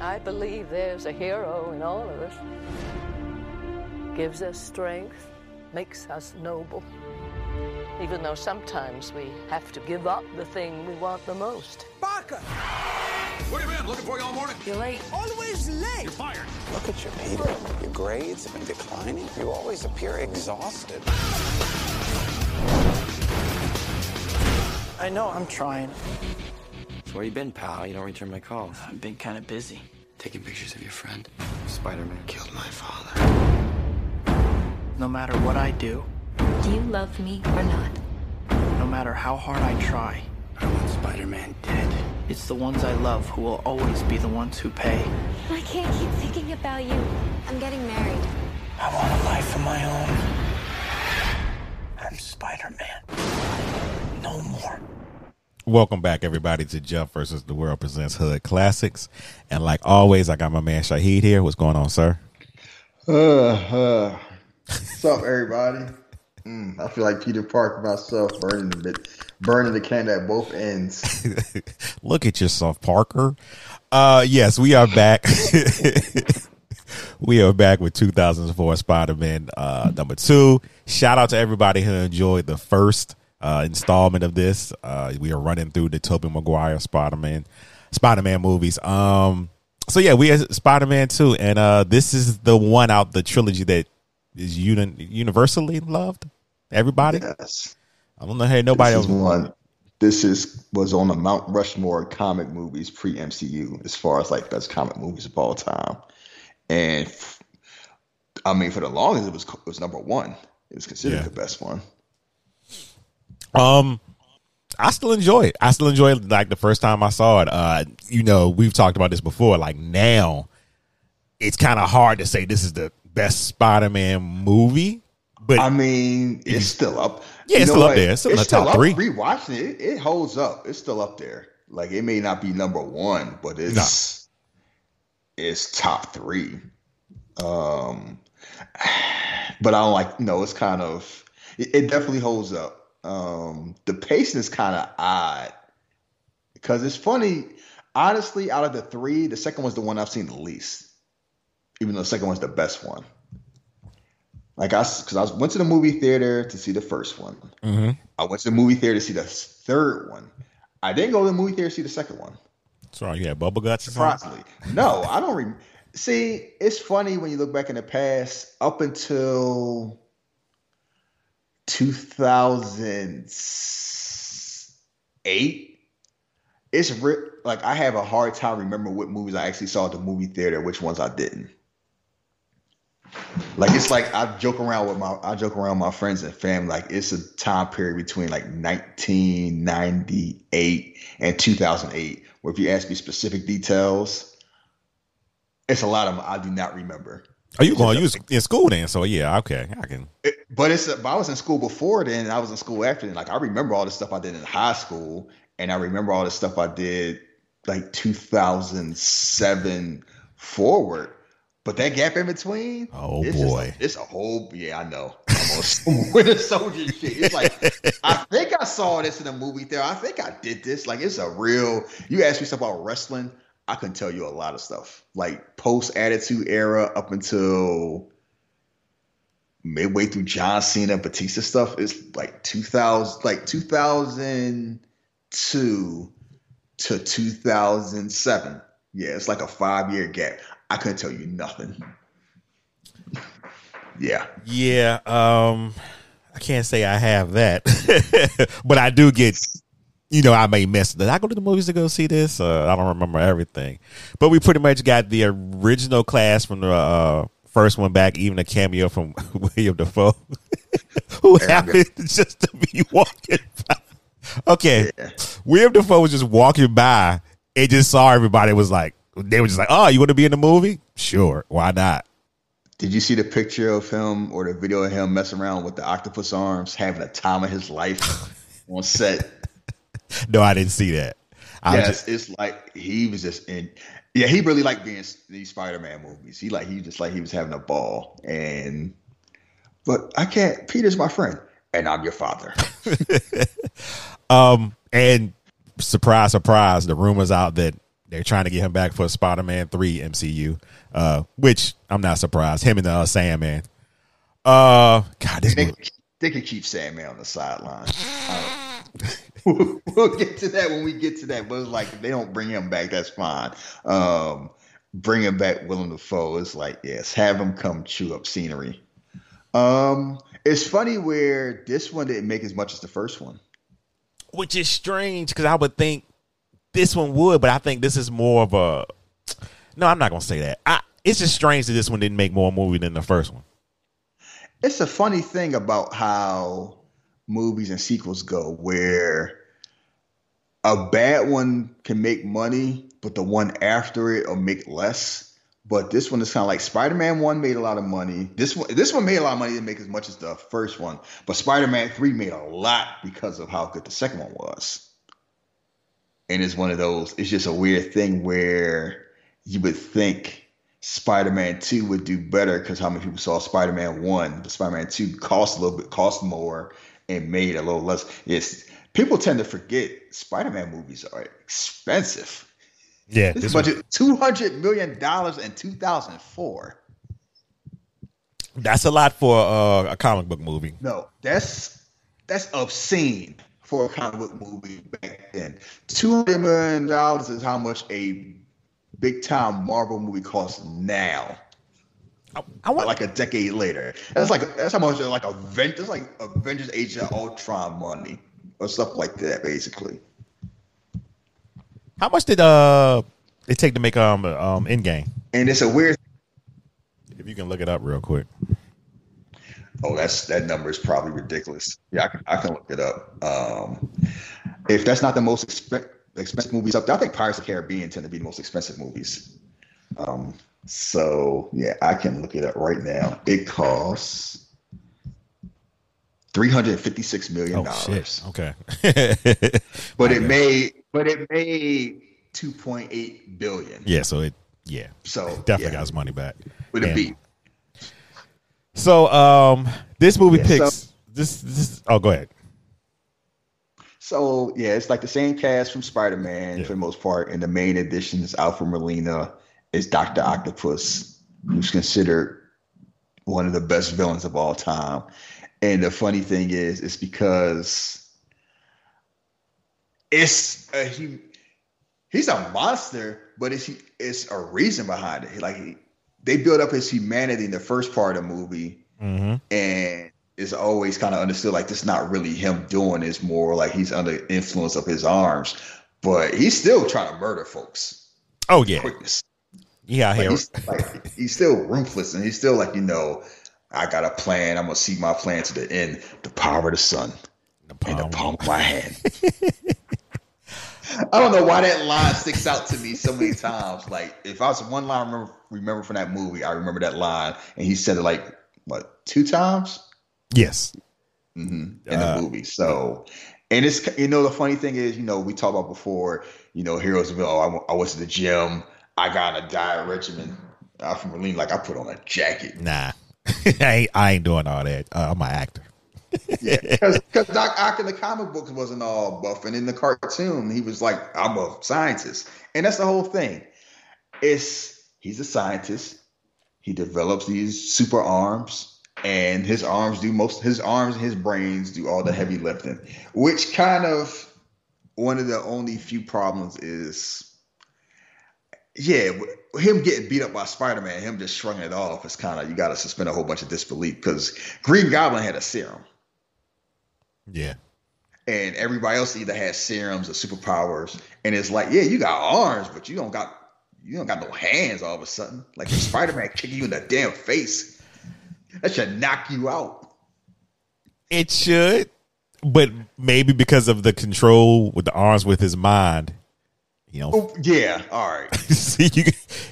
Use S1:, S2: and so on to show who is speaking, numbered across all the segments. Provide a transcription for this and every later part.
S1: I believe there's a hero in all of us. Gives us strength, makes us noble. Even though sometimes we have to give up the thing we want the most.
S2: Barker!
S3: Where you been? Looking for you all morning.
S1: You're late.
S2: Always late!
S3: You're fired.
S4: Look at you, Peter. Your grades have been declining. You always appear exhausted.
S5: I know, I'm trying.
S6: So where you been, pal? You don't return my calls.
S5: I've been kind of busy.
S6: Taking pictures of your friend. Spider-Man killed my father.
S5: No matter what I do,
S7: Do you love me or not?
S5: no matter how hard I try,
S6: I want Spider-Man dead.
S5: it's the ones I love who will always be the ones who pay.
S7: I can't keep thinking about you. I'm getting married.
S5: I want a life of my own. I'm Spider-Man. No more.
S8: Welcome back, everybody, to Jeff versus the World presents Hood Classics. And like always, I got my man Shahid here. What's going on, sir?
S9: Uh, uh, what's up, everybody? Mm, I feel like Peter Parker myself, burning the bit, burning the candle at both ends.
S8: Look at yourself, Parker. Uh, yes, we are back. we are back with 2004 Spider-Man uh, number two. Shout out to everybody who enjoyed the first uh, installment of this. Uh, we are running through the Tobey Maguire Spider-Man Spider-Man movies. Um, so yeah, we are Spider-Man two, and uh, this is the one out the trilogy that is uni- universally loved. Everybody,
S9: Yes,
S8: I don't know. Hey, nobody
S9: this
S8: else.
S9: is one. This is was on the Mount Rushmore comic movies pre MCU as far as like best comic movies of all time, and I mean for the longest it was it was number one. It was considered
S8: Yeah.
S9: the best one.
S8: Um, I still enjoy it. I still enjoy it like the first time I saw it. Uh, you know, we've talked about this before. Like now, it's kind of hard to say this is the best Spider-Man movie, but
S9: I mean, it's still up.
S8: Yeah,
S9: You
S8: it's still up
S9: what?
S8: there. It's still in the top
S9: up.
S8: three.
S9: Rewatching it, it holds up. It's still up there. Like it may not be number one, but it's it's top three. Um, but I don't like. No, it's kind of. It, it definitely holds up. Um, the pacing is kind of odd because it's funny. Honestly, out of the three, the second one's the one I've seen the least. Even though the second one's the best one. Like I, because I was, went to the movie theater to see the first one.
S8: Mhm.
S9: I went to the movie theater to see the third one. I didn't go to the movie theater to see the second one.
S8: sorry, you had bubble guts.
S9: Surprisingly, no, I don't. Re- see, it's funny when you look back in the past. Up until 2008, it's re- like I have a hard time remembering what movies I actually saw at the movie theater, which ones I didn't. Like it's like I joke around with my I joke around with my friends and family. Like it's a time period between like 1998 and 2008, where if you ask me specific details, it's a lot of them I do not remember.
S8: Are you going? You was in school then? So yeah, okay, I can.
S9: It- but it's but I was in school before then, and I was in school after then. Like I remember all the stuff I did in high school, and I remember all the stuff I did like 2007 forward. But that gap in between,
S8: Oh,
S9: it's
S8: boy.
S9: a- it's a whole yeah. I know. On Winter Soldier shit. It's like I think I saw this in a movie theater. I think I did this. Like it's a real. You ask me stuff about wrestling, I can tell you a lot of stuff. Like post Attitude Era up until midway through John Cena Batista stuff is like 2000 like 2002 to 2007 yeah it's like a five year gap I couldn't tell you nothing yeah
S8: Yeah, um, I can't say I have that, but I do get. You know, I may miss. Did I go to the movies to go see this? Uh, I don't remember everything, but we pretty much got the original class from the uh, first one back, even a cameo from William Dafoe, who happened just to be walking by. Okay, William Dafoe was just walking by and just saw everybody. Was like, they were just like, "Oh, you want to be in the movie? Sure, why not?"
S9: did you see the picture of him or the video of him messing around with the octopus arms having a time of his life on set
S8: No, I didn't see that. I
S9: yes, it's like he was just in. Yeah, he really liked being in these Spider-Man movies. He like he just like he was having a ball. And but I can't. Peter's my friend, and I'm your father.
S8: Um, and surprise, surprise, the rumors out that They're trying to get him back for Spider Man three MCU, uh, which I'm not surprised. Him and the uh, Sandman. Uh, God, this
S9: They,
S8: movie,
S9: they can keep Sandman on the sideline. we'll, we'll get to that when we get to that. But it's like if they don't bring him back, that's fine. Um, bring him back, Willem Dafoe. It's like yes, have him come chew up scenery. Um, it's funny where this one didn't make as much as the first one.
S8: which is strange because I would think this one would, but I think this is more of a. No, I'm not gonna say that. I, it's just strange that this one didn't make more movie than the first one.
S9: It's a funny thing about how movies and sequels go, where a bad one can make money, but the one after it will make less. But this one is kind of like Spider-Man one made a lot of money. This one, this one made a lot of money. Didn't make as much as the first one, but Spider-Man three made a lot because of how good the second one was. And it's one of those. It's just a weird thing where you would think Spider-Man two would do better because how many people saw Spider-Man one, but Spider-Man two cost a little bit, cost more, and made a little less. It's people tend to forget Spider-Man movies are expensive.
S8: Yeah,
S9: This
S8: this
S9: budget two hundred million dollars in two thousand four.
S8: that's a lot for uh, a comic book movie.
S9: No, that's that's obscene for a comic book movie back then. Two hundred million dollars is how much a big time Marvel movie costs now.
S8: I, I want
S9: Like a decade later, that's like that's how much like a Avengers, like Avengers Age of Ultron money or stuff like that, basically.
S8: how much did uh it take to make um um Endgame?
S9: And it's a weird.
S8: If you can look it up real quick.
S9: Oh, that's that number is probably ridiculous. Yeah, I can, I can look it up. Um, if that's not the most exp- expensive movies up there, I think Pirates of the Caribbean tend to be the most expensive movies. Um, so yeah, I can look it up right now. It costs three hundred fifty six
S8: million
S9: dollars,
S8: shit. Okay.
S9: but it made but it made two point eight billion.
S8: yeah. So it. Yeah.
S9: So
S8: Definitely
S9: yeah,
S8: got his money back.
S9: with a beat.
S8: So um, this movie
S9: Yeah,
S8: picks
S9: so-
S8: this. This. Oh, go ahead.
S9: So yeah, it's like the same cast from Spider-Man
S8: Yeah.
S9: for the most part, and the main addition is Alfred Molina is Doctor Octopus, who's considered one of the best villains of all time. And the funny thing is, it's because it's a, he he's a monster, but it's it's a reason behind it. Like he, they build up his humanity in the first part of the movie,
S8: Mm-hmm.
S9: and it's always kind of understood like this not really him doing it's more like he's under influence of his arms but he's still trying to murder folks
S8: Oh yeah.
S9: quickness
S8: Yeah.
S9: like, he's, like he's still ruthless and he's still like you know i got a plan. I'm gonna see my plan to the end. The power of the sun. In the palm. of my hand. I don't know why that line sticks out to me so many times. Like if i was one line I remember remember from that movie i remember that line and he said it like what two times?
S8: Yes. Mm-hmm.
S9: in the movie. So, and it's you know the funny thing is you know we talked about before you know heroes of oh I, w- I went to the gym I got a diet regimen. I'm from Berlin, like I put on a jacket.
S8: Nah. I ain't. I ain't doing all that. Uh, I'm an actor.
S9: Yeah, because Doc Ock in the comic books wasn't all buff, and in the cartoon he was like I'm a scientist, and that's the whole thing. It's he's a scientist. He develops these super arms, and his arms do most. His arms and his brains do all the heavy lifting, which kind of one of the only few problems is, yeah, him getting beat up by Spider Man, him just shrugging it off is kind of you got to suspend a whole bunch of disbelief because Green Goblin had a serum
S8: Yeah.
S9: and everybody else either has serums or superpowers, and it's like, yeah, you got arms, but you don't got you don't got no hands all of a sudden. Like Spider Man kicking you in the damn face, that should knock you out.
S8: It should, but maybe because of the control with the arms with his mind, you know.
S9: Oh, yeah, all right,
S8: See, you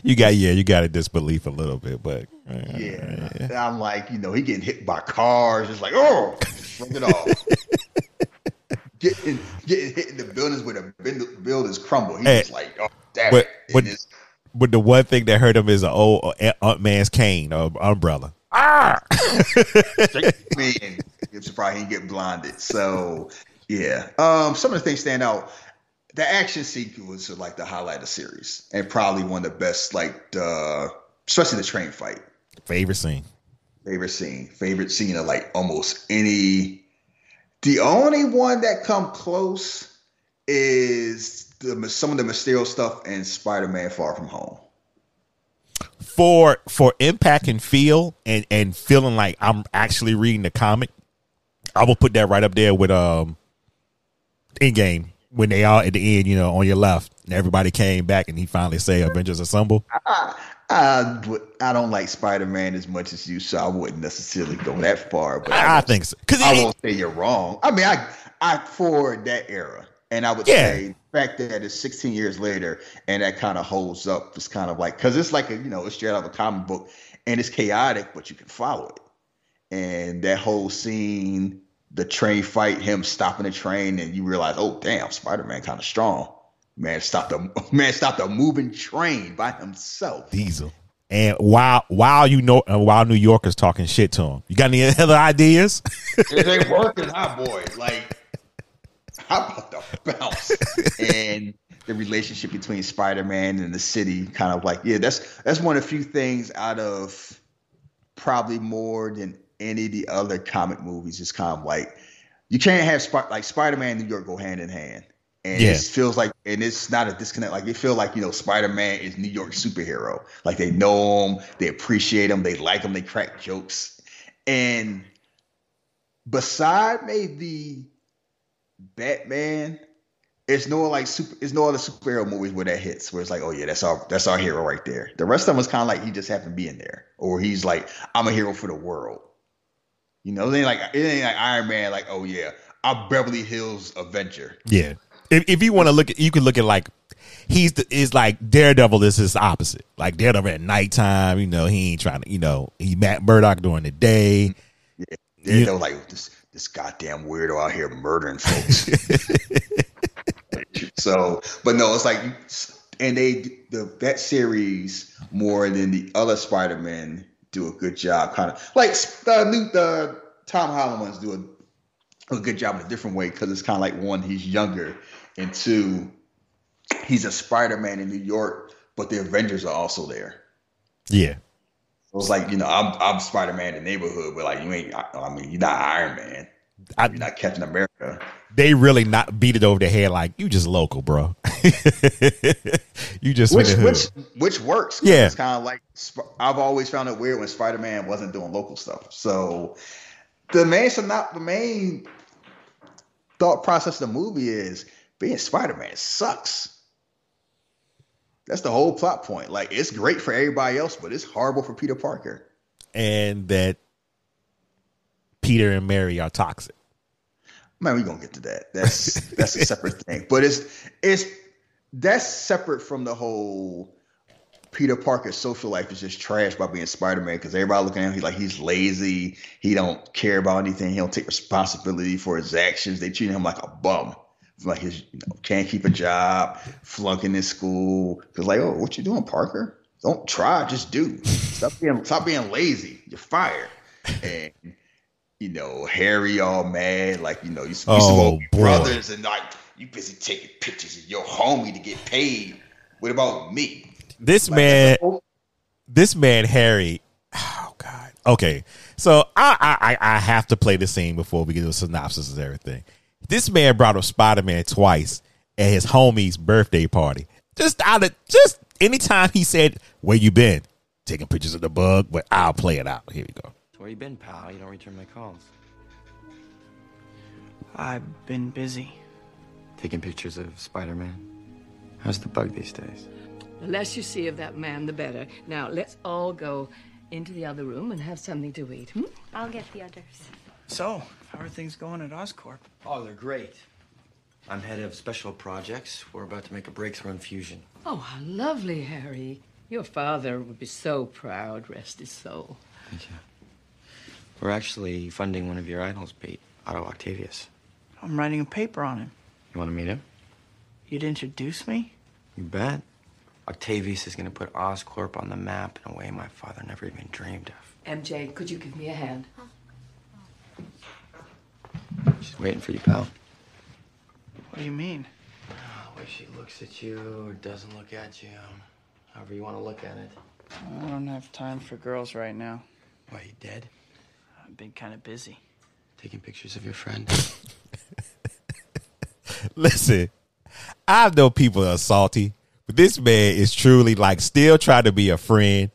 S8: you got yeah, you got a disbelief a little bit, but uh,
S9: yeah. I'm like, you know, he getting hit by cars, it's like, oh, shrug it off. Getting, getting hit in the buildings where the buildings crumble. He's
S8: Hey,
S9: just like, oh, damn
S8: but-
S9: it.
S8: But-
S9: it's-
S8: but the one thing that hurt him is an old uh, Aunt man's cane or umbrella.
S9: man, I'm surprised he didn't get blinded. So yeah, um, some of the things stand out. The action sequence is like the highlight of the series, and probably one of the best. Like the especially the train fight.
S8: Favorite scene.
S9: Favorite scene. Favorite scene of like almost any. The only one that come close is the some of the Mysterio stuff and Spider-Man Far From Home.
S8: For for impact and feel and and feeling like I'm actually reading the comic, I will put that right up there with um Endgame when they all at the end, you know, on your left, and everybody came back and he finally say Avengers Assemble.
S9: I, I, I don't like Spider Man as much as you, so I wouldn't necessarily go that far. But
S8: I, I think so because
S9: I won't say you're wrong. I mean, I I for that era, and I would yeah. say the fact that it's 16 years later and that kind of holds up is kind of like because it's like a you know it's straight out of a comic book and it's chaotic, but you can follow it. And that whole scene the train fight, him stopping the train, and you realize, oh damn, Spider Man kind of strong. Man stopped a man stopped a moving train by himself.
S8: Diesel. And while while you know while New Yorkers talking shit to him, you got any other ideas?
S9: it ain't working, hot boy. Like, how about the bounce and the relationship between Spider Man and the city? Kind of like, yeah, that's that's one of the few things out of probably more than any of the other comic movies. is kind of like you can't have Sp- like Spider Man and New York go hand in hand. And yeah. it feels like, and it's not a disconnect. Like it feels like you know, Spider Man is New York superhero. Like they know him, they appreciate him, they like him, they crack jokes. And beside maybe Batman, it's no like super. It's no other superhero movies where that hits. Where it's like, oh yeah, that's our that's our hero right there. The rest of them is kind of like he just happened to be in there, or he's like, I'm a hero for the world. You know, it ain't like it ain't like Iron Man. Like, oh yeah, I'm Beverly Hills Avenger.
S8: Yeah. If if you want to look at, you can look at like he's the, is like Daredevil is his opposite. Like Daredevil at nighttime, you know, he ain't trying to, you know, he Matt Murdock during the day. Mm-hmm.
S9: Yeah, Daredevil you, like this this goddamn weirdo out here murdering folks. so, but no, it's like, and they the that series more than the other Spider Man do a good job, kind of like the new the Tom Holland ones do a, a good job in a different way because it's kind of like one, he's younger, and two, he's a Spider Man in New York, but the Avengers are also there.
S8: Yeah.
S9: So it's like you know, I'm I'm Spider Man in the neighborhood, but like you ain't. I mean, you're not Iron Man. I, you're not Captain America.
S8: They really not beat it over the head like you just local, bro. you just
S9: which which which works. Yeah, it's kind of like I've always found it weird when Spider Man wasn't doing local stuff. So the main so not the main thought process of the movie is being Spider Man sucks. That's the whole plot point. Like it's great for everybody else, but it's horrible for Peter Parker.
S8: And that Peter and Mary are toxic.
S9: Man, we're gonna get to that. That's that's a separate thing. But it's it's that's separate from the whole Peter Parker's social life is just trash by being Spider Man because everybody looking at him, he's like he's lazy. He don't care about anything. He don't take responsibility for his actions. They treat him like a bum. Like his you know, can't keep a job, flunking in school. Cause like, oh, what you doing, Parker? Don't try, just do. Stop being stop being lazy. You're fired. And you know, Harry all mad, like you know, you, oh, brothers and like you busy taking pictures of your homie to get paid. What about me?
S8: This like, man, this man Harry. Oh God. Okay, so I I I have to play the scene before we get to the synopsis of everything. This man brought up Spider Man twice at his homie's birthday party. Just out of just anytime he said, "Where you been?" Taking pictures of the bug, but I'll play it out. Here we go.
S6: Where you been, pal? You don't return my calls.
S5: I've been busy.
S6: Taking pictures of Spider-Man. How's the bug these days?
S1: The less you see of that man, the better. Now, let's all go into the other room and have something to eat. Hmm?
S7: I'll get the others.
S5: So, how are things going at Oscorp?
S6: Oh, they're great. I'm head of special projects. We're about to make a breakthrough in fusion.
S1: Oh, how lovely, Harry. Your father would be so proud, rest his soul.
S6: Thank you. We're actually funding one of your idols, Pete, Otto Octavius.
S5: I'm writing a paper on him.
S6: You want to meet him?
S5: You'd introduce me?
S6: You bet. Octavius is going to put Oscorp on the map in a way my father never even dreamed of.
S1: MJ, could you give me a hand?
S6: She's waiting for you, pal.
S5: What do you mean?
S6: Ah, the way she looks at you or doesn't look at you, however you want to look at it.
S2: I don't have time for girls right now.
S6: Why, you dead?
S2: I've been kind of busy.
S6: Taking pictures of your friend?
S8: Listen, I know people are salty, but this man is truly like still trying to be a friend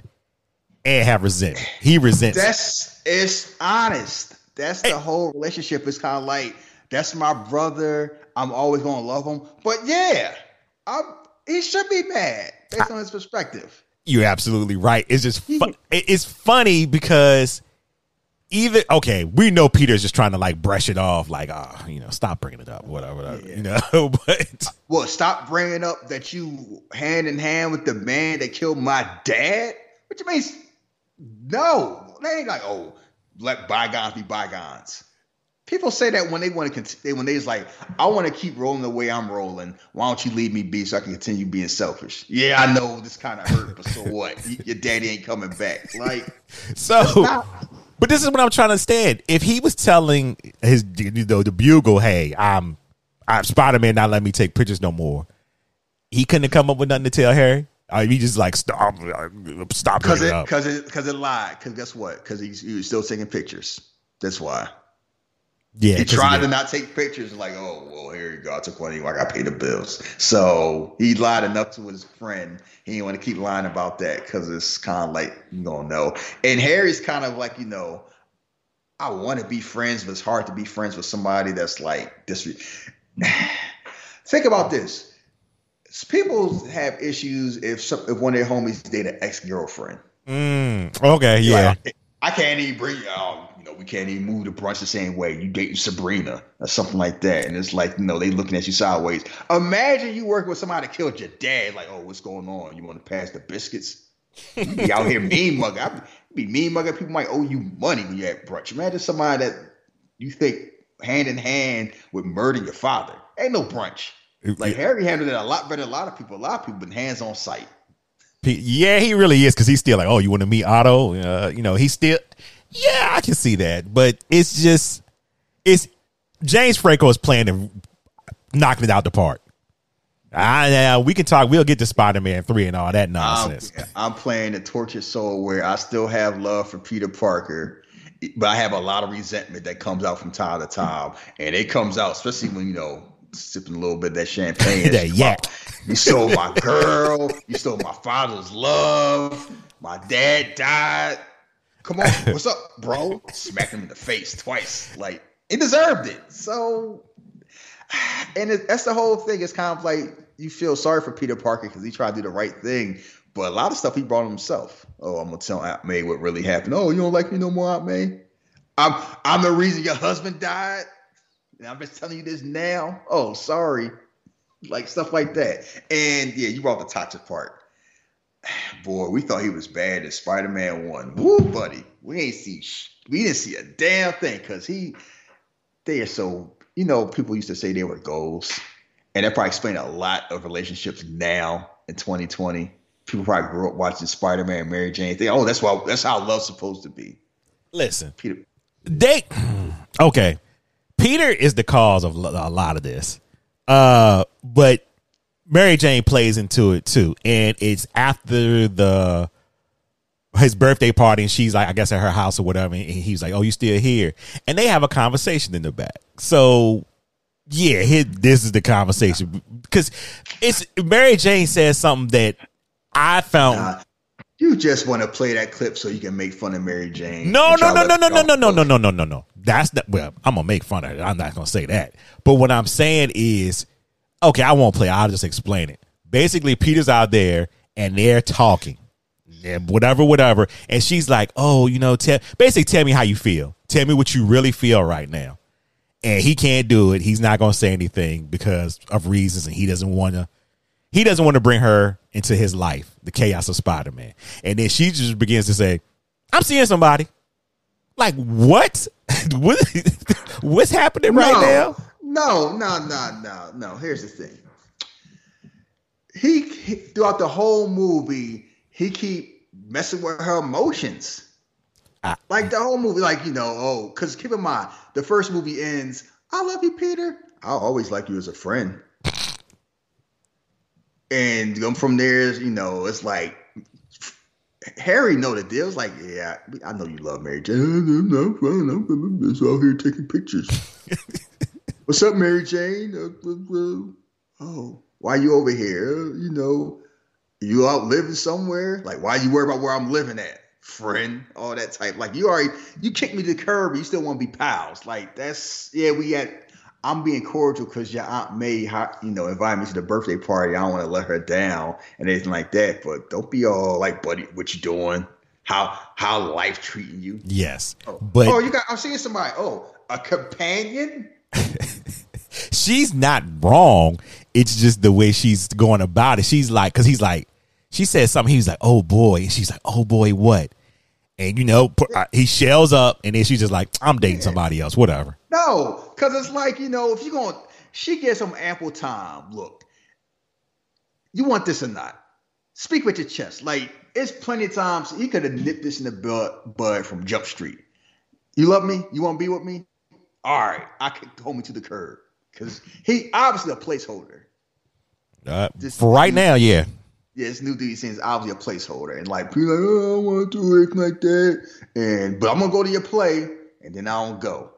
S8: and have resentment. He resents.
S9: That's it's honest. That's the whole relationship. It's kind of like that's my brother. I'm always gonna love him. But yeah, I'm, he should be mad based on his perspective.
S8: You're absolutely right. It's just fu- it's funny because either okay, we know Peter's just trying to like brush it off, like ah, you know, stop bringing it up, whatever, whatever you know. but
S9: Well, stop bringing up that you hand in hand with the man that killed my dad. What you mean? No, they ain't like oh, let bygones be bygones. People say that when they want to continue, when they's like, I want to keep rolling the way I'm rolling. Why don't you leave me be so I can continue being selfish? Yeah, I know this kind of hurt, but so what? Your daddy ain't coming back. Like,
S8: so, but this is what I'm trying to understand. If he was telling his you know the bugle, hey, I'm I'm Spider Man, not let me take pictures no more. He couldn't have come up with nothing to tell Harry. I he just like stop, stop
S9: because it because it, because it lied. Because guess what? Because he's he was still taking pictures. That's why.
S8: Yeah,
S9: he tried to not take pictures. Like, oh, well, here you go. I took one of you. I got to pay the bills. So he lied enough to his friend. He didn't want to keep lying about that because it's kind of like you don't know. And Harry's kind of like you know, I want to be friends, but it's hard to be friends with somebody that's like this. Think about this. People have issues if some, if one of their homies date an ex girlfriend.
S8: Mm, okay, yeah.
S9: Like, I can't even bring you know, we can't even move to brunch the same way. You dating Sabrina or something like that. And it's like, you know, they looking at you sideways. Imagine you working with somebody that killed your dad, like, oh, what's going on? You want to pass the biscuits? You be out here mean mugging. I be mean mugging. People might owe you money when you're at brunch. Imagine somebody that you think hand in hand would murder your father. Ain't no brunch. Like Harry handled it a lot better than a lot of people. A lot of people been hands on sight.
S8: Yeah, he really is because he's still like, oh, you want to meet Otto? Uh, you know, he's still, yeah, I can see that, but it's just, it's James Franco is playing and knocking it out the park. I, yeah, we can talk. We'll get to Spider Man three and all that nonsense.
S9: I'm, I'm playing the tortured soul where I still have love for Peter Parker, but I have a lot of resentment that comes out from time to time, and it comes out especially when you know sipping a little bit of that champagne.
S8: That yak.
S9: You stole my girl. You stole my father's love. My dad died. Come on, what's up, bro? Smacked him in the face twice. Like he deserved it. So, and it, that's the whole thing. It's kind of like you feel sorry for Peter Parker because he tried to do the right thing, but a lot of stuff he brought himself. Oh, I'm gonna tell Aunt May what really happened. Oh, you don't like me no more, Aunt May? I'm I'm the reason your husband died. And I'm just telling you this now. Oh, sorry. Like stuff like that. And yeah, you brought the toxic part. Boy, we thought he was bad as Spider-Man 1. Woo, buddy. We ain't see sh- we didn't see a damn thing because he they are so you know, people used to say they were goals. And that probably explain a lot of relationships now in 2020. People probably grew up watching Spider-Man, Mary Jane. Think, oh, that's why that's how love's supposed to be.
S8: Listen,
S9: Peter.
S8: they okay. Peter is the cause of a lot of this, uh, but Mary Jane plays into it too, and it's after the his birthday party, and she's like, I guess at her house or whatever, and he's like, "Oh, you still here?" And they have a conversation in the back. So, yeah, here, this is the conversation because it's Mary Jane says something that I found.
S9: You just want to play that clip so you can make fun of Mary Jane.
S8: No, no, no, no, no, no, no, no, no, no, no, no, no. That's not well. I'm gonna make fun of it. I'm not gonna say that. But what I'm saying is, okay, I won't play. I'll just explain it. Basically, Peter's out there and they're talking, and whatever, whatever. And she's like, "Oh, you know, tell basically tell me how you feel. Tell me what you really feel right now." And he can't do it. He's not gonna say anything because of reasons, and he doesn't want to. He doesn't want to bring her into his life, the chaos of Spider Man. And then she just begins to say, "I'm seeing somebody." Like what? what? What's happening right
S9: no,
S8: now?
S9: No, no, no, no, no. Here's the thing. He, he throughout the whole movie, he keep messing with her emotions.
S8: Ah.
S9: like the whole movie, like you know, oh, because keep in mind, the first movie ends. I love you, Peter. I'll always like you as a friend. and come from there, you know, it's like Harry know the deal. It's like, yeah, I know you love Mary Jane. I'm fine. I'm just out here taking pictures. What's up, Mary Jane? Uh, uh, uh, oh, why you over here? You know, you out living somewhere? Like, why you worry about where I'm living at, friend? All that type. Like, you already you kicked me to the curb. But you still want to be pals? Like, that's yeah. We at. I'm being cordial because your aunt May, you know, invited me to the birthday party. I don't want to let her down and anything like that. But don't be all like, buddy, what you doing? How how life treating you?
S8: Yes,
S9: oh.
S8: but
S9: oh, you got. I'm seeing somebody. Oh, a companion.
S8: she's not wrong. It's just the way she's going about it. She's like, because he's like, she said something. He was like, "Oh boy," and she's like, "Oh boy, what?" And you know, he shells up, and then she's just like, "I'm dating somebody else, whatever."
S9: No, because it's like you know, if you're going, she gets some ample time. Look, you want this or not? Speak with your chest. Like it's plenty of times he could have nipped this in the bud, bud from Jump Street. You love me? You want to be with me? All right, I can hold me to the curb because he obviously a placeholder.
S8: Uh, for right now, yeah.
S9: Yeah, this new dude seems obviously a placeholder, and like people like, oh, I don't want to do it like that, and but I'm gonna go to your play, and then I don't go,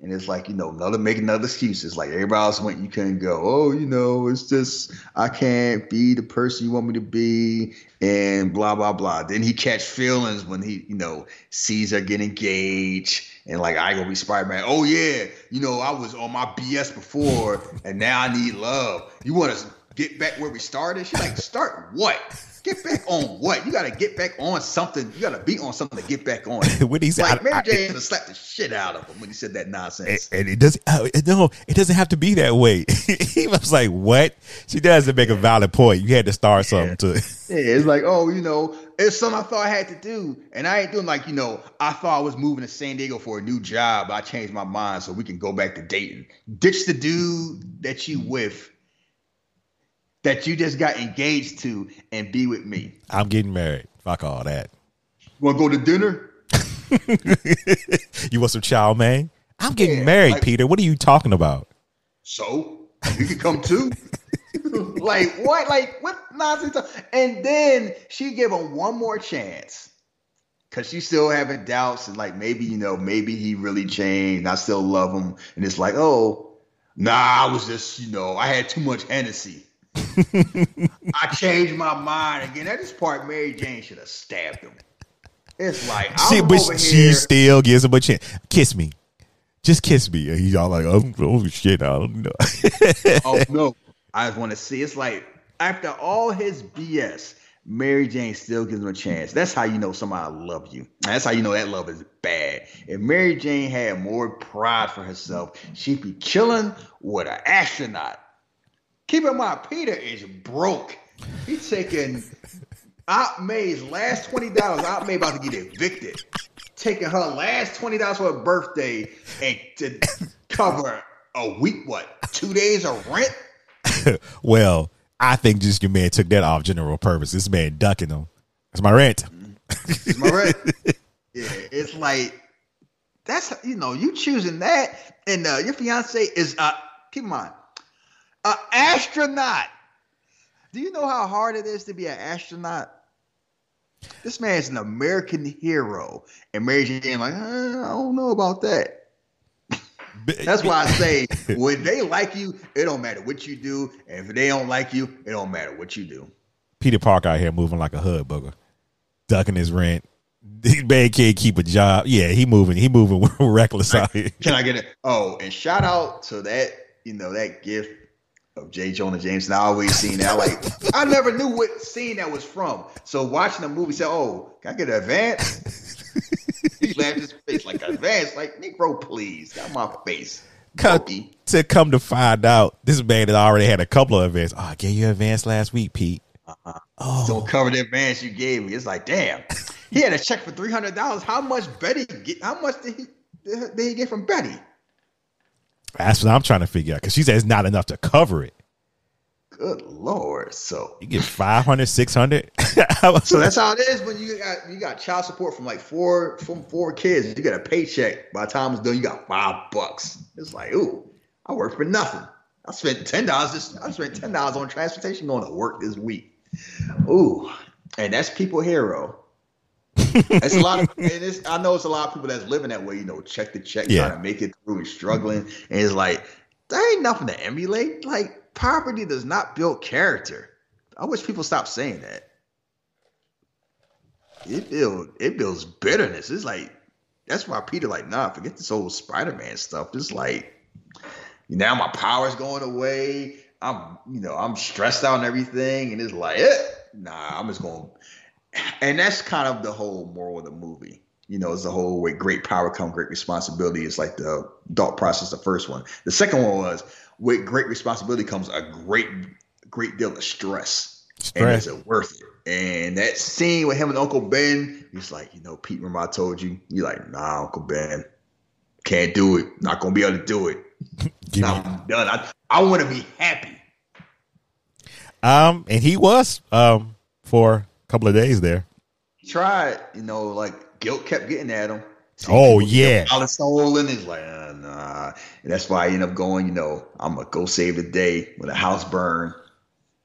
S9: and it's like you know another making another excuses. Like everybody else went, you couldn't go. Oh, you know, it's just I can't be the person you want me to be, and blah blah blah. Then he catch feelings when he you know sees her get engaged, and like I gonna be Spider Man. Oh yeah, you know I was on my BS before, and now I need love. You want to get back where we started? She's like, start what? Get back on what? You got to get back on something. You got to be on something to get back on.
S8: when he said,
S9: like Mary Jane slapped the shit out of him when he said that nonsense.
S8: And, and it doesn't. Uh, no, it doesn't have to be that way. he was like, "What?" She doesn't make a valid point. You had to start something to.
S9: yeah, it's like, oh, you know, it's something I thought I had to do, and I ain't doing like you know. I thought I was moving to San Diego for a new job. I changed my mind so we can go back to Dayton. Ditch the dude that you with that you just got engaged to and be with me.
S8: I'm getting married. Fuck all that.
S9: Want to go to dinner?
S8: you want some chow man? I'm getting yeah, married, like, Peter. What are you talking about?
S9: So you can come too. like what? Like what nonsense? And then she gave him one more chance because she's still having doubts and like maybe you know maybe he really changed. I still love him, and it's like oh nah, I was just you know I had too much Hennessy. I changed my mind again. At this part, Mary Jane should have stabbed him. It's like
S8: she, but she here. still gives him a chance. Kiss me, just kiss me. And he's all like, "Oh, oh shit, I don't know."
S9: oh no, I just want to see. It's like after all his BS, Mary Jane still gives him a chance. That's how you know somebody love you. That's how you know that love is bad. If Mary Jane had more pride for herself, she'd be chilling with an astronaut Keep in mind, Peter is broke. He's taking Aunt May's last twenty dollars. Aunt May about to get evicted. Taking her last twenty dollars for her birthday and to cover a week, what two days of rent?
S8: well, I think just your man took that off general purpose. This man ducking them. It's my rent.
S9: It's my rent. yeah, it's like that's you know you choosing that, and uh, your fiance is uh keep in mind an astronaut. Do you know how hard it is to be an astronaut? This man's an American hero. And Mary Jane, like, I don't know about that. That's why I say when they like you, it don't matter what you do. And if they don't like you, it don't matter what you do.
S8: Peter Park out here moving like a hood booger, ducking his rent. This man can't keep a job. Yeah, he moving. He moving reckless out here.
S9: Can I get it? Oh, and shout out to that, you know, that gift of J. Jonah Jameson. I always seen that. Like I never knew what scene that was from. So watching the movie, said, "Oh, can I get an advance?" laughed his face like advance, like Negro, please, got my face.
S8: Come, to come to find out, this man had already had a couple of events. Oh, I gave you advance last week, Pete.
S9: Uh-huh. Oh. Don't cover the advance you gave me. It's like, damn, he had a check for three hundred dollars. How much Betty get? How much did he did he get from Betty?
S8: That's what I'm trying to figure out because she says it's not enough to cover it.
S9: Good lord! So
S8: you get 500, 600.
S9: so that's how it is when you got you got child support from like four from four kids. You get a paycheck. By the time it's done, you got five bucks. It's like, ooh, I work for nothing. I spent ten dollars. I spent ten dollars on transportation going to work this week. Ooh, and that's people hero. it's a lot of, and it's, I know it's a lot of people that's living that way. You know, check the check,
S8: Yeah.
S9: trying to make it through and struggling. And it's like there ain't nothing to emulate. Like poverty does not build character. I wish people stop saying that. It builds it builds bitterness. It's like that's why Peter like nah, forget this whole Spider Man stuff. It's like now my power's going away. I'm you know I'm stressed out and everything, and it's like eh, nah, I'm just going. And that's kind of the whole moral of the movie. You know, it's the whole with great power come great responsibility. It's like the thought process. The first one. The second one was with great responsibility comes a great great deal of stress. And
S8: Stress.
S9: is it worth it? And that scene with him and Uncle Ben, he's like, you know, Pete, remember I told you? You're like, nah, Uncle Ben, can't do it. Not gonna be able to do it. Nah, I'm done. I, I want to be happy.
S8: Um, and he was um for a couple of days there.
S9: He tried, you know, like guilt kept getting at him.
S8: Oh yeah,
S9: All the soul in his like, uh, nah. And that's why I end up going, you know, I'm gonna go save the day when the house burned.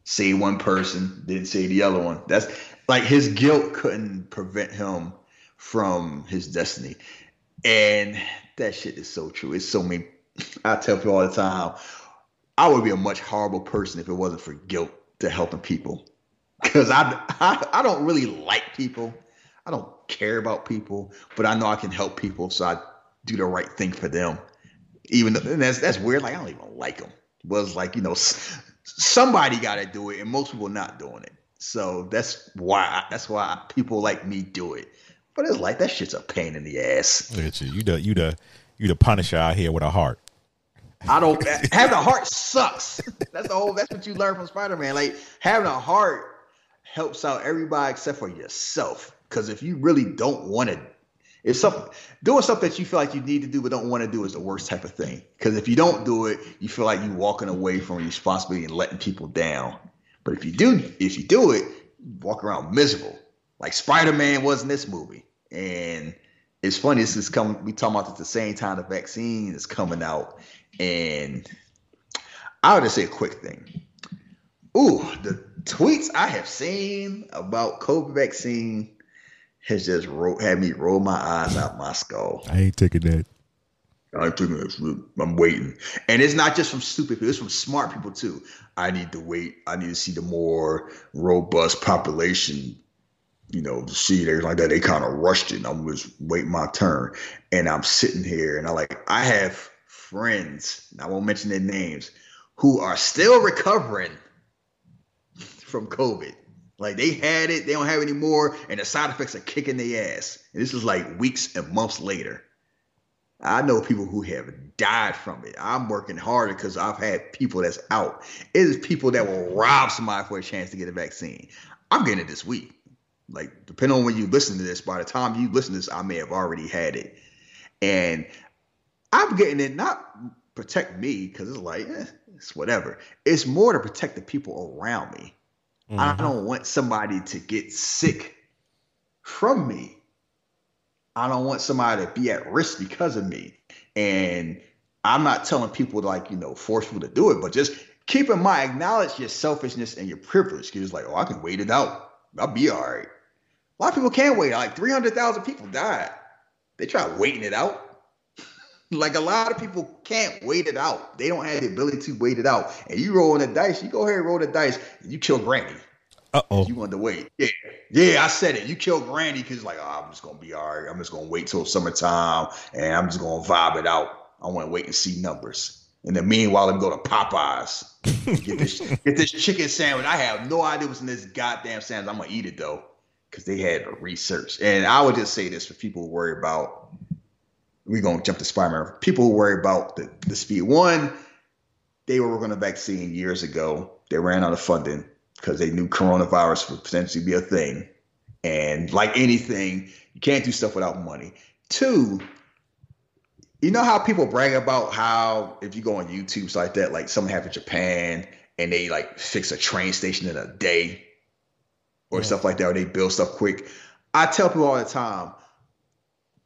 S9: Save one person, didn't save the other one. That's like his guilt couldn't prevent him from his destiny. And that shit is so true. It's so many I tell people all the time, I would be a much horrible person if it wasn't for guilt to helping people. Cause I, I I don't really like people. I don't care about people, but I know I can help people, so I do the right thing for them. Even though, that's that's weird. Like I don't even like them. Was like you know, somebody got to do it, and most people not doing it. So that's why that's why people like me do it. But it's like that shit's a pain in the ass.
S8: look at you. You the you the you the Punisher out here with a heart.
S9: I don't having a heart sucks. That's the whole. That's what you learn from Spider Man. Like having a heart helps out everybody except for yourself. Because if you really don't want to, if something doing something that you feel like you need to do but don't want to do is the worst type of thing. Because if you don't do it, you feel like you're walking away from responsibility and letting people down. But if you do, if you do it, you walk around miserable. Like Spider Man was in this movie, and it's funny. This is coming. We talking about at the same time the vaccine is coming out, and I would just say a quick thing. Ooh, the tweets I have seen about COVID vaccine has just ro- had me roll my eyes out my skull.
S8: I ain't taking that.
S9: I'm taking this. I'm waiting, and it's not just from stupid people; it's from smart people too. I need to wait. I need to see the more robust population, you know, to see everything like that. They kind of rushed it. I'm just waiting my turn, and I'm sitting here, and I like I have friends. and I won't mention their names, who are still recovering from COVID. Like they had it, they don't have it anymore, and the side effects are kicking their ass. And this is like weeks and months later. I know people who have died from it. I'm working harder because I've had people that's out. It is people that will rob somebody for a chance to get a vaccine. I'm getting it this week. Like, depending on when you listen to this, by the time you listen to this, I may have already had it. And I'm getting it not protect me because it's like, eh, it's whatever. It's more to protect the people around me. I mm-hmm. don't want somebody to get sick from me. I don't want somebody to be at risk because of me. And I'm not telling people to like, you know, force people to do it, but just keep in mind, acknowledge your selfishness and your privilege. Because it's like, oh, I can wait it out. I'll be all right. A lot of people can't wait. Like 300,000 people died. They try waiting it out. Like a lot of people can't wait it out. They don't have the ability to wait it out. And you roll the dice, you go ahead and roll the dice, and you kill Granny.
S8: Uh oh.
S9: You wanted to wait. Yeah. Yeah, I said it. You kill Granny because like, oh, I'm just gonna be all right. I'm just gonna wait till summertime and I'm just gonna vibe it out. I want to wait and see numbers. And then meanwhile, let me go to Popeyes. Get this get this chicken sandwich. I have no idea what's in this goddamn sandwich. I'm gonna eat it though. Because they had a research. And I would just say this for people who worry about we're gonna jump to Spider-Man. People who worry about the, the speed. One, they were working on a vaccine years ago. They ran out of funding because they knew coronavirus would potentially be a thing. And like anything, you can't do stuff without money. Two, you know how people brag about how if you go on YouTube like that, like something happened in Japan and they like fix a train station in a day or stuff like that, or they build stuff quick. I tell people all the time,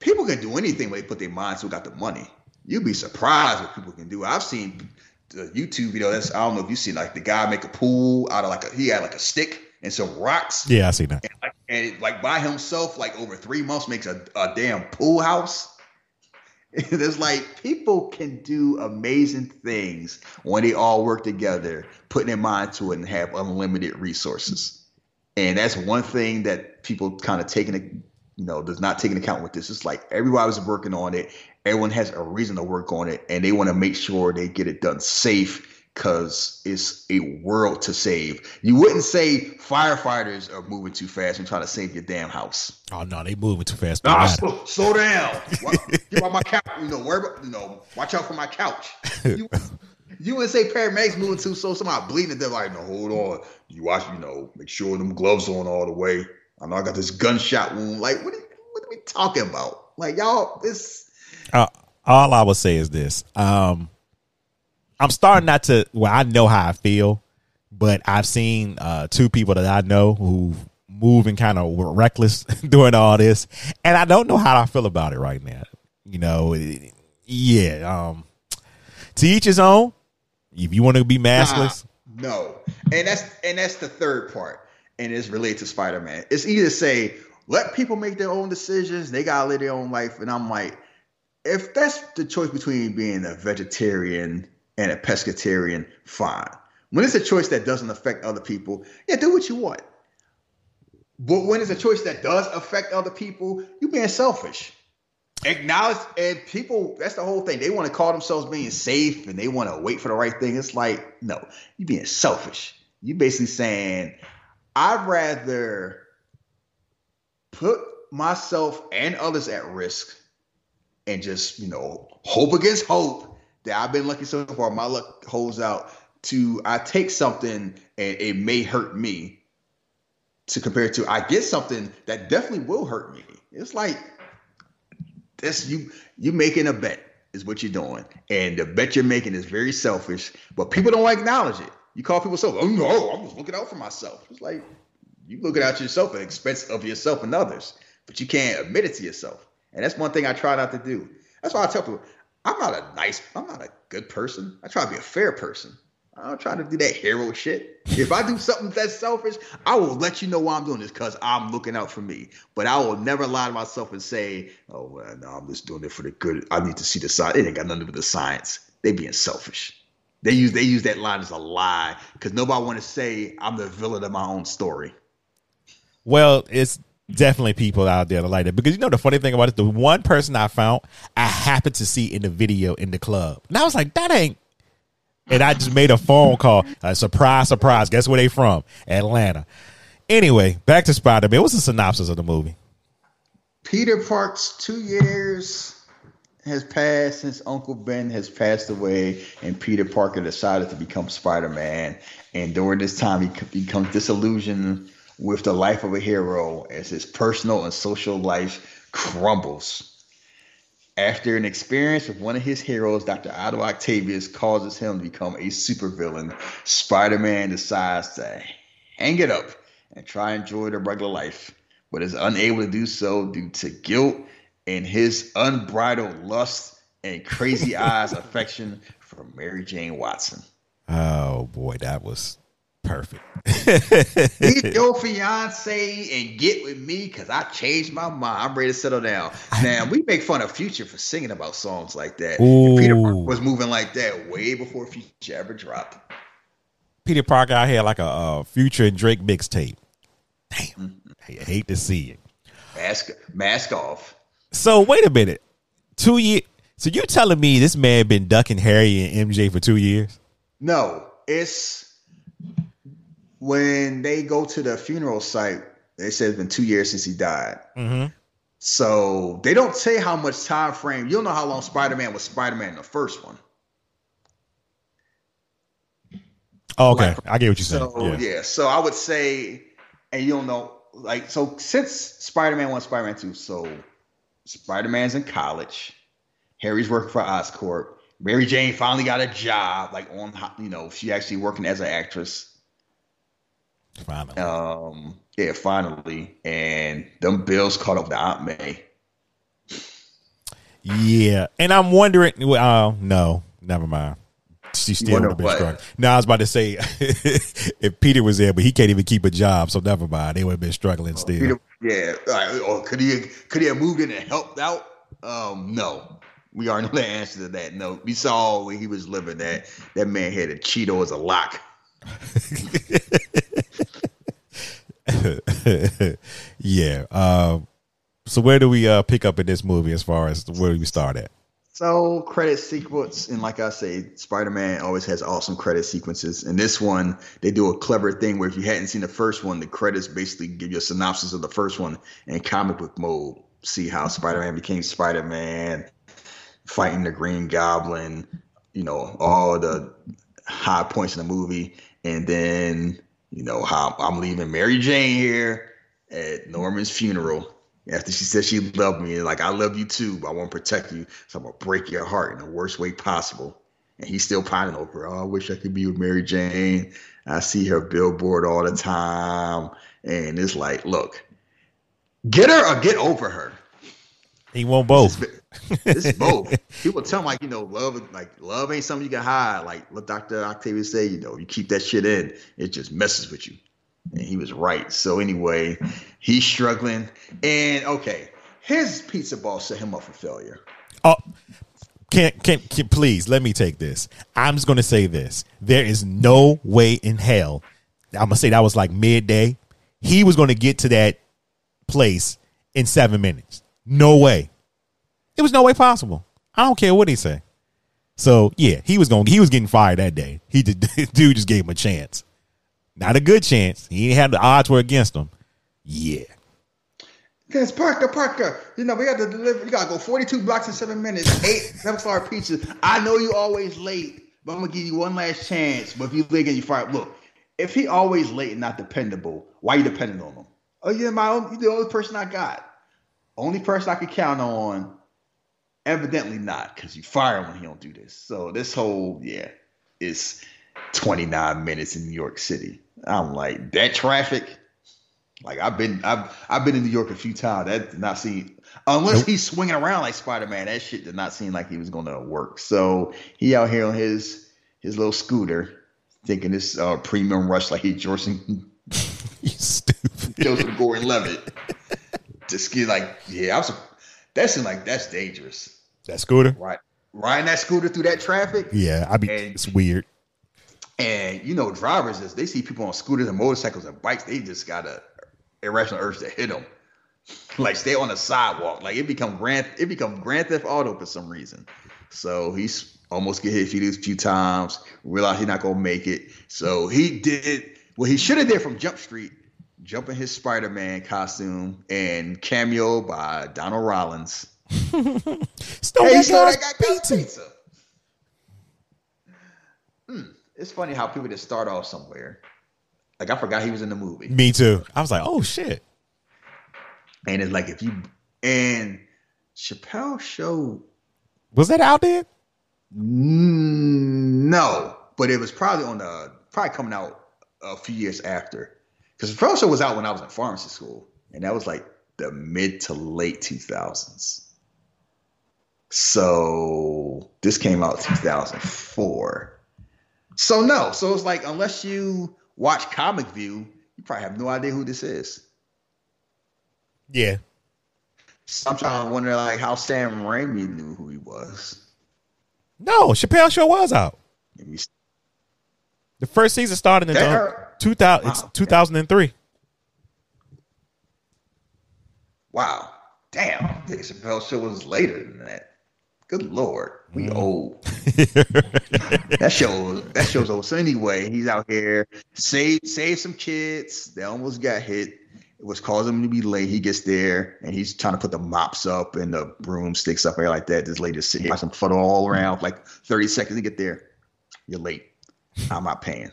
S9: people can do anything when they put their minds to it, got the money. You'd be surprised what people can do. I've seen the YouTube video. That's I don't know if you see like the guy make a pool out of like a he had like a stick and some rocks.
S8: Yeah, I see that.
S9: And, like, and like by himself, like over three months, makes a, a damn pool house. There's like people can do amazing things when they all work together, putting their mind to it, and have unlimited resources. And that's one thing that people kind of taking, you know, does not take into account with this. It's like everybody was working on it. Everyone has a reason to work on it, and they want to make sure they get it done safe because it's a world to save. You wouldn't say firefighters are moving too fast and trying to save your damn house.
S8: Oh no, they moving too fast.
S9: Nah, slow, slow, down. Get on my couch. You know, worry about, you know, watch out for my couch. You, you wouldn't say paramedics moving too slow. Somebody bleeding. They're like, no, hold on. You watch. You know, make sure them gloves on all the way. I know I got this gunshot wound. Like, what? Are, what are we talking about? Like, y'all, this.
S8: Uh, all I would say is this. Um, I'm starting not to. Well, I know how I feel, but I've seen uh, two people that I know who move moving kind of reckless doing all this, and I don't know how I feel about it right now. You know, yeah. Um, to each his own. If you want to be maskless,
S9: nah, no, and that's and that's the third part, and it's related to Spider Man. It's either say let people make their own decisions, they gotta live their own life, and I'm like, if that's the choice between being a vegetarian and a pescatarian, fine. When it's a choice that doesn't affect other people, yeah, do what you want. But when it's a choice that does affect other people, you're being selfish. Acknowledge and people, that's the whole thing. They want to call themselves being safe and they want to wait for the right thing. It's like, no, you're being selfish. You're basically saying, I'd rather put myself and others at risk and just, you know, hope against hope that I've been lucky so far. My luck holds out to I take something and it may hurt me to compare to I get something that definitely will hurt me. It's like this you you making a bet is what you're doing. And the bet you're making is very selfish, but people don't acknowledge it. You call people selfish. Oh no, I'm just looking out for myself. It's like you looking out yourself at the expense of yourself and others, but you can't admit it to yourself. And that's one thing I try not to do. That's why I tell people I'm not a nice, I'm not a good person. I try to be a fair person. I don't try to do that hero shit. If I do something that's selfish, I will let you know why I'm doing this because I'm looking out for me. But I will never lie to myself and say, "Oh well, no, I'm just doing it for the good." I need to see the side. It ain't got nothing to do with the science. They being selfish. They use they use that line as a lie because nobody want to say I'm the villain of my own story.
S8: Well, it's definitely people out there that like that because you know the funny thing about it, the one person I found I happened to see in the video in the club, and I was like, that ain't. And I just made a phone call. Uh, surprise, surprise. Guess where they from? Atlanta. Anyway, back to Spider Man. What's the synopsis of the movie?
S9: Peter Park's two years has passed since Uncle Ben has passed away, and Peter Parker decided to become Spider Man. And during this time, he becomes disillusioned with the life of a hero as his personal and social life crumbles. After an experience with one of his heroes, Dr. Otto Octavius causes him to become a supervillain. Spider Man decides to hang it up and try and enjoy the regular life, but is unable to do so due to guilt and his unbridled lust and crazy eyes affection for Mary Jane Watson.
S8: Oh boy, that was Perfect.
S9: Meet your fiance and get with me because I changed my mind. I'm ready to settle down. Now we make fun of Future for singing about songs like that. Peter Parker was moving like that way before Future ever dropped.
S8: Peter Parker out here like a uh, Future and Drake mixtape. Damn, mm-hmm. I hate to see it.
S9: Mask, mask off.
S8: So wait a minute, two years. So you telling me this man been ducking Harry and MJ for two years?
S9: No, it's when they go to the funeral site, they said it's been two years since he died.
S8: Mm-hmm.
S9: So they don't say how much time frame. You'll know how long Spider Man was Spider Man in the first one.
S8: Oh, okay. Like, I get what you're saying.
S9: So, yeah. yeah. So I would say, and you don't know, like, so since Spider Man 1, Spider Man 2, so Spider Man's in college, Harry's working for Oscorp, Mary Jane finally got a job, like, on, you know, she actually working as an actress.
S8: Finally.
S9: Um, yeah, finally. And them bills caught up to Aunt May.
S8: Yeah. And I'm wondering, uh, no, never mind. She still would have been struggling. Now I was about to say if Peter was there, but he can't even keep a job, so never mind. They would have been struggling oh, still.
S9: Peter, yeah. Or could he could he have moved in and helped out? Um, no. We already know the answer to that. No, we saw where he was living. That that man had a Cheeto as a lock.
S8: yeah. Um, so where do we uh, pick up in this movie as far as where do we start at?
S9: So credit sequence, and like I say, Spider-Man always has awesome credit sequences. And this one, they do a clever thing where if you hadn't seen the first one, the credits basically give you a synopsis of the first one in comic book mode. See how Spider-Man became Spider-Man, fighting the Green Goblin, you know, all the high points in the movie, and then you know how I'm leaving Mary Jane here at Norman's funeral after she said she loved me, like I love you too, but I want to protect you, so I'm gonna break your heart in the worst way possible. And he's still pining over. Oh, I wish I could be with Mary Jane. I see her billboard all the time, and it's like, look, get her or get over her.
S8: He won't both.
S9: It's, both. People tell him like, you know, love like love ain't something you can hide. Like what Dr. Octavius say, you know, you keep that shit in, it just messes with you. And he was right. So anyway, he's struggling. And okay, his pizza ball set him up for failure.
S8: Oh, can, can can please let me take this. I'm just gonna say this. There is no way in hell. I'm gonna say that was like midday. He was gonna get to that place in seven minutes. No way. It was no way possible. I don't care what he say. So yeah, he was going. He was getting fired that day. He did. Dude just gave him a chance. Not a good chance. He had the odds were against him. Yeah.
S9: Yes, Parker, Parker. You know we got to deliver. You got to go forty-two blocks in seven minutes. Eight seven-star pizzas. I know you always late, but I'm gonna give you one last chance. But if you late and you fire, look. If he always late and not dependable, why you depending on him? Oh, yeah, my own. You're the only person I got. Only person I could count on Evidently not, because you fire when he don't do this. So this whole yeah is 29 minutes in New York City. I'm like that traffic. Like I've been I've I've been in New York a few times. That did not seem unless nope. he's swinging around like Spider Man. That shit did not seem like he was going to work. So he out here on his his little scooter, thinking this uh, premium rush like he's Joseph Joseph Gordon-Levitt. Just get like yeah, I was that seems like that's dangerous.
S8: That scooter,
S9: right? Riding that scooter through that traffic.
S8: Yeah, I mean it's weird.
S9: And you know, drivers as they see people on scooters and motorcycles and bikes, they just got a irrational urge to hit them, like stay on the sidewalk. Like it become grand, it become Grand Theft Auto for some reason. So he's almost get hit a few, few times. Realized he's not gonna make it. So he did what he should have did from Jump Street jump in his Spider Man costume and cameo by Donnell Rawlings.
S8: Stole hey, that, guy's that guy pizza. pizza.
S9: Hmm. It's funny how people just start off somewhere. Like I forgot he was in the movie.
S8: Me too. I was like, oh shit.
S9: And it's like if you and Chappelle show
S8: was that out there?
S9: Mm, no, but it was probably on the probably coming out a few years after. Because the Show was out when I was in pharmacy school, and that was like the mid to late 2000s. So this came out 2004. So no, so it's like unless you watch Comic View, you probably have no idea who this is.
S8: Yeah.
S9: So I'm trying to wonder like how Sam Raimi knew who he was.
S8: No, Chappelle Show was out. The first season started in 2000, it's 2003.
S9: Wow. Damn. Dave Chappelle show was later than that. Good lord. We mm. old. that show that show's old. So anyway, he's out here, save save some kids. They almost got hit. It was causing him to be late. He gets there and he's trying to put the mops up and the broomsticks up there like that. This lady's sitting here, some funnel all around, like 30 seconds to get there. You're late. I'm not paying.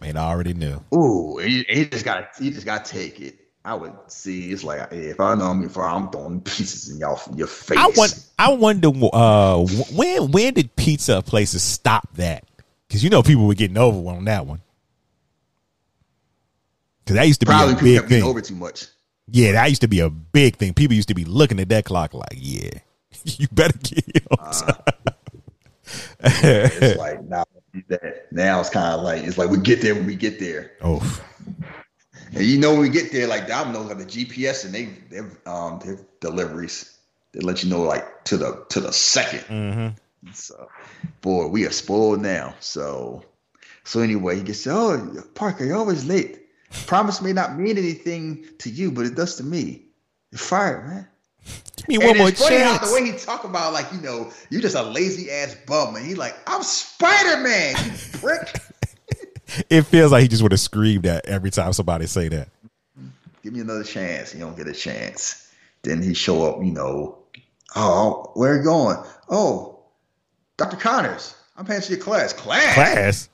S8: Man, I already knew.
S9: Ooh, he, he just got he just got to take it. I would see. It's like if I know me for, I'm throwing pieces in y'all your face.
S8: I want. I wonder uh, when when did pizza places stop that? Because you know people were getting over on that one. Because that used to Probably be a big thing.
S9: Over too much.
S8: Yeah, that used to be a big thing. People used to be looking at that clock like, yeah, you better get on uh,
S9: it's like now that now it's kind of like it's like we get there when we get there.
S8: Oh,
S9: and you know when we get there, like Domino's got the GPS and they they um their deliveries. They let you know like to the to the 2nd
S8: mm-hmm.
S9: So, boy, we are spoiled now. So, so anyway, he gets oh Parker, you're always late. Promise may not mean anything to you, but it does to me. You're fired, man.
S8: Give me one
S9: and
S8: more
S9: it's funny
S8: chance.
S9: How the way he talk about like you know you just a lazy ass bum, and he like I'm Spider Man, you prick.
S8: it feels like he just would have screamed at every time somebody say that.
S9: Give me another chance. You don't get a chance. Then he show up. You know, oh, where are you going? Oh, Dr. Connors, I'm paying for your class. Class.
S8: Class.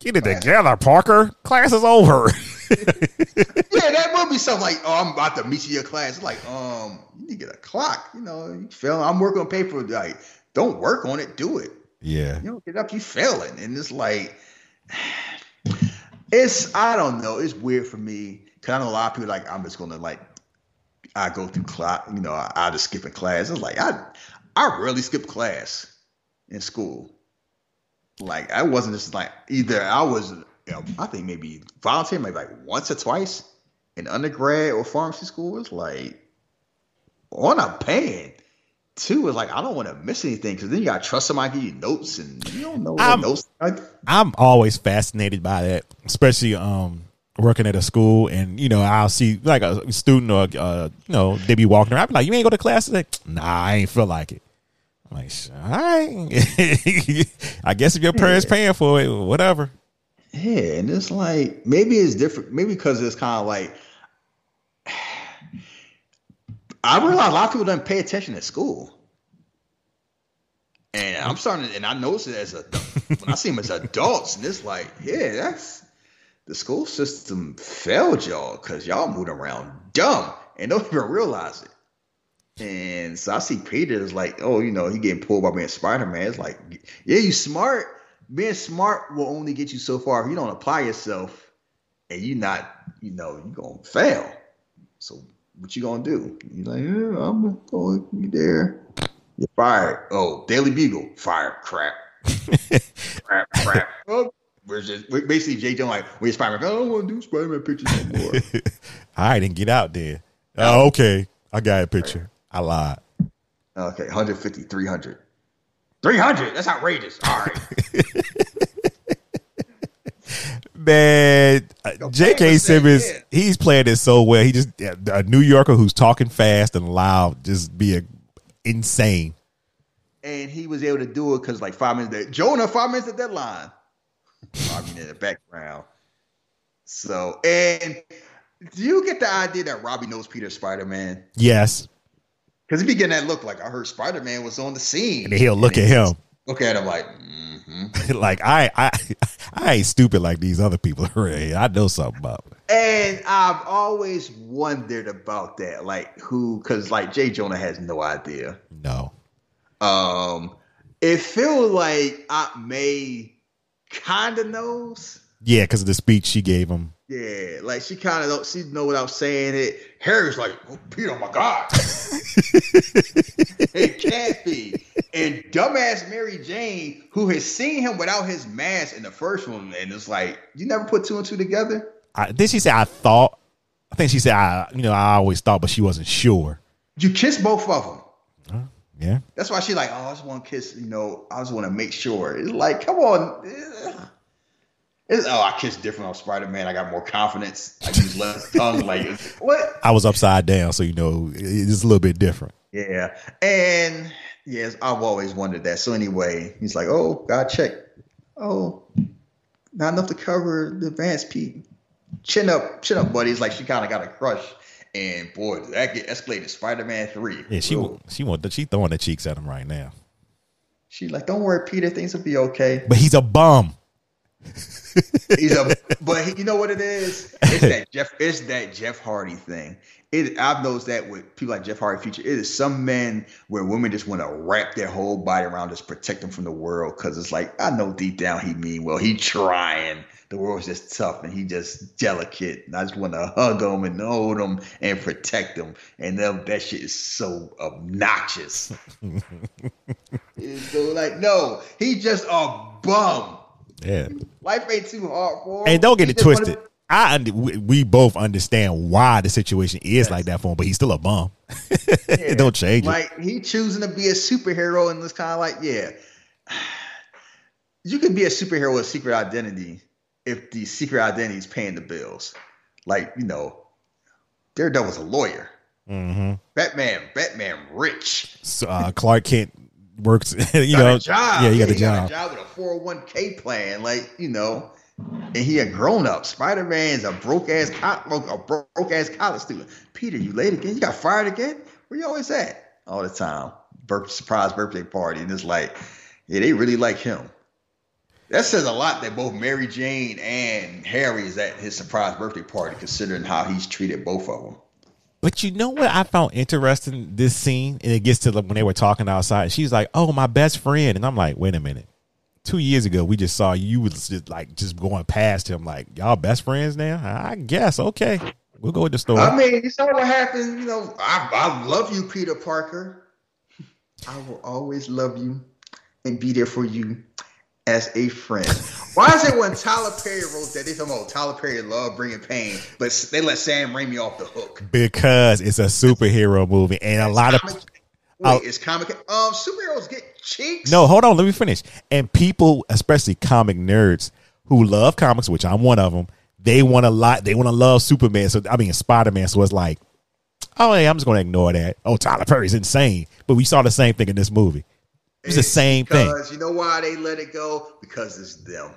S8: Get it together, Parker. Class is over.
S9: yeah, that would be something like, oh, I'm about to meet you in your class. It's like, um, you need to get a clock. You know, you fail. I'm working on paper. Like, don't work on it. Do it.
S8: Yeah.
S9: You don't get up, you failing. And it's like, it's, I don't know. It's weird for me. Cause I know a lot of people like, I'm just to like, I go through class, you know, I, I just skip a class. It's like, I, I rarely skip class in school. Like, I wasn't just like, either I was, you know, I think maybe volunteer, maybe like once or twice in undergrad or pharmacy school. It's like, one, I'm paying. Two is like I don't want to miss anything because then you got to trust somebody give you notes and you don't know
S8: I'm,
S9: notes.
S8: I'm always fascinated by that, especially um working at a school and you know I'll see like a student or uh, you know they be walking around I be like you ain't go to class today nah I ain't feel like it I'm like all right I guess if your parents
S9: Yeah.
S8: paying for it whatever
S9: Yeah, and it's like maybe it's different. Maybe because it's kind of like I realize a lot of people don't pay attention at school, and I'm starting. To, and I notice it as a when I see them as adults, and it's like, yeah, that's the school system failed y'all because y'all moving around dumb and don't even realize it. And so I see Peter is like, oh, you know, he getting pulled by being Spider Man. It's like, yeah, you smart. Being smart will only get you so far if you don't apply yourself, and you not, you know, you're gonna fail. So what you gonna do? You like, yeah, I'm gonna be there. You're fired. Oh, Daily Bugle, fired. Crap. crap, crap. Oh, where's this? Basically, Jay Jones like, where's Spider Man? I don't want to do Spider Man pictures no more.
S8: all right then get out there oh okay I got a picture I lied
S9: Okay, 150, 300. 300? That's outrageous. All right.
S8: Man, J.K. Simmons,
S9: yeah.
S8: he's playing it so well. He just a New Yorker who's talking fast and loud, just being insane.
S9: and he was able to do it because like five minutes that Jonah, five minutes at deadline. Five minutes in the background. So and do you get the idea that Robbie knows Peter Spider Man?
S8: Yes,
S9: Because he be getting that look like I heard Spider Man was on the scene.
S8: and he'll look at him
S9: Look at him like, mm-hmm.
S8: like I, I, I ain't stupid like these other people. I know something about.
S9: And I've always wondered about that, like who, because like Jay Jonah has no idea.
S8: No,
S9: Um, it feels like Aunt May kind of knows.
S8: yeah, because of the speech she gave him.
S9: Yeah, like she kind of don't she know without saying it. Harry's like, oh, Peter, oh my God. it can't be. And dumbass Mary Jane, who has seen him without his mask in the first one, and it's like, you never put two and two together?
S8: I, then she said, "I thought." I think she said, "I, you know, I always thought, but she wasn't sure."
S9: You kiss both of them.
S8: Yeah,
S9: That's why she like, oh, I just want to kiss, you know, I just want to make sure. It's like, come on. It's, oh, I kiss different on Spider Man. I got more confidence. I use less tongue. Like, what?
S8: I was upside down, so you know, it's a little bit different.
S9: Yeah. And yes, I've always wondered that. So anyway, he's like, oh, God check. Oh, not enough to cover the advance Pete. Chin up, chin up, buddy. It's like she kind of got a crush. And boy, did that get escalated Spider Man 3.
S8: Yeah, she she want she throwing the cheeks at him right now.
S9: She like, don't worry, Peter. Things will be okay.
S8: But he's a bum.
S9: He's a, but he, you know what it is? It's that Jeff. It's that Jeff Hardy thing. It, I've noticed that with people like Jeff Hardy feature. It is some men where women just want to wrap their whole body around, just protect them from the world. Because it's like I know deep down he mean well. He trying. The world's just tough, and he just delicate. And I just want to hug him and hold him and protect him. And then that shit is so obnoxious. so like, no, he just a bum.
S8: Yeah.
S9: Life ain't too hard for him.
S8: And don't get
S9: He
S8: it twisted. I und- we, both understand why the situation is like that for him, but he's still a bum. it don't change it.
S9: Like he choosing to be a superhero, and it's kind of like, yeah, you could be a superhero with secret identity if the secret identity is paying the bills. Like you know, Daredevil's a lawyer.
S8: hmm
S9: Batman, Batman, rich.
S8: So, uh, Clark Kent works. You
S9: got
S8: know,
S9: a job.
S8: yeah, he got a
S9: he
S8: job.
S9: Got a job with a four hundred one k plan. Like you know, and he a grown up. Spider Man's a broke ass a broke ass college student. Peter, you late again? You got fired again? Where you always at? All the time. Birth, surprise birthday party, and it's like, yeah, they really like him. That says a lot that both Mary Jane and Harry is at his surprise birthday party, considering how he's treated both of them.
S8: But you know what I found interesting this scene, and it gets to the, when they were talking outside. She's like, "Oh, my best friend," and I'm like, "Wait a minute." Two years ago, we just saw you was just like just going past him, like y'all best friends now. I guess okay, we'll go with the story.
S9: I mean, you saw what happened. You know, I, I love you, Peter Parker. I will always love you and be there for you as a friend. Why is it when Tyler Perry wrote that they talking about Tyler Perry love bringing pain, but they let Sam Raimi off the hook?
S8: because it's a superhero movie, and a lot of
S9: Wait, it's comic. Um, superheroes get cheeks.
S8: No, hold on. Let me finish. And people, especially comic nerds who love comics, which I'm one of them, they want to lot. They want to love Superman. So I mean, Spider Man. So it's like, oh, hey, I'm just going to ignore that. Oh, Tyler Perry's insane. But we saw the same thing in this movie. It was the same thing.
S9: Because you know why they let it go? Because it's them.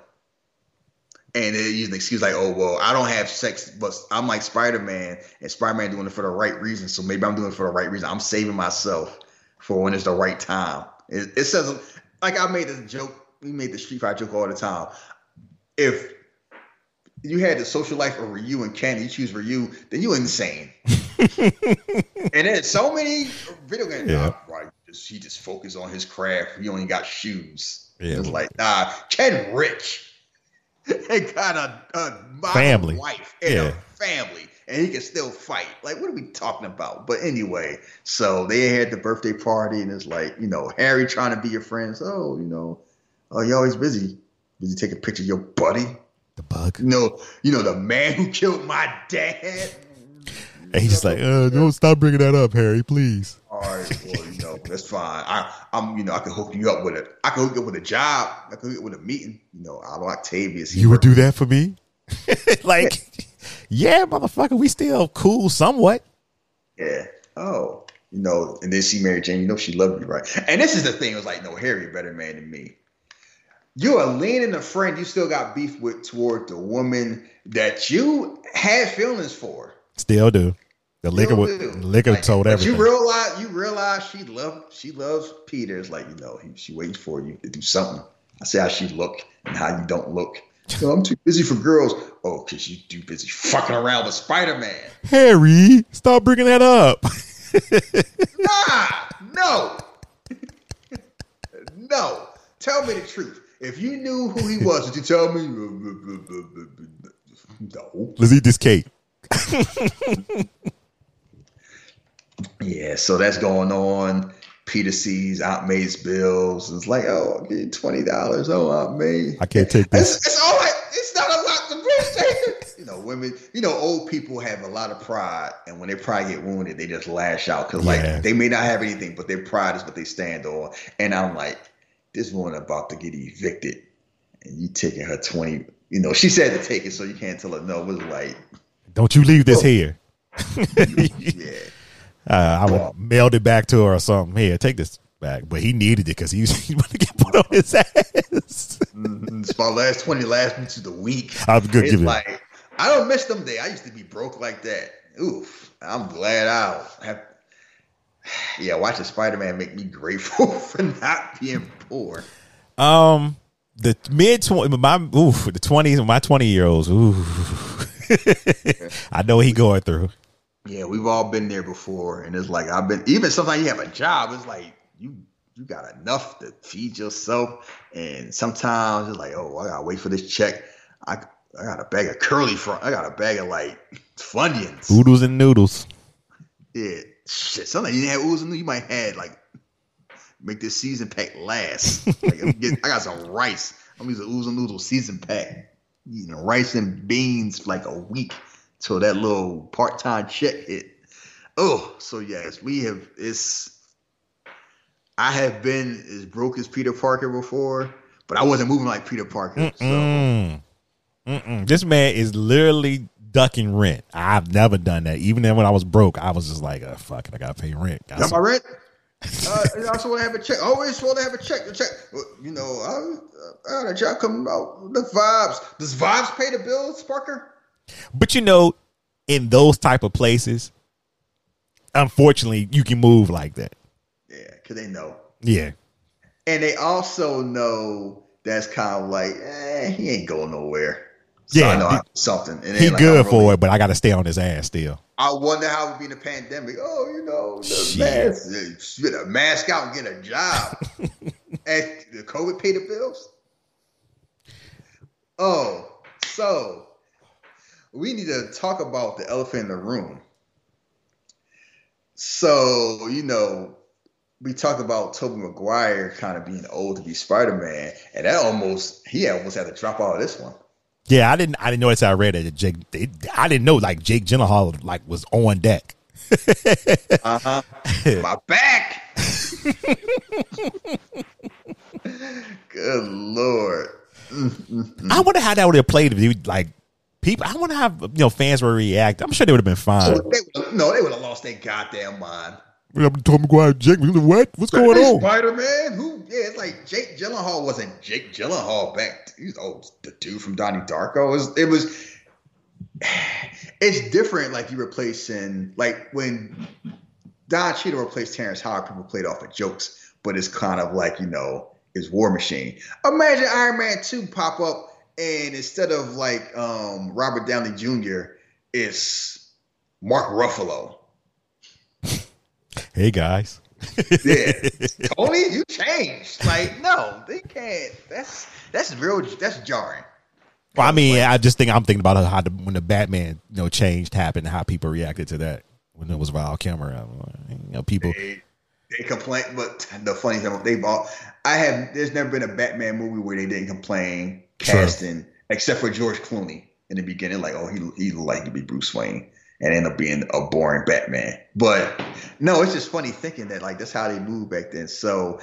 S9: And they use an excuse like, oh, well, I don't have sex, but I'm like Spider Man, and Spider Man doing it for the right reason. So maybe I'm doing it for the right reason. I'm saving myself for when it's the right time. It, it says, like I made this joke, we made the Street Fighter joke all the time. If you had the social life of Ryu and Ken, you choose Ryu, then you insane. and there's so many video games.
S8: Yeah.
S9: Right, he just focused on his craft. He only got shoes.
S8: Yeah.
S9: It's like, nah, Ken rich. and got a, a
S8: Family.
S9: wife and
S8: Yeah.
S9: a family. And he can still fight. Like, what are we talking about? But anyway, so they had the birthday party, and it's like, you know, Harry trying to be your friend. So, you know, oh, you're always busy. Busy taking pictures of your buddy.
S8: The bug.
S9: You know, you know, the man who killed my dad.
S8: And he's just like, uh, don't stop bringing that up, Harry, please.
S9: All right, well, that's fine. I, I'm, you know, I can hook you up with it. I can hook you up with a job. I can hook you up with a meeting. You know, I'll Octavius.
S8: You would do that for me? like, yeah, motherfucker, we still cool somewhat.
S9: Yeah. Oh, you know, and then see Mary Jane. You know, she loved you, right? And this is the thing. It was like, no, Harry, better man than me. You are leaning a friend you still got beef with toward the woman that you had feelings for.
S8: Still do. The liquor,
S9: Still
S8: was,
S9: do.
S8: liquor
S9: Like,
S8: told everything.
S9: You realize you realize she loved she loves Peter. It's like you know he, she waits for you to do something. I see how she look and how you don't look. So I'm too busy for girls. Oh, cause you too busy fucking around with Spider Man.
S8: Harry, stop bringing that up.
S9: Nah, no, no. Tell me the truth. If you knew who he was, would you tell me? No.
S8: Let's eat this cake.
S9: Yeah, so that's going on. Peter sees Aunt May's bills. It's like, oh, I'll give you twenty dollars. Oh, Aunt May.
S8: I can't take this.
S9: It's, it's all right. It's not a lot to appreciate. you know, women. You know, old people have a lot of pride, and when their pride get wounded, they just lash out because,
S8: Yeah.
S9: like, they may not have anything, but their pride is what they stand on. And I'm like, this woman about to get evicted, and you taking her twenty. You know, she said to take it, so you can't tell her no. It was like,
S8: Don't you leave this here.
S9: yeah.
S8: Uh, I would mailed it back to her or something. Here, take this back. But he needed it because he was he wanted to get put on his ass.
S9: Mhm. It's my last 20 last weeks of the week.
S8: I'm good
S9: It's
S8: giving it.
S9: I don't miss them days. I used to be broke like that. Oof. I'm glad I have Yeah, watching Spider Man make me grateful for not being poor.
S8: Um, the mid twenty, my oof, the twenties, my twenty year olds. Ooh, I know what he going through.
S9: Yeah, we've all been there before. And it's like I've been even sometimes you have a job, it's like you you got enough to feed yourself. And sometimes it's like, oh, I gotta wait for this check. I I got a bag of curly front. I got a bag of like Funyuns.
S8: Oodles and noodles.
S9: Yeah, shit. Sometimes you didn't have oodles and you might have had like make this season pack last. Like, get, I got some rice. I'm using oozle noodle season pack. You know, rice and beans for like a week till that little part time check hit. Oh, so yes, we have. It's. I have been as broke as Peter Parker before, but I wasn't moving like Peter Parker. So.
S8: Mm. Mm-mm. This man is literally ducking rent. I've never done that. Even then, when I was broke, I was just like, oh, "Fuck it, I gotta pay rent."
S9: Got my rent. uh, I also want to have a check. Always want to have a check. The check. You know, I, I got a job coming out. The vibes. Does vibes pay the bills, Parker?
S8: But you know, in those type of places, unfortunately, you can move like that.
S9: Yeah, because they know.
S8: Yeah,
S9: and they also know that's kind of like, eh, he ain't going nowhere. So
S8: yeah,
S9: I know something.
S8: And he like, good for really, it, but I got to stay on his ass still.
S9: I wonder how it would be in the pandemic. Oh, you know, the mask, get a mask out and get a job. and the COVID pay the bills. Oh, so we need to talk about the elephant in the room. So, you know, we talked about Tobey Maguire kind of being old to be Spider Man, and that almost he almost had to drop out of this one.
S8: Yeah, I didn't. I didn't notice. I read it. Jake. They, I didn't know like Jake Gyllenhaal like was on deck.
S9: uh huh. My back. Good lord.
S8: I wonder how that would have played if you like people. I wonder how you know fans would react. I'm sure they would have been fine.
S9: Oh, they, no, they would have lost their goddamn mind.
S8: I'm Tom McGuire, Jake. What? What's going on?
S9: Spider Man? Who? Yeah, it's like Jake Gyllenhaal wasn't Jake Gyllenhaal back. He's oh the dude from Donnie Darko. It was. It was. It's different. Like you replacing like when Don Cheadle replaced Terrence Howard, people played off the jokes, but it's kind of like you know is War Machine. Imagine Iron Man two pop up and instead of like um, Robert Downey Jr., it's Mark Ruffalo
S8: hey guys.
S9: yeah, Tony, you changed. Like, no, they can't. That's that's real. That's jarring.
S8: Well, I mean, I just think I'm thinking about how the, when the Batman, you know, changed happened, how people reacted to that when it was Val Kilmer. You know, people
S9: they, they complain, but the funny thing they've all. I have. There's never been a Batman movie where they didn't complain casting, except for George Clooney in the beginning. Like, oh, he he like to be Bruce Wayne and end up being a boring Batman. But no, it's just funny thinking that like that's how they moved back then. So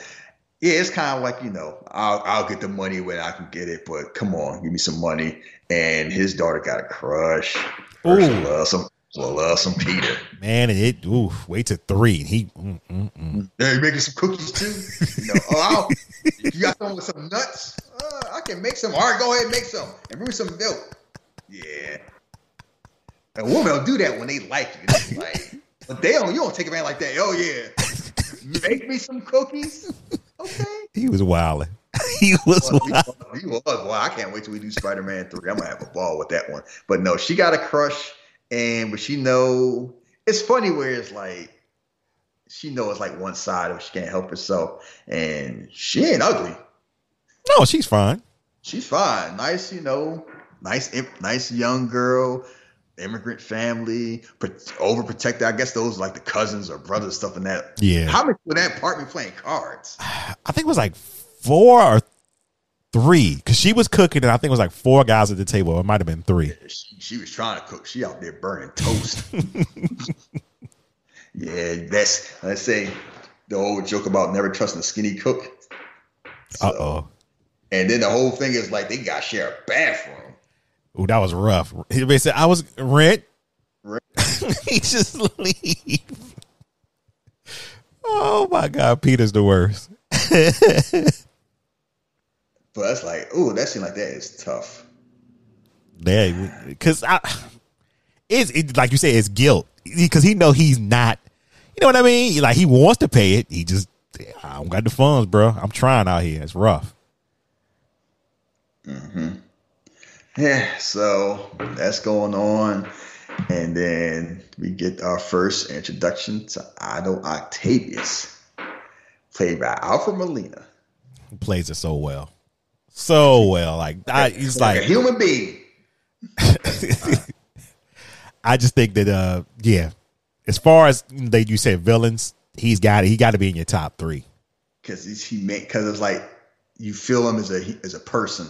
S9: yeah, it's kind of like you know, I'll I'll get the money when I can get it, but come on, give me some money. And his daughter got a crush. Love some love some Peter.
S8: Man, it ooh, wait to three. He mm, mm,
S9: mm. Yeah, you making some cookies too. you know, oh, you got some with some nuts. Uh, I can make some. All right, go ahead and make some and bring me some milk. Yeah, a woman will do that when they like you. Like, but they don't. You don't take a man like that. Oh yeah, make me some cookies. Okay.
S8: He was wilding. he was well,
S9: wild. He was. Well, I can't wait till we do Spider Man three. I'm gonna have a ball with that one. But no, she got a crush, and but she know it's funny where it's like she knows like one side of she can't help herself, and she ain't ugly.
S8: No, she's fine.
S9: She's fine. Nice, you know, nice, nice young girl immigrant family, overprotected. I guess those like the cousins or brothers, stuff in that.
S8: Yeah.
S9: How many were that apartment playing cards?
S8: I think it was like four or three because she was cooking, and I think it was like four guys at the table. It might have been three.
S9: She, she, was trying to cook. She out there burning toast. yeah, that's let's say the old joke about never trusting a skinny cook.
S8: So, uh oh.
S9: And then the whole thing is like they got share a bathroom.
S8: Oh, that was rough. He said, "I was rent." rent. he just leave. Oh my god, Peter's the worst.
S9: but it's like, oh, that seemed like that is tough.
S8: Yeah, because I, it's it, like you say, it's guilt because he know he's not. You know what I mean? Like he wants to pay it. He just, I don't got the funds, bro. I'm trying out here. It's rough.
S9: Hmm. Yeah, so that's going on. And then we get our first introduction to Otto Octavius, played by Alfred Molina.
S8: He plays it so well. So well. Like, I, he's like,
S9: like a human being.
S8: I just think that, uh, yeah, as far as they, you said villains, he's got. He got to be in your top three.
S9: because he made because it's like you feel him as a as a person.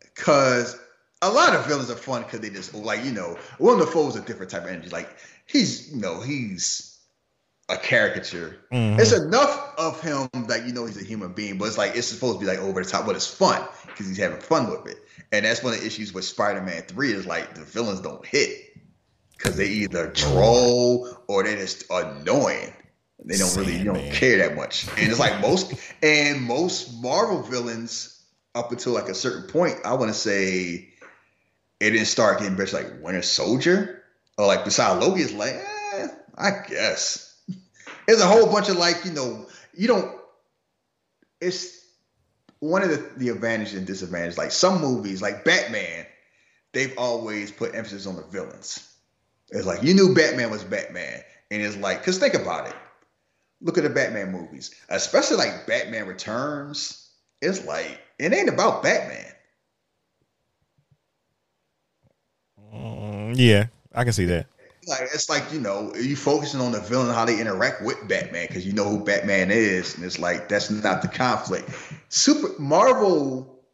S9: Because a lot of villains are fun because they just like you know Willem Dafoe is a different type of energy. Like he's you know he's a caricature. Mm-hmm. It's enough of him that you know he's a human being, but it's like it's supposed to be like over the top, but it's fun because he's having fun with it. And that's one of the issues with Spider-Man Three is like the villains don't hit because they either troll or they're just annoying. They don't really, you don't care that much. And it's like most and most Marvel villains up until like a certain point, I want to say it didn't start getting better like Winter Soldier or like beside Loki is like, eh, I guess. There's a whole bunch of like, you know, you don't it's one of the, the advantages and disadvantages. Like some movies, like Batman, they've always put emphasis on the villains. It's like you knew Batman was Batman. And it's like, because think about it. Look at the Batman movies, especially like Batman Returns. It's like, it ain't about Batman.
S8: Mm, yeah, I can see that.
S9: Like it's like you know you focusing on the villain how they interact with Batman because you know who Batman is, and it's like that's not the conflict. Super Marvel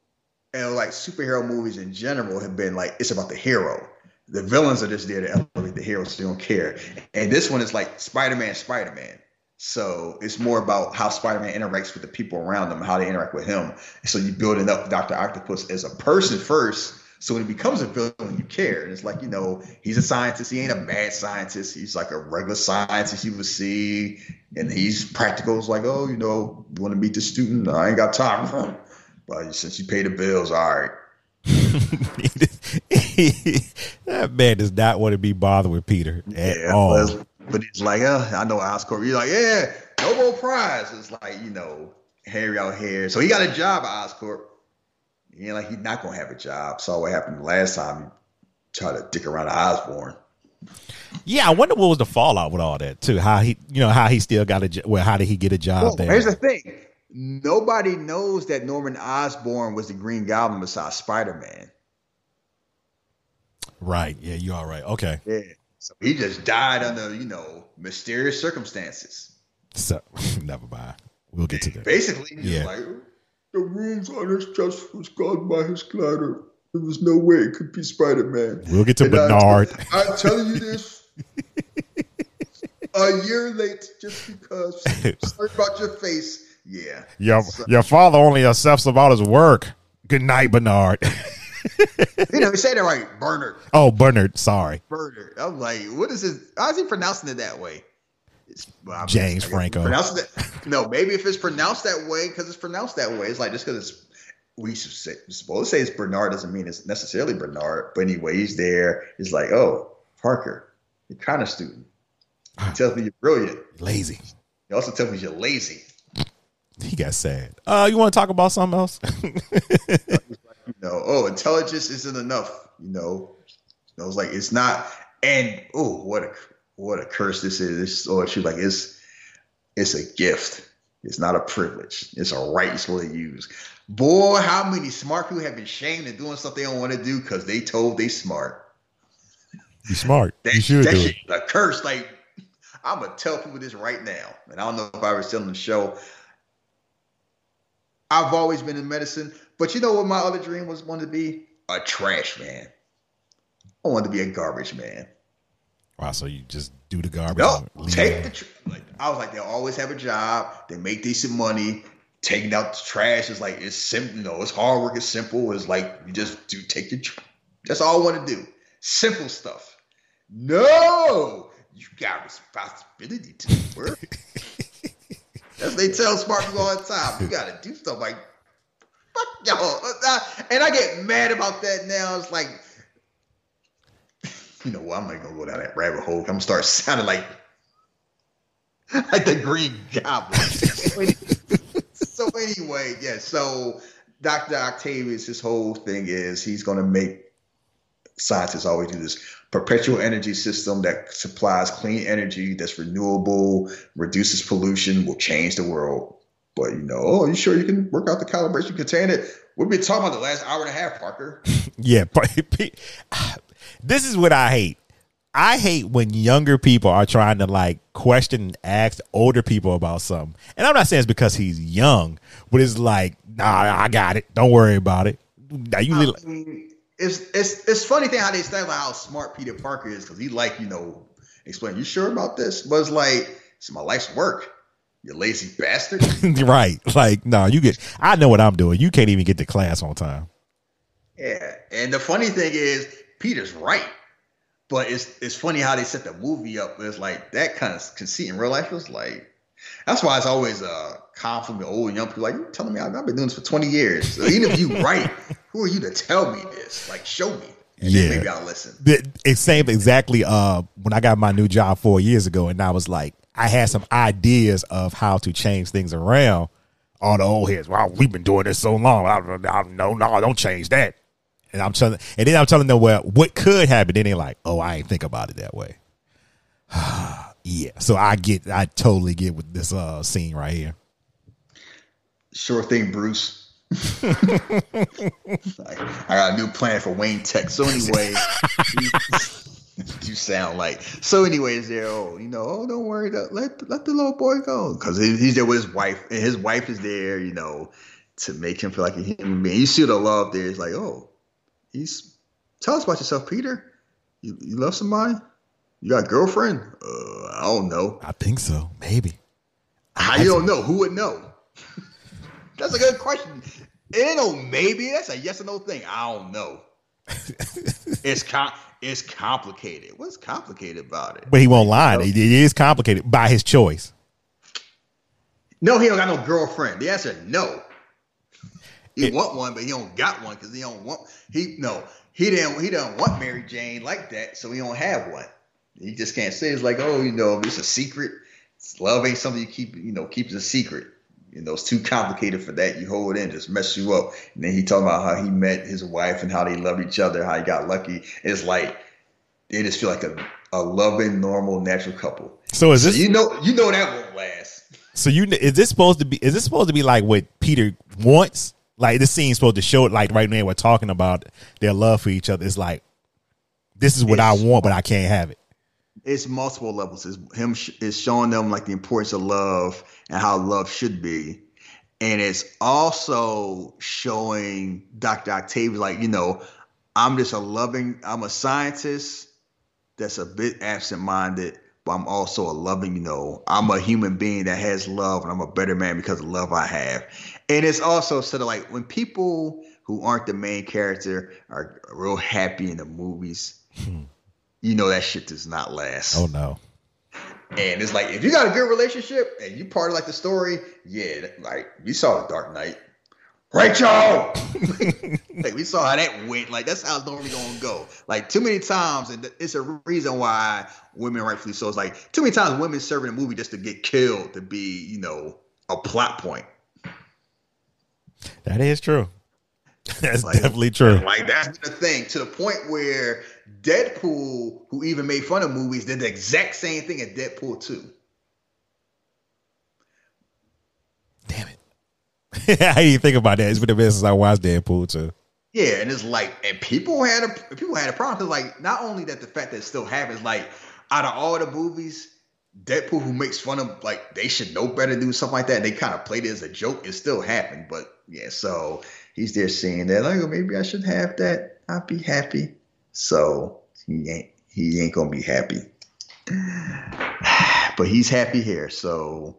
S9: and like superhero movies in general have been like it's about the hero. The villains are just there to elevate the heroes, so they don't care. And this one is like Spider Man, Spider Man. So it's more about how Spider-Man interacts with the people around him, how they interact with him. So you're building up Doctor Octopus as a person first. So when he becomes a villain, you care. And it's like you know he's a scientist. He ain't a mad scientist. He's like a regular scientist you would see, and he's practical. It's like oh you know you want to meet the student? I ain't got time for him. But since you pay the bills, all right.
S8: that man does not want to be bothered with Peter at yeah, all.
S9: But he's like, oh, I know Oscorp. You're like, yeah, Nobel Prize. It's like, you know, Harry out here. So he got a job at Oscorp. He know, like he's not gonna have a job. Saw what happened last time he tried to dick around Osborn.
S8: Yeah, I wonder what was the fallout with all that too. How he, you know, how he still got a well, how did he get a job well, there?
S9: Here's the thing: nobody knows that Norman Osborn was the Green Goblin besides Spider Man.
S8: Right. Yeah, you are right. Okay.
S9: Yeah. So he just died under, you know, mysterious circumstances.
S8: So never mind. We'll get to that.
S9: Basically, yeah. Like, the wounds on his chest was caused by his glider. There was no way it could be Spider Man.
S8: We'll get to and Bernard.
S9: I'm, I'm telling you this a year late just because. Sorry about your face. Yeah.
S8: Your, so, your father only accepts about his work. Good night, Bernard.
S9: you know, he said it right, Bernard.
S8: Oh, Bernard. Sorry,
S9: Bernard. I'm like, what is his? How is he pronouncing it that way?
S8: Well, James Franco.
S9: That, no, maybe if it's pronounced that way, because it's pronounced that way, it's like just because it's we say, supposed to say it's Bernard doesn't mean it's necessarily Bernard. But anyway, he's there. He's like, oh, Parker, you're kind of student. He ah. tells me you're brilliant.
S8: Lazy.
S9: He also tells me you're lazy.
S8: He got sad. Uh, you want to talk about something else?
S9: you know, oh, intelligence isn't enough. You know, know, it's like it's not. And oh, what a what a curse this is. This or she like it's it's a gift. It's not a privilege. It's a right you're supposed to use. Boy, how many smart people have been shamed and doing stuff they don't want to do because they told they smart.
S8: You smart.
S9: That,
S8: you should
S9: that
S8: do
S9: shit, it. A curse. Like I'm gonna tell people this right now, and I don't know if I was telling the show. I've always been in medicine, but you know what my other dream was wanted to be? A trash man. I wanted to be a garbage man.
S8: Wow, so you just do the garbage?
S9: No, take the tr- like. I was like, they always have a job. They make decent money. Taking out the trash is like it's simple. You know, it's hard work. It's simple. It's like you just do take your. Tr- That's all I want to do. Simple stuff. No, you got responsibility to work. As they tell smart people all the time, you got to do stuff like fuck y'all. And I get mad about that now. It's like, you know what? I'm not gonna go down that rabbit hole. I'm gonna start sounding like like the Green Goblin. so anyway, yeah. So Dr. Octavius, his whole thing is he's gonna make scientists always do this perpetual energy system that supplies clean energy that's renewable, reduces pollution, will change the world. But you know, oh, you sure you can work out the calibration contain it? We've been talking about the last hour and a half, Parker.
S8: yeah, this is what I hate. I hate when younger people are trying to like question and ask older people about something. And I'm not saying it's because he's young, but it's like, nah, I got it. Don't worry about it. Now you
S9: I mean, it's it's it's funny thing how they say about how smart Peter Parker is because he like you know explain. You sure about this? But it's like it's my life's work. You lazy bastard.
S8: right. Like, no, you get. I know what I'm doing. You can't even get to class on time.
S9: Yeah, and the funny thing is, Peter's right. But it's it's funny how they set the movie up. It's like that kind of conceit in real life was like. That's why it's always a conflict with old and young people. Like you telling me I've been doing this for twenty years. So even if you right, who are you to tell me this? Like show me. And yeah, maybe I'll listen.
S8: It's same exactly. Uh, when I got my new job four years ago, and I was like, I had some ideas of how to change things around. All the old heads, wow, we've been doing this so long. I, I, no, no, don't change that. And I'm telling, and then I'm telling them, well, what could happen? Then they're like, oh, I ain't think about it that way. yeah, so I get, I totally get with this uh scene right here.
S9: Sure thing, Bruce. I got a new plan for Wayne Tech. So anyway, you sound like. So anyways, there. Oh, you know, oh, don't worry. Let let the little boy go because he's there with his wife, and his wife is there. You know, to make him feel like a human being. You see the love there. It's like, oh, he's. Tell us about yourself, Peter. You, you love somebody? You got a girlfriend? Uh, I don't know.
S8: I think so. Maybe.
S9: How you don't know? Who would know? That's a good question. It no maybe. That's a yes or no thing. I don't know. it's com- it's complicated. What's complicated about it?
S8: But he won't lie. It is complicated by his choice.
S9: No, he don't got no girlfriend. The answer no. He it, want one, but he don't got one because he don't want he no he didn't he don't want Mary Jane like that, so he don't have one. He just can't say it's like oh you know it's a secret. It's love ain't something you keep you know keep it a secret. You know, it's too complicated for that. You hold it in, just mess you up. And then he talking about how he met his wife and how they love each other, how he got lucky. It's like they just feel like a, a loving, normal, natural couple.
S8: So is this
S9: so you know you know that won't last.
S8: So you is this supposed to be is this supposed to be like what Peter wants? Like this scene's supposed to show it like right now we're talking about their love for each other. It's like this is what it's, I want, but I can't have it
S9: it's multiple levels. It's him sh- is showing them like the importance of love and how love should be, and it's also showing Doctor Octavius like you know I'm just a loving. I'm a scientist that's a bit absent-minded, but I'm also a loving. You know, I'm a human being that has love, and I'm a better man because of love I have. And it's also sort of like when people who aren't the main character are real happy in the movies. Hmm you know that shit does not last.
S8: Oh no.
S9: And it's like if you got a good relationship and you part of like the story, yeah, like we saw the Dark Knight. Rachel, like we saw how that went. Like that's how it's normally gonna go. Like too many times, and it's a reason why women, rightfully so, it's like too many times women serving a movie just to get killed to be, you know, a plot point.
S8: That is true. That's like, definitely true.
S9: Like that's the thing to the point where Deadpool, who even made fun of movies, did the exact same thing at Deadpool 2.
S8: Damn it. How do you think about that? It's been a minute since I watched Deadpool 2.
S9: Yeah, and it's like, and people had a people had a problem because like not only that the fact that it still happens, like out of all the movies, Deadpool who makes fun of like they should know better do something like that. And they kind of played it as a joke. It still happened, but yeah. So he's there saying that like, oh, maybe I should have that. I'd be happy. So he ain't he ain't gonna be happy. But he's happy here. So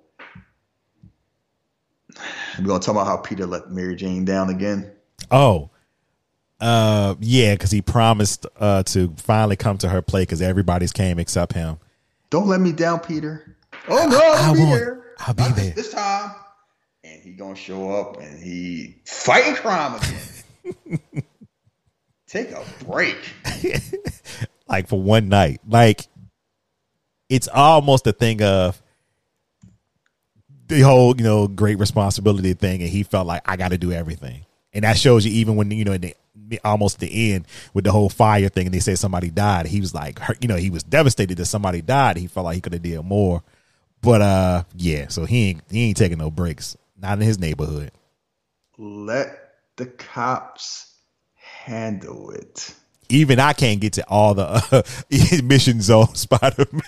S9: we're gonna talk about how Peter let Mary Jane down again.
S8: Oh. Uh yeah, because he promised uh to finally come to her play because everybody's came except him.
S9: Don't let me down, Peter. Oh no, I'll, I'll be there.
S8: I'll be Not there
S9: this time. He gonna show up and he fighting crime again. Take a break.
S8: like for one night. Like it's almost a thing of the whole, you know, great responsibility thing, and he felt like I got to do everything, and that shows you even when you know in the almost the end with the whole fire thing, and they said somebody died. He was like, you know, he was devastated that somebody died. He felt like he could have did more, but uh, yeah. So he ain't he ain't taking no breaks, not in his neighborhood.
S9: Let the cops handle it.
S8: even I can't get to all the uh, missions on Spider Man.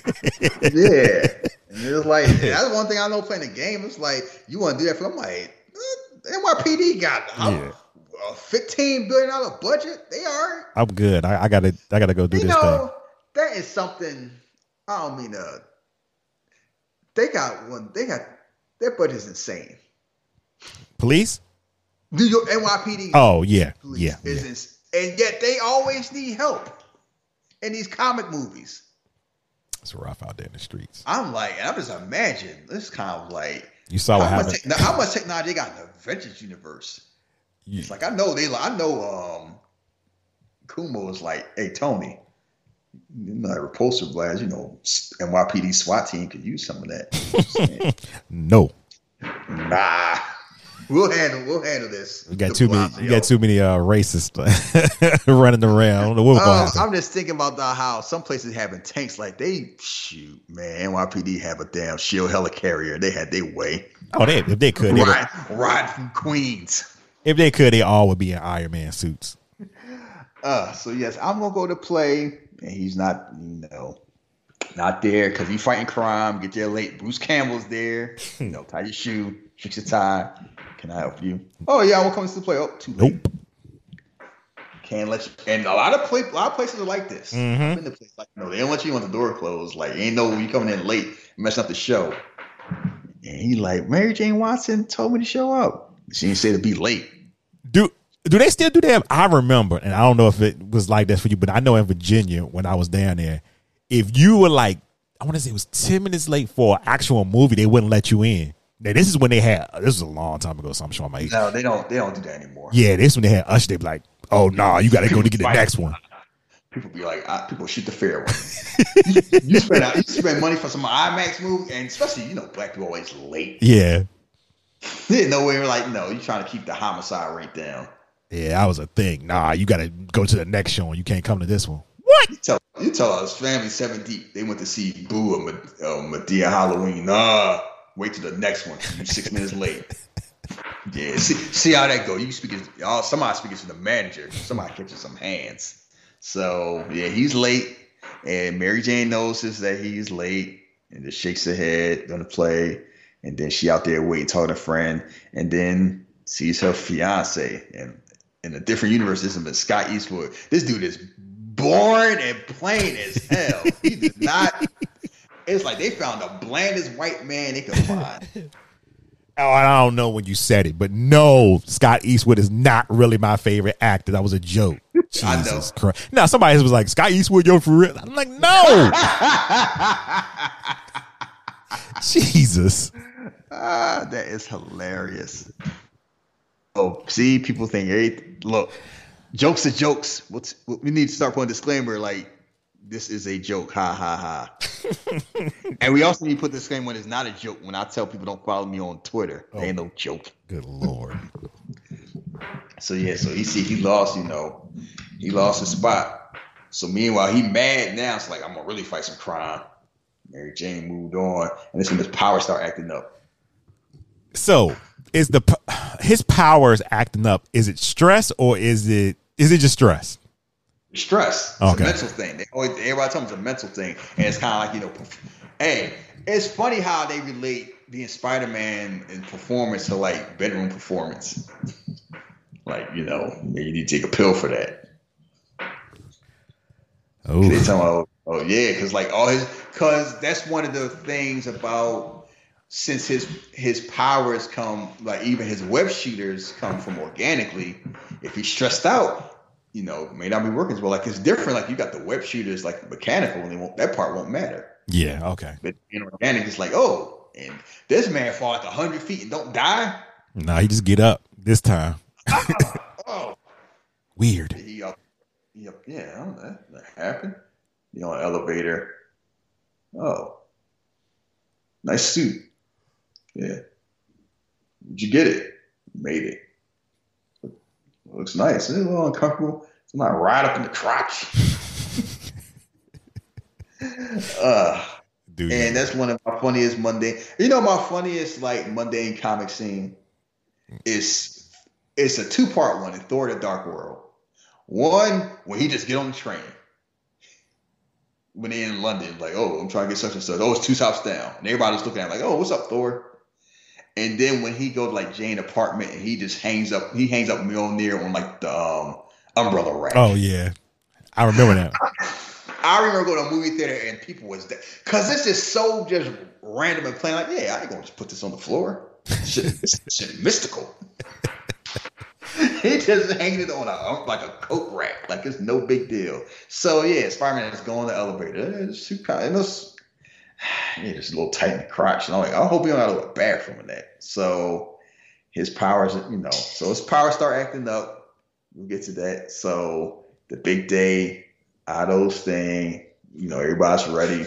S9: yeah, and it's like that's one thing I know playing the game. It's like you want to do that for. I'm like, uh, NYPD got
S8: Yeah.
S9: a fifteen billion dollar budget. They are.
S8: I'm good. I, I gotta I gotta go do
S9: You
S8: this
S9: know,
S8: thing.
S9: that is something. I don't mean uh. They got one. They got their budget's insane.
S8: Police?
S9: New York NYPD.
S8: Oh yeah,
S9: police
S8: yeah, yeah.
S9: ins- and yet they always need help in these comic movies.
S8: It's rough out there in the streets.
S9: I'm like, I'm just imagine this kind of like
S8: You saw what
S9: how much,
S8: happened.
S9: techno- how much technology they got in the Avengers universe.
S8: You-
S9: It's like I know they, I know um, Cuomo is like, hey Tony, you know, repulsor blast, you know, NYPD SWAT team could use some of that.
S8: no,
S9: nah, we'll handle, we'll handle this.
S8: we got too many. You got too many uh, racists running around. I don't know what's going
S9: Uh. I'm just thinking about the, how some places having tanks like they shoot man. NYPD have a damn shield helicarrier. They had their way.
S8: Oh, they, if they could, they would,
S9: Ride, ride from Queens.
S8: if they could, they all would be in Iron Man suits.
S9: Uh, so yes, I'm gonna go to play, and he's not, you know, not there because he's fighting crime. Get there late. Bruce Campbell's there. You know, tie your shoe, fix your tie. Can I help you? Oh yeah, I will come to the play. Oh, too late.
S8: Nope.
S9: Can't let you. And a lot of play, a lot of places are like this. Mm-hmm. Been to places like no, they don't let you on the door closed. Like ain't no you coming in late, messing up the show. And he like Mary Jane Watson told me to show up. She didn't say to be late.
S8: Do do they still do that? I remember, and I don't know if it was like that for you, but I know in Virginia when I was down there, if you were like, I want to say it was ten minutes late for an actual movie, they wouldn't let you in. Now this is when they had. This was a long time ago, so I'm showing my age.
S9: No, they don't. They don't do that anymore.
S8: Yeah, this when they had Usher. They be like, "Oh no, nah, you got to go to get the next one."
S9: People be like, uh, people shoot the fair one. you, you spend you spend money for some IMAX movie, and especially you know black people always late.
S8: Yeah,
S9: There's no way we're like, no, you're trying to keep the homicide rate down.
S8: yeah, that was a thing. Nah, you got to go to the next show, and you can't come to this one.
S9: You tell you tell us family seven deep. They went to see Boo and Med- uh, Madea Halloween. Nah, wait till the next one. You six minutes late. Yeah, see, see how that go. You speaking, y'all. Somebody speaking to the manager. Somebody catching some hands. So yeah, he's late, and Mary Jane notices that he's late, and just shakes her head, gonna play, and then she out there waiting, talking to a friend, and then sees her fiance, and in a different universe, this is Scott Eastwood. This dude is boring and plain as hell. He does not. It's like they found the blandest white man they could find.
S8: Oh, I don't know when you said it, but no, Scott Eastwood is not really my favorite actor. That was a joke. Jesus Christ. Now somebody was like, Scott Eastwood, yo, for real? I'm like, no. Jesus.
S9: Ah, that is hilarious. Oh, see, people think, hey, look, jokes are jokes. What's we need to start putting a disclaimer like this is a joke, ha ha ha. and we also need to put this game when it's not a joke. When I tell people don't follow me on Twitter, it oh. ain't no joke.
S8: Good Lord.
S9: So yeah, so he see he lost, you know, he lost his spot. So meanwhile, he mad now. It's like I'm gonna really fight some crime. Mary Jane moved on, and this when his power start acting up.
S8: So is the his powers acting up? Is it stress or is it is it just stress?
S9: Stress. It's
S8: Okay.
S9: a mental thing. They always everybody tells me it's a mental thing, and it's kind of like you know, hey, it's funny how they relate being Spider Man and performance to like bedroom performance. Like you know, maybe you need to take a pill for that. They
S8: Oh,
S9: tell me, oh, oh yeah, because like all his, because that's one of the things about since his his powers come, like even his web shooters come from organically. If he's stressed out, you know, may not be working as well. Like it's different. Like you got the web shooters, like mechanical, and they won't, that part won't matter.
S8: yeah. Okay.
S9: But in organic, it's like, oh, and this man fall like hundred feet and don't die.
S8: No, he just get up this time.
S9: Oh,
S8: Weird.
S9: he up, he up, yeah, I don't know, that, that happened. You know, elevator. Oh, nice suit. Yeah. Did you get it? Made it. Looks nice. It's a little uncomfortable. Somebody right up in the crotch. uh,
S8: Dude.
S9: and that's one of my funniest Monday. You know, my funniest like mundane comic scene is it's a two part one in Thor: The Dark World. One, when he just get on the train. When they in London, like, oh, I'm trying to get such and such. Oh, it's two stops down. And everybody's looking at him like, oh, what's up, Thor? And then when he goes to like Jane apartment and he just hangs up, he hangs up Mjolnir on like the um, umbrella rack.
S8: Oh yeah, I remember that.
S9: I remember going to a movie theater and people was there because this is so just random and plain. Like, yeah, I ain't gonna just put this on the floor. Shit, shit mystical. he just hanging it on a like a coat rack, like it's no big deal. So yeah, Spider-Man is going the elevator. It's too kind. It yeah, just a little tight in the crotch, and I'm like, I hope you don't have to look bathroom from that. So his powers, you know, so his powers start acting up. We'll get to that. So the big day, Otto's thing, you know, everybody's ready.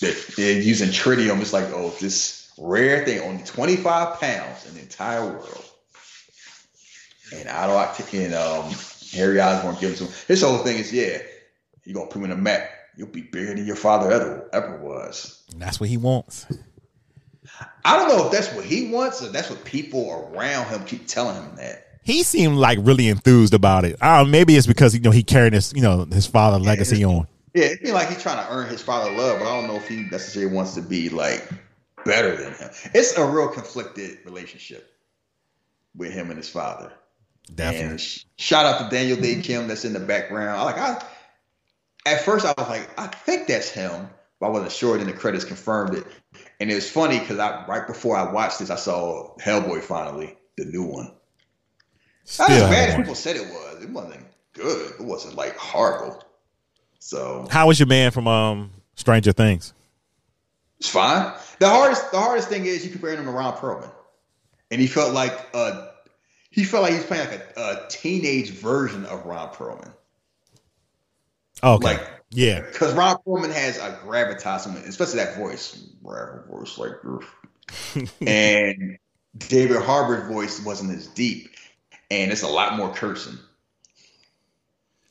S9: They're, they're using tritium. It's like, oh, this rare thing, only 25 pounds in the entire world. And Otto and um, Harry Osborn gives him his whole thing is, yeah, you're gonna put him in a map. You'll be bigger than your father ever ever was.
S8: And that's what he wants.
S9: I don't know if that's what he wants or that's what people around him keep telling him that.
S8: He seemed like really enthused about it. I maybe it's because you know he carried his you know his father legacy
S9: yeah,
S8: on.
S9: Yeah, it seems like he's trying to earn his father love, but I don't know if he necessarily wants to be like better than him. It's a real conflicted relationship with him and his father.
S8: Definitely.
S9: And shout out to Daniel Dae Kim that's in the background. I like I at first I was like, I think that's him, but I wasn't sure. Then the credits confirmed it. And it was funny because I right before I watched this, I saw Hellboy finally, the new one. Not as bad as people said it was. It wasn't good. It wasn't like horrible. So
S8: how was your man from um Stranger Things?
S9: It's fine. The hardest the hardest thing is you comparing him to Ron Perlman, and he felt like uh he felt like he was playing like a, a teenage version of Ron Perlman.
S8: Okay.
S9: Like
S8: yeah,
S9: because Ron Perlman has a gravitas, especially that voice, voice like, and David Harbour's voice wasn't as deep, and it's a lot more cursing.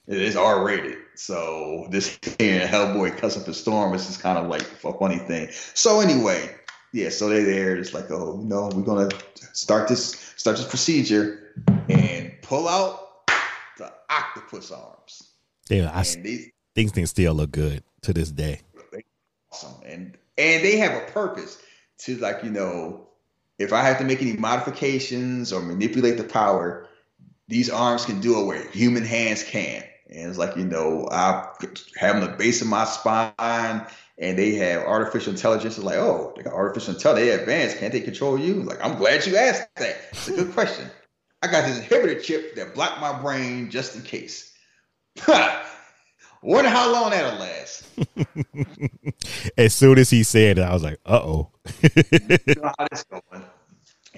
S9: It is R rated, so this hearing Hellboy cuss up a storm is just kind of like a funny thing. So anyway, yeah, so they're there. It's like, oh, you know, we're gonna start this start this procedure and pull out the octopus arms.
S8: I, these, these things still look good to this day.
S9: Awesome, and and they have a purpose to like you know, if I have to make any modifications or manipulate the power, these arms can do it where human hands can. And it's like, you know, I have them the base of my spine and they have artificial intelligence. It's like, oh, they got artificial intelligence. They advanced. Can't they control you? Like, I'm glad you asked that. It's a good question. I got this inhibitor chip that blocked my brain just in case. Wonder how long that'll last.
S8: as soon as he said it, I was like, uh oh. you know how this
S9: going.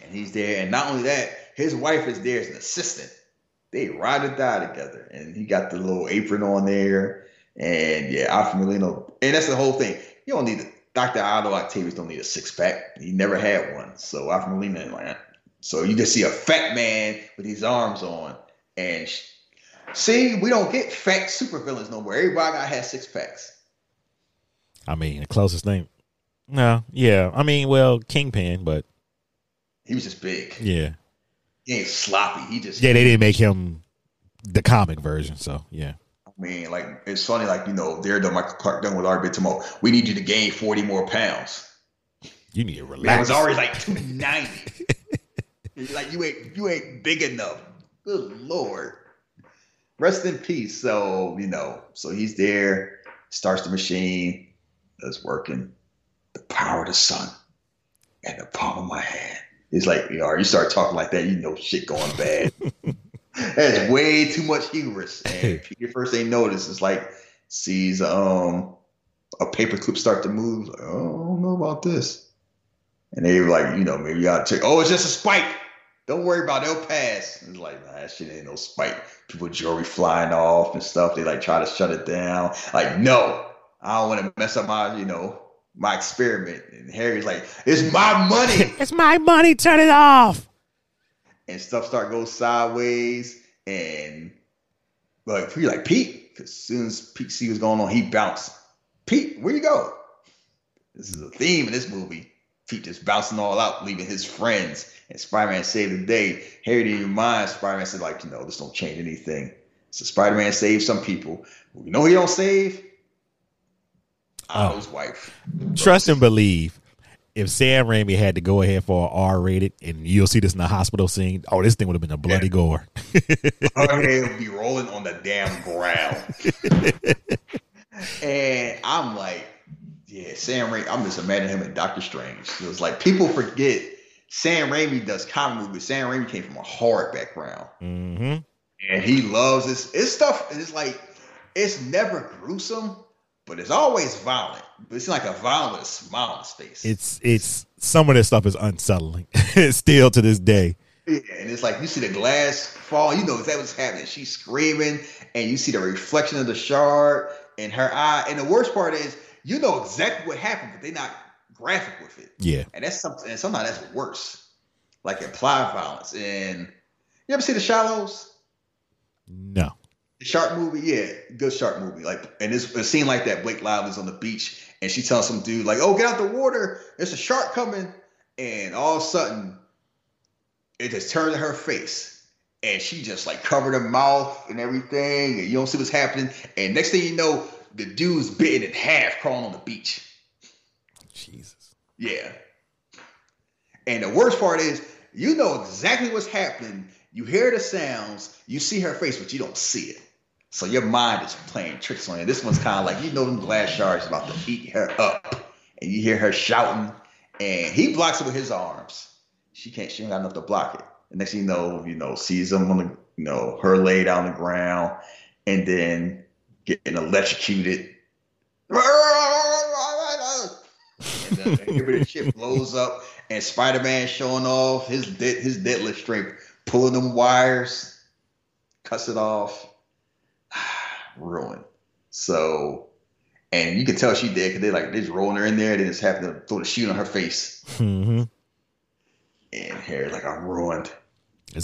S9: And he's there. And not only that, his wife is there as an assistant they ride or die together. And he got the little apron on there. And yeah, Alfred Molina. And that's the whole thing. You don't need the Dr. Otto Octavius don't need a six pack. He never had one. So Alfred Molina, so you just see a fat man with his arms on. And see, we don't get fat supervillains no more. Everybody got has six packs.
S8: I mean, the closest thing. No, yeah. I mean, well, Kingpin, but
S9: he was just big.
S8: Yeah
S9: he ain't sloppy. He just
S8: yeah. They didn't make him the comic version, so yeah.
S9: I mean, like it's funny, like you know, they're the Michael Clarke Duncan with our bit tomorrow. We need you to gain forty more pounds.
S8: You need to relax.
S9: Man, it was already like two ninety. like you ain't you ain't big enough. Good lord. Rest in peace. So you know, so he's there, starts the machine, that's working. The power of the sun and the palm of my hand. It's like, you know, you start talking like that, you know, shit going bad. That's way too much hubris. And Peter first they notice, it's like sees um a paperclip start to move. Like, oh, I don't know about this. And they were like, you know, maybe to check. Oh, it's just a spike. Don't worry about it. It'll pass. It's like, nah, that shit ain't no spike. People jewelry flying off and stuff. They like try to shut it down. Like, no, I don't want to mess up my, you know, my experiment. And Harry's like, it's my money.
S8: it's my money. Turn it off.
S9: And stuff start go sideways. And like, you're like, Pete, because as soon as Pete see what's going on, he bounced. Pete, where you go? This is a theme in this movie. Pete just bouncing all out, leaving his friends. And Spider-Man saved the day. Harry didn't even mind. Spider-Man said, like, you know, this don't change anything. So Spider Man saves some people. You know he don't save? Oh. Otto's oh. wife.
S8: Trust and believe. If Sam Raimi had to go ahead for an R rated, and you'll see this in the hospital scene, oh, this thing would have been a bloody yeah. gore.
S9: Her head would be rolling on the damn ground. and I'm like, yeah, Sam Raimi. I'm just imagining him in Doctor Strange. It was like people forget Sam Raimi does comic movies. Sam Raimi came from a hard background,
S8: mm-hmm.
S9: and he loves this. It's stuff. It's like it's never gruesome, but it's always violent. But it's like a violent smile on his face.
S8: It's it's some of this stuff is unsettling still to this day.
S9: Yeah, and it's like you see the glass fall. You know exactly what's happening. She's screaming, and you see the reflection of the shard in her eye. And the worst part is you know exactly what happened, but they're not graphic with it.
S8: Yeah.
S9: And that's something and sometimes that's worse. Like implied violence. And you ever see the Shallows?
S8: No.
S9: The shark movie, yeah, good shark movie. Like, and it's a scene like that. Blake Lively's on the beach, and she tells some dude like, "Oh, get out the water! There's a shark coming!" And all of a sudden, it just turns to her face, and she just like covered her mouth and everything, and you don't see what's happening. And next thing you know, the dude's bitten in half crawling on the beach.
S8: Jesus.
S9: Yeah. And the worst part is, you know exactly what's happening. You hear the sounds, you see her face, but you don't see it. So your mind is playing tricks on you. This one's kind of like you know them glass shards about to eat her up, and you hear her shouting, and he blocks it with his arms. She can't. She ain't got enough to block it. And next thing you know, you know, sees him on the, you know, her laid on the ground, and then getting electrocuted. and the inhibitor chip blows up, and Spider Man showing off his de- his deadlift strength, pulling them wires, cuts it off, ruined. So, and you can tell she dead because they like they just rolling her in there, they just have to throw the shoe on her face,
S8: mm-hmm.
S9: and hair like I'm ruined.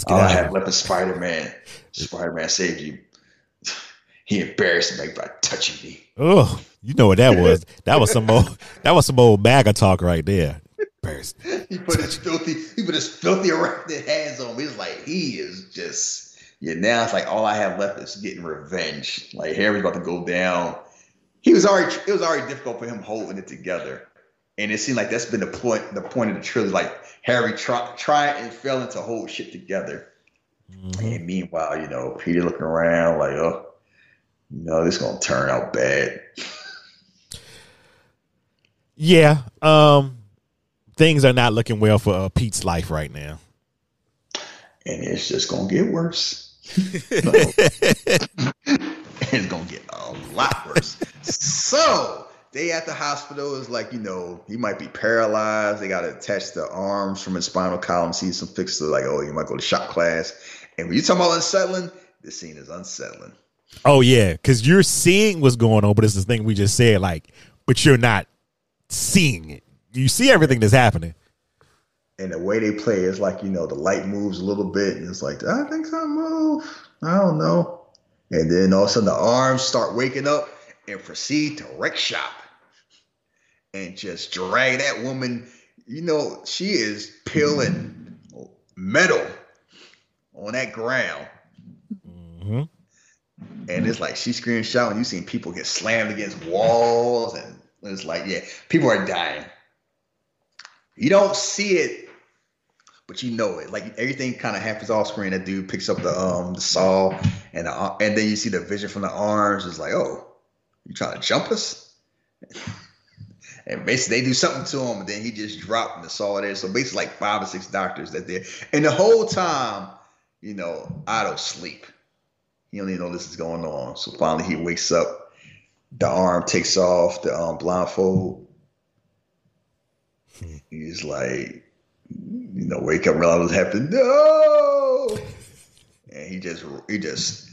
S9: All I have left is Spider Man. Spider Man saved you. He embarrassed me by touching me.
S8: Oh, you know what that was? that was some old that was some old MAGA talk right there. Embarrassed.
S9: he put his filthy he put his filthy arrested hands on me. It's like he is just yeah. Now it's like all I have left is getting revenge. Like Harry's about to go down. He was already it was already difficult for him holding it together, and it seemed like that's been the point the point of the trilogy. Like Harry try try and failing to hold shit together. Mm-hmm. And meanwhile, you know, Peter looking around like, oh, no, this is gonna turn out bad.
S8: Yeah, um, things are not looking well for uh, Pete's life right now,
S9: and it's just gonna get worse. it's gonna get a lot worse. so they at the hospital is like, you know, he might be paralyzed. They got to attach the arms from his spinal column. See some fixes like, oh, you might go to shop class. And when you talk about unsettling, this scene is unsettling.
S8: Oh yeah, because you're seeing what's going on, but it's the thing we just said, like, but you're not seeing it. You see everything that's happening.
S9: And the way they play is like, you know, the light moves a little bit, and it's like, I think something move. I don't know. And then all of a sudden the arms start waking up and proceed to wreck shop. And just drag that woman, you know, she is peeling metal on that ground.
S8: Mm-hmm
S9: and it's like she screams, shouting. You seen people get slammed against walls, and it's like, yeah, people are dying. You don't see it, but you know it. Like everything kind of happens off screen. That dude picks up the um the saw, and the, and then you see the vision from the arms. It's like, oh, you trying to jump us? and basically they do something to him, and then he just dropped the saw there. So basically, like five or six doctors that there, and the whole time, you know, I don't sleep. He don't even know this is going on. So finally he wakes up. The arm takes off the um, blindfold. Hmm. He's like, you know, wake up, realize what's happening. No, and he just he just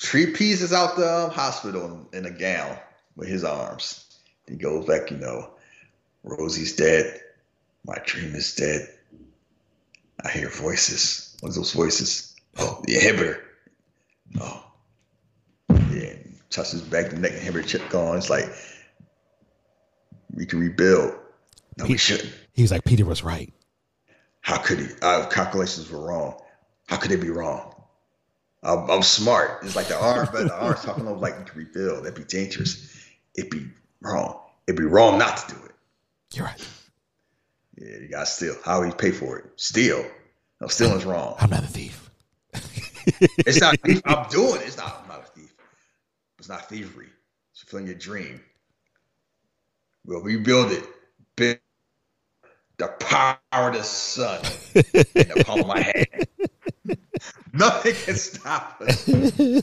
S9: three pieces out the um, hospital in a gown with his arms. He goes back, you know, Rosie's dead. My dream is dead. I hear voices. What's those voices? Oh, the inhibitor. Oh, yeah. Touches back, the neck, and hammer chip gone. It's like we can rebuild. No, he, we shouldn't.
S8: He was like, Peter was right.
S9: How could he? Our calculations were wrong. How could they be wrong? I'm, I'm smart. It's like the arm, but the arm's talking over like you can rebuild. That'd be dangerous. It'd be wrong. It'd be wrong not to do it.
S8: You're right.
S9: Yeah, you got to steal. How you pay for it? Steal. No, stealing's wrong.
S8: I'm not a thief.
S9: It's not. Thief. I'm doing it. It's not. I'm not a thief. It's not thievery. It's fulfilling your dream. We'll rebuild it. Build the power of the sun in the palm of my hand. Nothing can stop us. Good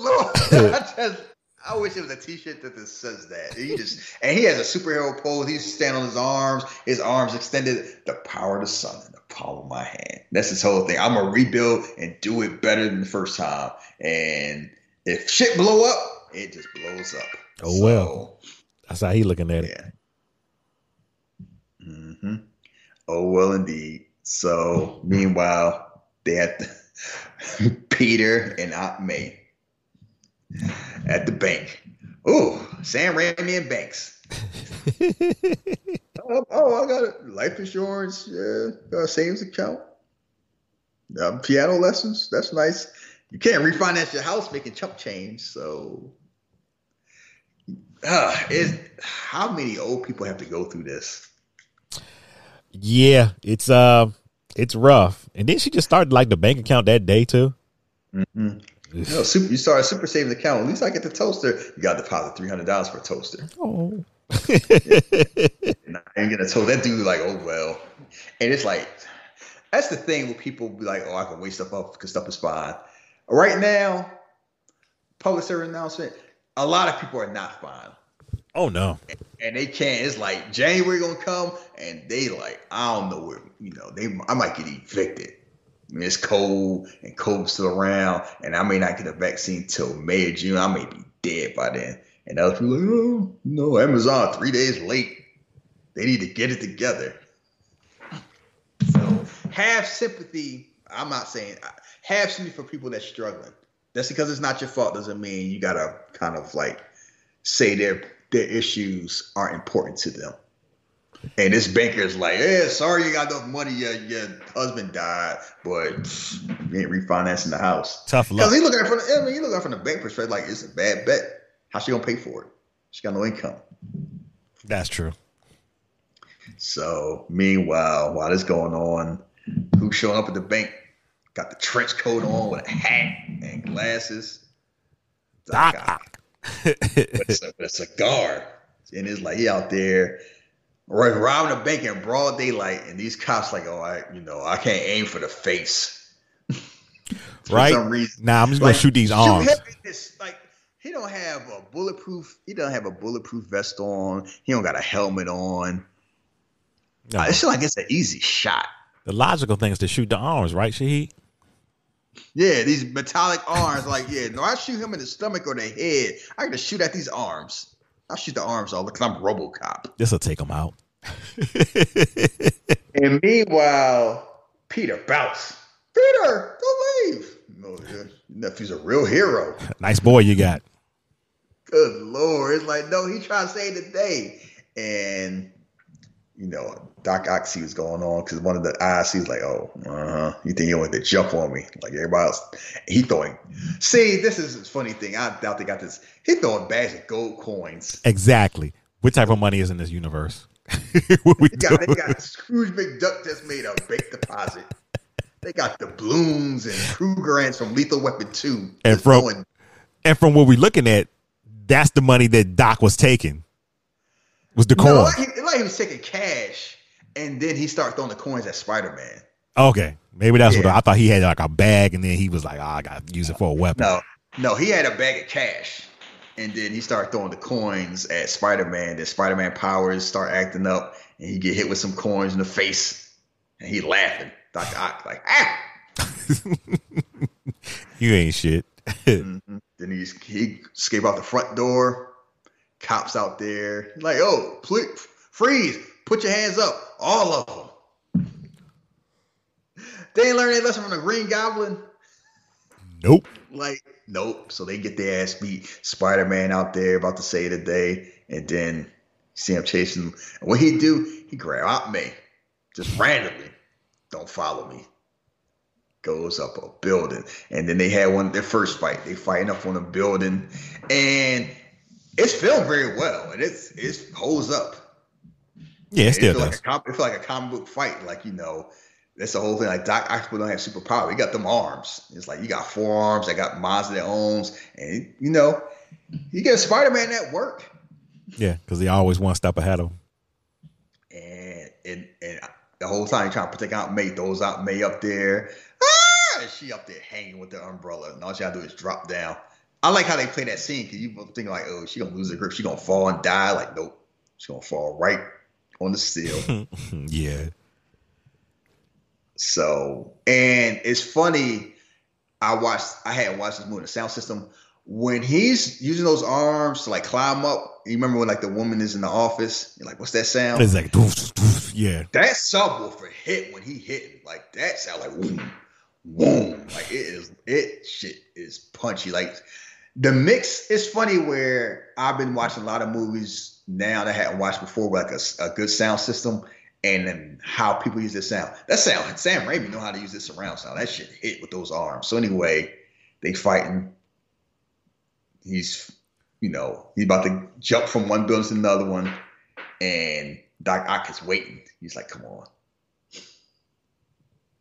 S9: lord! I just, I wish it was a T-shirt that just says that. He just, and he has a superhero pose. He's standing on his arms, his arms extended. The power of the sun in the palm of my hand. That's his whole thing. I'm gonna rebuild and do it better than the first time. And if shit blow up, it just blows up.
S8: Oh well, that's how he looking at it.
S9: Yeah. Mm-hmm. Oh well, indeed. So meanwhile they had Peter and Aunt May at the bank. Oh, Sam Raimi and Banks. oh, oh, I got a life insurance, yeah, got a savings account, uh, piano lessons. That's nice. You can't refinance your house making chump change. So, uh, is how many old people have to go through this?
S8: Yeah, it's uh it's rough. And then she just started like the bank account that day too.
S9: Mm-hmm. Know, super, you start a super savings account. At least I get the toaster. You got to deposit three hundred dollars for a toaster.
S8: Oh,
S9: and I ain't gonna told that dude like, oh well. And it's like that's the thing where people be like, oh, I can wait stuff up because stuff is fine. Right now, public service announcement. A lot of people are not fine.
S8: Oh no.
S9: And they can't. It's like January gonna come, and they like I don't know where you know they. I might get evicted. I mean, it's cold and COVID's still around, and I may not get a vaccine till May or June. I may be dead by then. And other people like, oh no, Amazon three days late. They need to get it together. So have sympathy. I'm not saying have sympathy for people that's struggling. That's because it's not your fault doesn't mean you gotta kind of like say their their issues are important to them. And this banker is like, "Yeah, sorry you got enough money. Your, your husband died, but you ain't refinancing the house.
S8: Tough luck."
S9: Because he looking at it from the, I mean, he looking at it from the bank perspective, like it's a bad bet. How's she gonna pay for it? She got no income.
S8: That's true.
S9: So meanwhile, while this going on, who's showing up at the bank? Got the trench coat on with a hat and glasses.
S8: Doc.
S9: with, a, with a cigar. And it's like he out there right, robbing a bank in broad daylight, and these cops like, oh, I, you know, I can't aim for the face.
S8: for right? Some reason. Nah, I'm just like, gonna shoot these arms.
S9: This, like he don't have a bulletproof. He don't have a bulletproof vest on. He don't got a helmet on. No. I feel like it's an easy shot.
S8: The logical thing is to shoot the arms, right, Shahid?
S9: Yeah, these metallic arms. Like, yeah, no, I shoot him in the stomach or the head. I got to shoot at these arms. I'll shoot the arms all because I'm RoboCop.
S8: This will take him out.
S9: and meanwhile, Peter bounce. Peter, don't leave. No, your nephew's a real hero.
S8: Nice boy you got.
S9: Good lord! It's like no, he trying to save the day, and you know, Doc Ock see what's going on because one of the eyes he's like, oh, uh-huh. you think you want to jump on me like everybody else? He throwing. See, this is a funny thing. I doubt they got this. He throwing bags of gold coins.
S8: Exactly. What type of money is in this universe?
S9: we they, got, they got Scrooge McDuck just made a big deposit. They got the Blooms and Krugerrands from Lethal Weapon Two.
S8: And from going. and from what we're looking at, that's the money that Doc was taking was the coin. No,
S9: like, he, like he was taking cash, and then he started throwing the coins at Spider Man.
S8: Okay, maybe that's yeah. what I, I, thought. He had like a bag, and then he was like, oh, "I got to use it for a weapon."
S9: No, no, he had a bag of cash, and then he started throwing the coins at Spider Man. Then Spider Man powers start acting up, and he get hit with some coins in the face, and he laughing. Doctor Ock like, ah.
S8: you ain't shit.
S9: mm-hmm. Then he he escape out the front door cops out there. Like, oh, please, freeze, put your hands up, all of them. They ain't learned their lesson from the Green Goblin.
S8: Nope.
S9: Like, nope. So they get their ass beat. Spider Man out there about to say the day, and then see him chasing him. And what he do? He grab out me, just randomly. Don't follow me. goes up a building. And then they had one their first fight. They fighting up on a building, and it's filmed very well, and it's it holds up.
S8: Yeah, it still does.
S9: like a com- it feel like a comic book fight. Like you know, that's the whole thing. Like Doc Octopus don't have superpower. He got them arms. It's like you got four arms. They got of their own, and you know, you get Spider Man at work.
S8: yeah, because he always one step ahead of him.
S9: and and and the whole time trying to protect Aunt May, throws Aunt May up there. Ah! And she up there hanging with the umbrella, and all she gotta do is drop down. I like how they play that scene because you thinking like, oh, she gonna lose her grip, she gonna fall and die. Like, nope, she gonna fall right on the steel.
S8: yeah.
S9: So, and it's funny. I watched. I had watched this movie. In the sound system when he's using those arms to like climb up. You remember when like the woman is in the office? You're like, what's that sound?
S8: It's like, doof, doof, yeah.
S9: That subwoofer hit when he hit like that sound like boom, boom. Like it is it shit is punchy. Like the mix is funny where I've been watching a lot of movies now that I hadn't watched before like a, a good sound system and then how people use this sound. That sound Sam Raimi know how to use this surround sound. That shit hit with those arms. So anyway, they fighting. He's you know, he's about to jump from one building to another one, and Doc Ock is waiting. He's like, "Come on."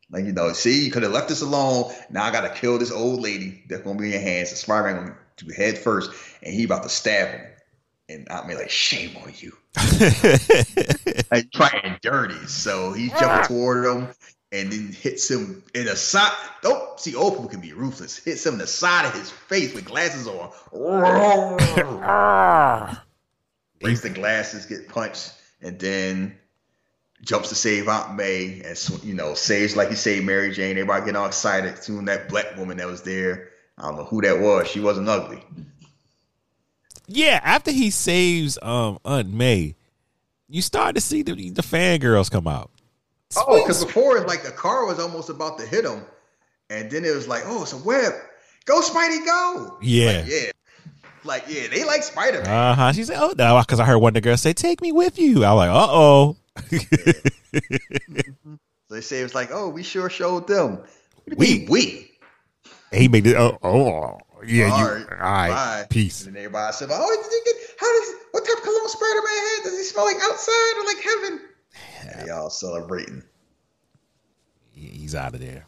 S9: Like, you know, see, you could have left us alone. Now I gotta kill this old lady that's gonna be in your hands. The Spider-Man gonna head first, and he about to stab him. And I mean, like, shame on you. like trying dirty. So he's jumping ah. toward him and then hits him in the side. Don't see old people can be ruthless. Hits him in the side of his face with glasses on. Ah. Breaks the glasses, get punched, and then jumps to save Aunt May, and you know saves like he saved Mary Jane. Everybody getting all excited. Soon that black woman that was there, I don't know who that was. She wasn't ugly.
S8: Yeah, after he saves um Aunt May, you start to see the the fangirls come out.
S9: Oh, because before it's like the car was almost about to hit him, and then it was like, oh, it's a web. Go, Spidey, go!
S8: Yeah.
S9: Like, yeah, like yeah, they like Spider Man.
S8: Uh huh. She said, "Oh no," because I heard one of the girls say, "Take me with you." I was like, "Uh oh."
S9: So they say it's like, oh, we sure showed them.
S8: We-
S9: We we.
S8: He made it. Oh, oh yeah.
S9: All
S8: you,
S9: right,
S8: all right.
S9: bye.
S8: Peace.
S9: And everybody said, oh, did you get, how does what type of cologne Spider Man had? Does he smell like outside or like heaven? And they all celebrating.
S8: He's out of there.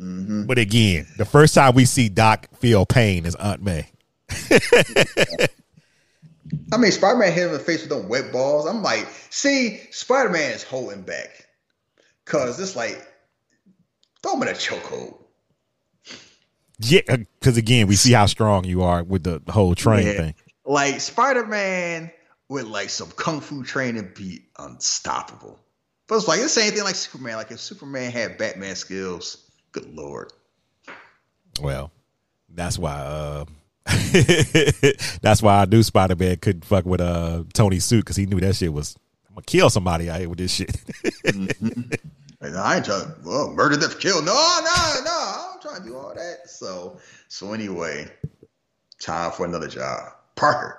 S9: Mm-hmm.
S8: But again, the first time we see Doc feel pain is Aunt May.
S9: I mean, Spider Man hit him in the face with them wet balls. I'm like, see, Spider Man is holding back. Cause it's like, throw him in a chokehold.
S8: Yeah, because again, we see how strong you are with the, whole train
S9: Yeah.
S8: thing.
S9: Like Spider Man with like some kung fu training be unstoppable. But it's like the same thing like Superman. Like if Superman had Batman skills, good lord.
S8: Well, that's why. uh That's why I knew Spider Man couldn't fuck with uh Tony's suit because he knew that shit was. I'm gonna kill somebody out here with this shit.
S9: Like, I ain't trying to well, murder, death, kill. No, no, no. I'm trying to do all that. So, so anyway, time for another job. Parker.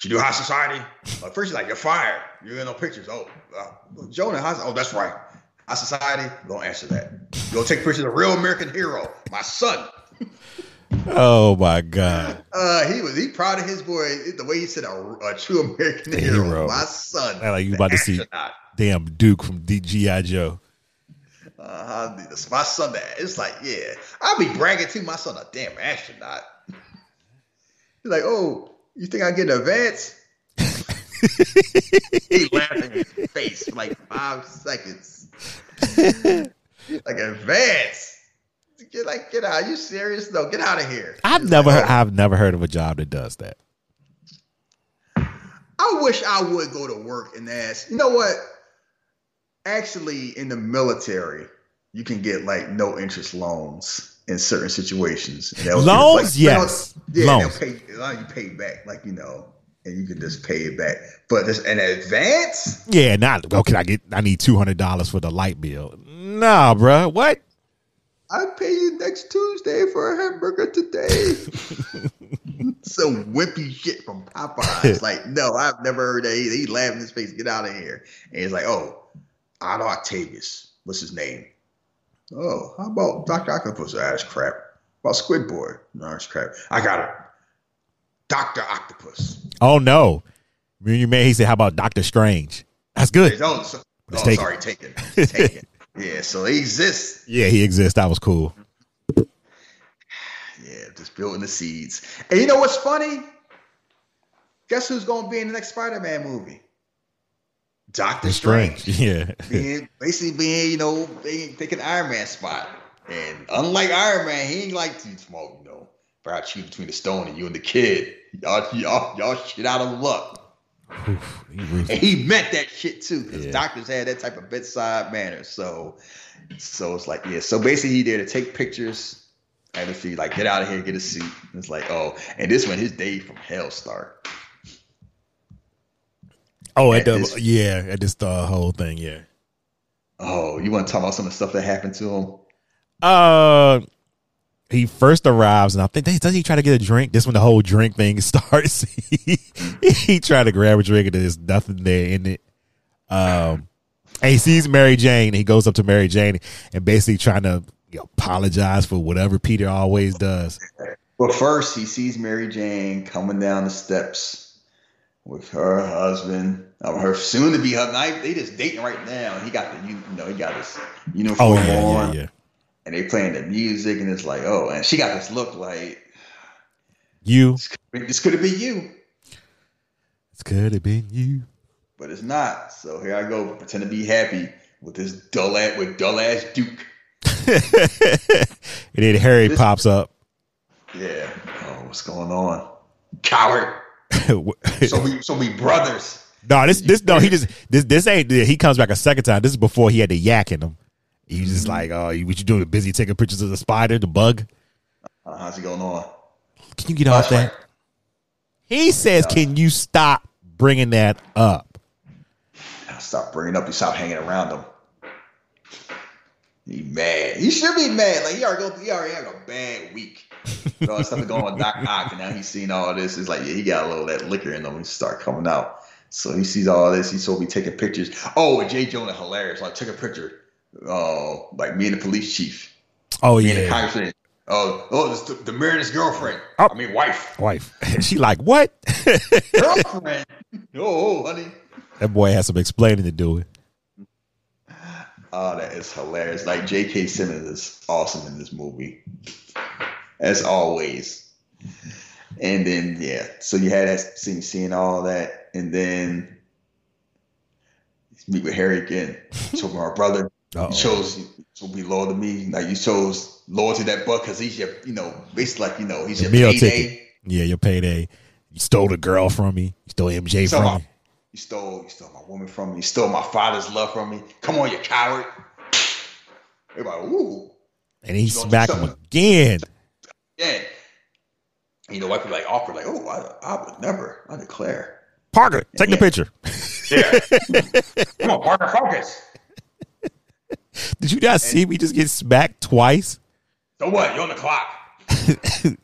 S9: Did you do high society? Like first, you're like, you're fired. You're in no pictures. Oh, uh, Jonah, high, oh, that's right. High society, don't answer that. You gonna take pictures of a real American hero, my son.
S8: oh my god!
S9: Uh, he was he proud of his boy. The way he said a, a true American hero,
S8: hero.
S9: my son.
S8: Like you about to see
S9: astronaut.
S8: damn Duke from DGI Joe.
S9: Uh, it's my son that it's like, yeah, I'll be bragging to my son a damn astronaut. He's like, oh, you think I get an advance? he laughing in his face for like five seconds. like advance. Get like get out. you serious? No, get out of here.
S8: I've never, heard, I've never heard of a job that does that.
S9: I wish I would go to work and ask, you know what? Actually, in the military, you can get like no interest loans in certain situations. And
S8: Loans?
S9: like,
S8: Yes.
S9: Yeah,
S8: Loans.
S9: they'll pay, you pay back, like you know, and you can just pay it back. But this an advance?
S8: Yeah, not okay. I get. I need two hundred dollars for the light bill. Nah, bruh. What?
S9: I pay you next Tuesday for a hamburger today. Some wimpy shit from Popeyes. like, no, I've never heard that. He, he laughed in his face. Get out of here. And he's like, oh, Otto Octavius. What's his name? Oh, how about Doctor Octopus? Ass crap. About Squid Boy? No, ass crap. I got it. Doctor Octopus.
S8: Oh no. When you made he said, How about Doctor Strange? That's good.
S9: Oh, so, oh
S8: taken.
S9: sorry, taken. It's taken. yeah, so he exists.
S8: Yeah, he exists. That was cool.
S9: Yeah, just building the seeds. And you know what's funny? Guess who's going to be in the next Spider-Man movie? Doctor Strange.
S8: Strange. Yeah.
S9: being basically being, you know, taking Iron Man spot. And unlike Iron Man, he ain't like to smoke, you know. If I choose between the stone and you and the kid, y'all, y'all, y'all shit out of luck. And he meant that shit too, because
S8: Yeah.
S9: doctors had that type of bedside manner. So, so it's like, yeah. So basically, he there to take pictures, and if he like get out of here, get a seat. And it's like, oh, and this when his day from hell start.
S8: Oh,
S9: At
S8: at the
S9: this-
S8: yeah, at this the whole thing, yeah.
S9: Oh, you want to talk about some of the stuff that happened to him?
S8: Uh he first arrives and I think does he try to get a drink? This when the whole drink thing starts. he, he tried to grab a drink and there's nothing there in it. Um and he sees Mary Jane. He goes up to Mary Jane and basically trying to you know, apologize for whatever Peter always does.
S9: But first, he sees Mary Jane coming down the steps with her husband, uh, her soon to be husband. They just dating right now. He got the, you know, he got his uniform
S8: Oh yeah,
S9: on,
S8: yeah, yeah.
S9: and they playing the music, and it's like, oh, and she got this look like
S8: You
S9: this could have been you,
S8: this could have been you.
S9: but it's not. So here I go, pretend to be happy with this dull ass with dull ass Duke.
S8: and then Harry
S9: This-
S8: pops up.
S9: Yeah. Oh, what's going on, coward? So we, so we brothers.
S8: No, this this no, he just this this ain't he comes back a second time. This is before he had the yak in him. He was
S9: Mm-hmm.
S8: just like, oh, you- what you doing? Busy taking pictures of the spider, the bug.
S9: Uh, how's it going on?
S8: Can you get off that? He says, can you stop bringing that up?
S9: Stop bringing up. You stop hanging around him. He mad. He should be mad. Like he already. He already had a bad week. You know, stuff going on with Doc Ock, and now he's seen all this. It's like yeah, he got a little of that liquor in him. He start coming out. So he sees all this. He's so be taking pictures. Oh, and J. Jonah hilarious. Like took a picture. Oh, like me and the police chief.
S8: Oh
S9: Me and the
S8: yeah,
S9: congressman. Oh, oh, this the, the mayor's girlfriend.
S8: Oh.
S9: I mean, wife.
S8: wife. she like what?
S9: Girlfriend. Oh, oh, honey.
S8: that boy has some explaining to do.
S9: Oh, that is hilarious. Like J.K. Simmons is awesome in this movie, as always. And then yeah, so you had that scene, seeing all that, and then meet with Harry again. So my brother,
S8: Uh-oh.
S9: you chose to be loyal to me. Like you chose loyal to that buck because he's your, you know, basically like you know he's
S8: The
S9: your
S8: meal
S9: payday.
S8: ticket. Yeah, your payday. You stole the girl from me. You stole MJ
S9: So
S8: from
S9: my,
S8: me.
S9: you stole, you stole my woman from me. You stole my father's love from me. Come on, you coward. Everybody, ooh.
S8: And he
S9: You
S8: smacked him again.
S9: Yeah. You know, wife be like awkward, like, oh, I, I would never, I declare.
S8: Parker, take the picture.
S9: Yeah. Come on, Parker, focus.
S8: Did you not see me just get smacked twice?
S9: So what? You're on the clock.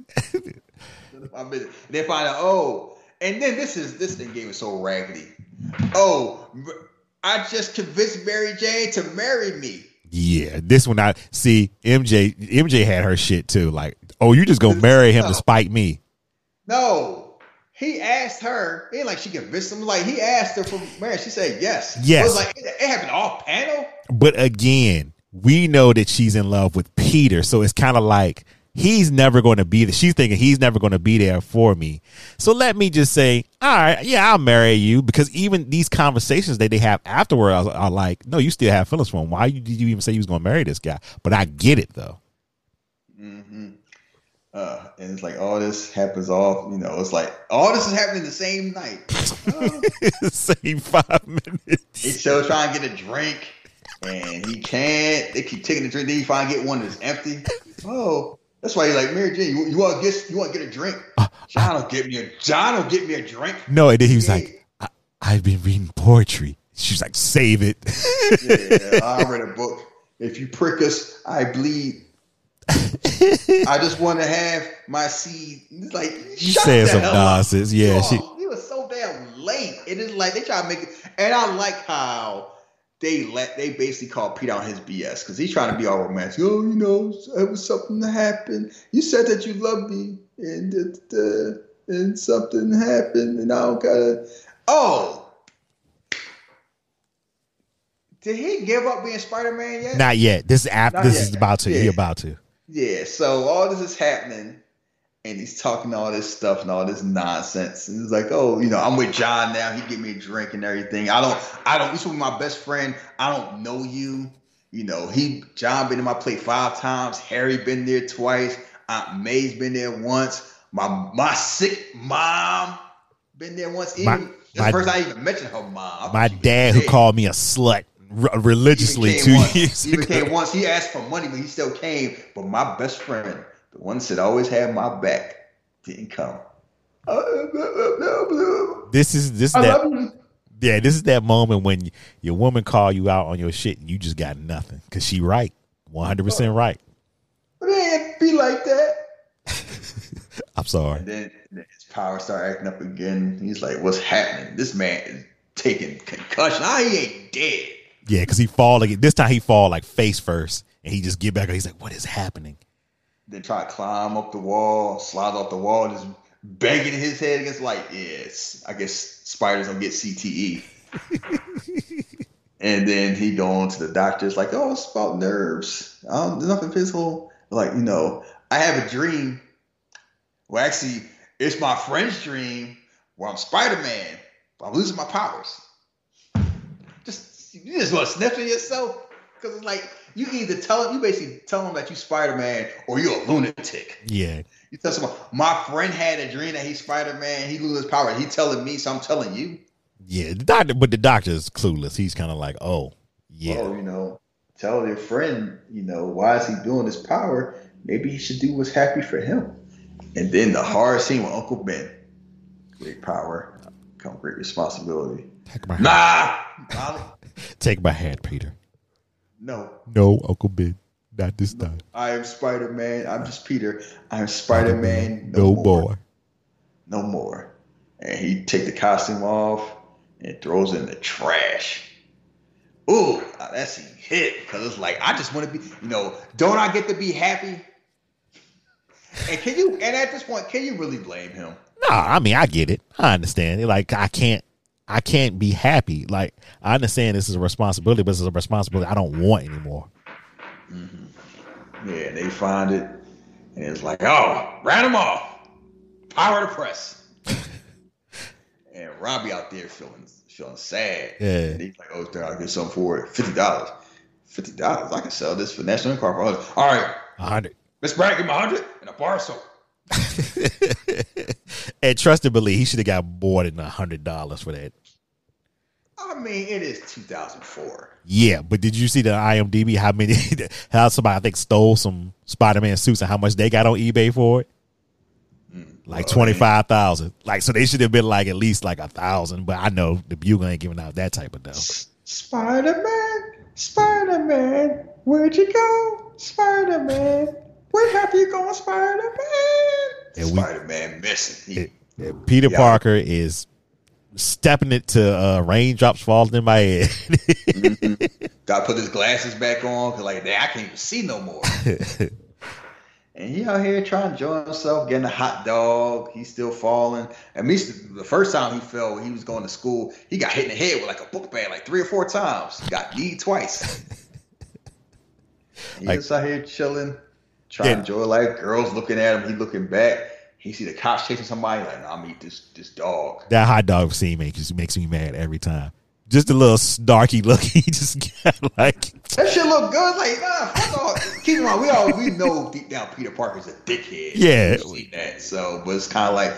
S9: They find out, oh, and then this is this thing game is so raggedy. Oh, I just convinced Mary Jane to marry me.
S8: Yeah, this one I see. MJ MJ had her shit too. Like, oh, you just gonna marry him to spite me?
S9: No. He asked her, it ain't like she convinced him. Like he asked her for marriage. She said yes.
S8: Yes.
S9: It was like it, it happened off panel.
S8: But again, we know that she's in love with Peter, so it's kind of like he's never going to be there. She's thinking he's never going to be there for me. So let me just say, all right, yeah, I'll marry you because even these conversations that they have afterwards are, are like, no, you still have feelings for him. Why did you even say you was going to marry this guy? But I get it though.
S9: Uh, and it's like all this happens all, you know, it's like all this is happening the same night.
S8: Same five minutes.
S9: He still trying to get a drink, and he can't. They keep taking the drink. Then he finally get one that's empty. Oh, that's why he's like Mary Jane. You, you want to get you want to get a drink? John will get me a John will get me a drink.
S8: No, and then he was
S9: Yeah.
S8: like, I, I've been reading poetry. She's like, save it.
S9: Yeah, I read a book. If you prick us, I bleed. I just want to have my seed. It's like
S8: She said some nonsense. Yeah, she-
S9: He was so damn late. It is like they try to make it. And I like how they let they basically call Pete out his BS because he's trying to be all romantic. Oh, you know, it was something that happened. You said that you loved me, and uh, and something happened, and I don't gotta. Oh, did he give up being Spider Man yet?
S8: Not yet. This is after.
S9: Not
S8: This
S9: yet.
S8: is about to.
S9: Yeah.
S8: He about to.
S9: Yeah, so all this is happening, and he's talking all this stuff and all this nonsense, and he's like, "Oh, you know, I'm with John now. He give me a drink and everything. I don't, I don't. This was my best friend. I don't know you. You know, he John been in my plate five times. Harry been there twice. Aunt May's been there once. My my sick mom been there once. Even
S8: My- my-
S9: first I even mentioned her mom.
S8: My dad, who called me a slut religiously two
S9: once.
S8: years
S9: He
S8: ago.
S9: came once. He asked for money, but he still came. But my best friend, the one that always had my back, didn't come.
S8: This is this is
S9: I
S8: that. Yeah, this is that moment when your woman call you out on your shit and you just got nothing because she right, one hundred percent right.
S9: But it be like that.
S8: I'm sorry.
S9: And then, his power start acting up again. He's like, "What's happening? This man is taking concussion. I he ain't dead."
S8: Yeah, because he fall like this time he fall like face first and he just get back. He's like, "What is happening?"
S9: Then try to climb up the wall, slide off the wall, just banging his head against like, yes, I guess spiders don't get CTE. and then he going to the doctor's like, oh, it's about nerves. Um, there's nothing physical. Like, you know, I have a dream. Well, actually, it's my friend's dream where I'm Spider Man, but I'm losing my powers. You just want to sniff at yourself because it's like you either tell him, you basically tell him that you Spider Man or you're a lunatic.
S8: Yeah,
S9: You tell someone, my friend had a dream that he's Spider Man, he loses his power. He telling me, so I'm telling you.
S8: yeah. The doctor, but the doctor is clueless. He's kind of like, "Oh, yeah."
S9: Oh, you know, tell your friend, you know, why is he doing this power? Maybe he should do what's happy for him. And then the hard scene with Uncle Ben. Great power, come great responsibility. Nah,
S8: take my hand, Peter.
S9: no.
S8: No, Uncle Ben, not this time.
S9: I am Spider Man. I'm just Peter. I am Spider Man.
S8: No,
S9: more.
S8: more.
S9: no more. And he take the costume off and throws it in the trash. Ooh, that's a hit because it's like I just want to be, you know, don't I get to be happy? And can you? And at this point, can you really blame him?
S8: No, I mean I get it. I understand. Like I can't, I can't be happy. Like I understand this is a responsibility, but it's a responsibility I don't want anymore. Mm-hmm.
S9: Yeah, and they find it, and it's like, oh, ran him off. Power to press. and Robbie out there feeling feeling sad.
S8: Yeah.
S9: And he's like, oh, I'll get something for it. Fifty dollars. Fifty dollars. I can sell this for National Car for 100. All right,
S8: A hundred.
S9: Miss Bragg, give me hundred and a bar of soap.
S8: and trust and believe, he should have got more than a hundred dollars for that.
S9: I mean, it is 2004.
S8: Yeah, but did you see the IMDb? How many? How somebody I think stole some Spider Man suits and how much they got on eBay for it? Mm. Like
S9: oh,
S8: twenty five thousand. Like so, they should have been like at least like a thousand. But I know the Bugle ain't giving out that type of dough.
S9: Spider Man, Spider Man, where'd you go? Spider Man, where have you gone, Spider Man? Spider Man missing.
S8: Peter
S9: Yeah.
S8: Parker is stepping it to uh, raindrops falling in my head.
S9: Got to put his glasses back on because, like, I can't even see no more. and he out here trying to enjoy himself, getting a hot dog. He's still falling. At least the first time he fell, he was going to school. He got hit in the head with like a book bag like three or four times. Got kneed twice. He's
S8: Like-
S9: just out here chilling, trying
S8: Yeah.
S9: to enjoy life. Girls looking at him. He looking back. He see the cops chasing somebody. Like, nah, I'm eat this this dog.
S8: that hot dog scene makes makes me mad every time. Just a little snarky look. He just got like
S9: That shit look good. Like, nah, off. Keep in mind, we all we know deep down Peter Parker's a dickhead.
S8: Yeah.
S9: That. So, but it's kind of like,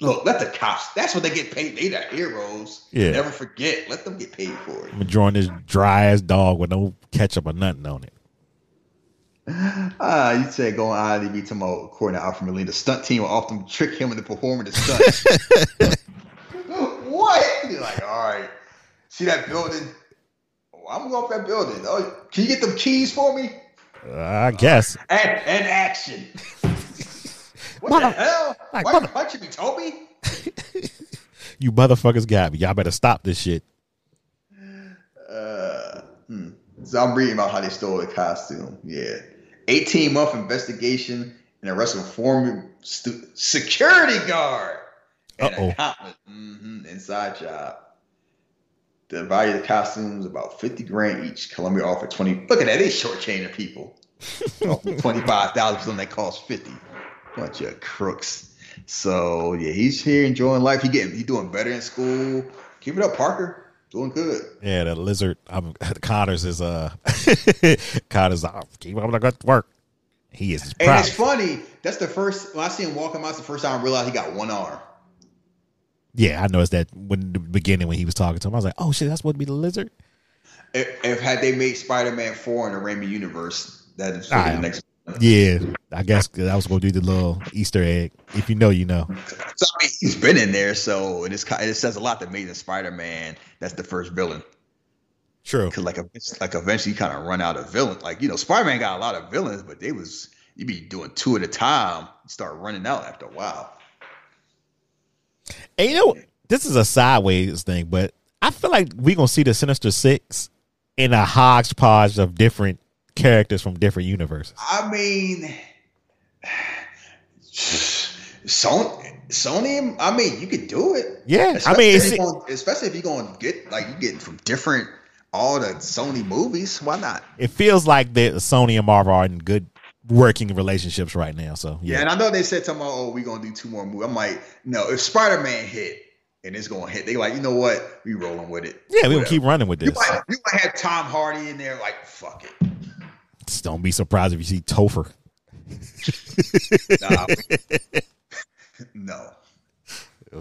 S9: look, let the cops. That's what they get paid. They the heroes.
S8: Yeah.
S9: Never forget. Let them get paid for it.
S8: I'm enjoying this dry ass dog with no ketchup or nothing on it.
S9: Ah, you said going IMDb to my according to Alfred Molina, the stunt team will often trick him into performing the stunt. what? You're like, all right. See that building? Oh, I'm going off that building. Oh, can you get them keys for me?
S8: Uh, I guess.
S9: And, and action. what
S8: Mother-
S9: the hell?
S8: like,
S9: Why you
S8: mother-
S9: punching me, Tobey?
S8: You motherfuckers got me. Y'all better stop this shit.
S9: Uh, So I'm reading about how they stole the costume. Yeah. 18 month investigation and arrest of former stu- security guard. And
S8: Uh-oh.
S9: accountant. hmm Inside job. The value of the costumes about 50 grand each. Columbia offered 20. Look at that. They shortchanging people. 25,000 something that cost 50. Bunch of crooks. So yeah, he's here enjoying life. He getting he doing better in school. Keep it up, Parker. Doing good.
S8: Yeah, the lizard. Um, Connors is uh, Connors. Keep up the good work. He is
S9: And it's funny. That's the first when I see him walking out. The first time I realized he got one arm.
S8: Yeah, I noticed that when the beginning when he was talking to him, I was like, "Oh shit, that's what be the lizard."
S9: If, if had they made Spider Man four in the Raimi universe, that is the next.
S8: Yeah, I guess I was going to do the little Easter egg. If you know, you know.
S9: So I mean, he's been in there, so it is. It says a lot that Amazing Spider Man. That's the first villain.
S8: True.
S9: Because like, like eventually, you kind of run out of villain. Like you know, Spider Man got a lot of villains, but they was you be doing two at a time. Start running out after a while.
S8: And you know, this is a sideways thing, but I feel like we're gonna see the Sinister Six in a hodgepodge of different characters from different universes.
S9: I mean, Sony, Sony. I mean, you could do it.
S8: Yeah, I mean,
S9: if gonna- especially if you're going to get like you getting from different all the Sony movies. Why not?
S8: it feels like that Sony and Marvel are in good working relationships right now. So
S9: Yeah,
S8: yeah,
S9: and I know they said tomorrow, oh, we're gonna do two more movies. I'm like, no, if Spider Man hit and it's gonna hit, they like, you know what? We rolling with it.
S8: yeah, we're gonna keep running with
S9: You
S8: this.
S9: might, you might have Tom Hardy in there, like, fuck it.
S8: Just don't be surprised if you see Topher.
S9: Nah, no.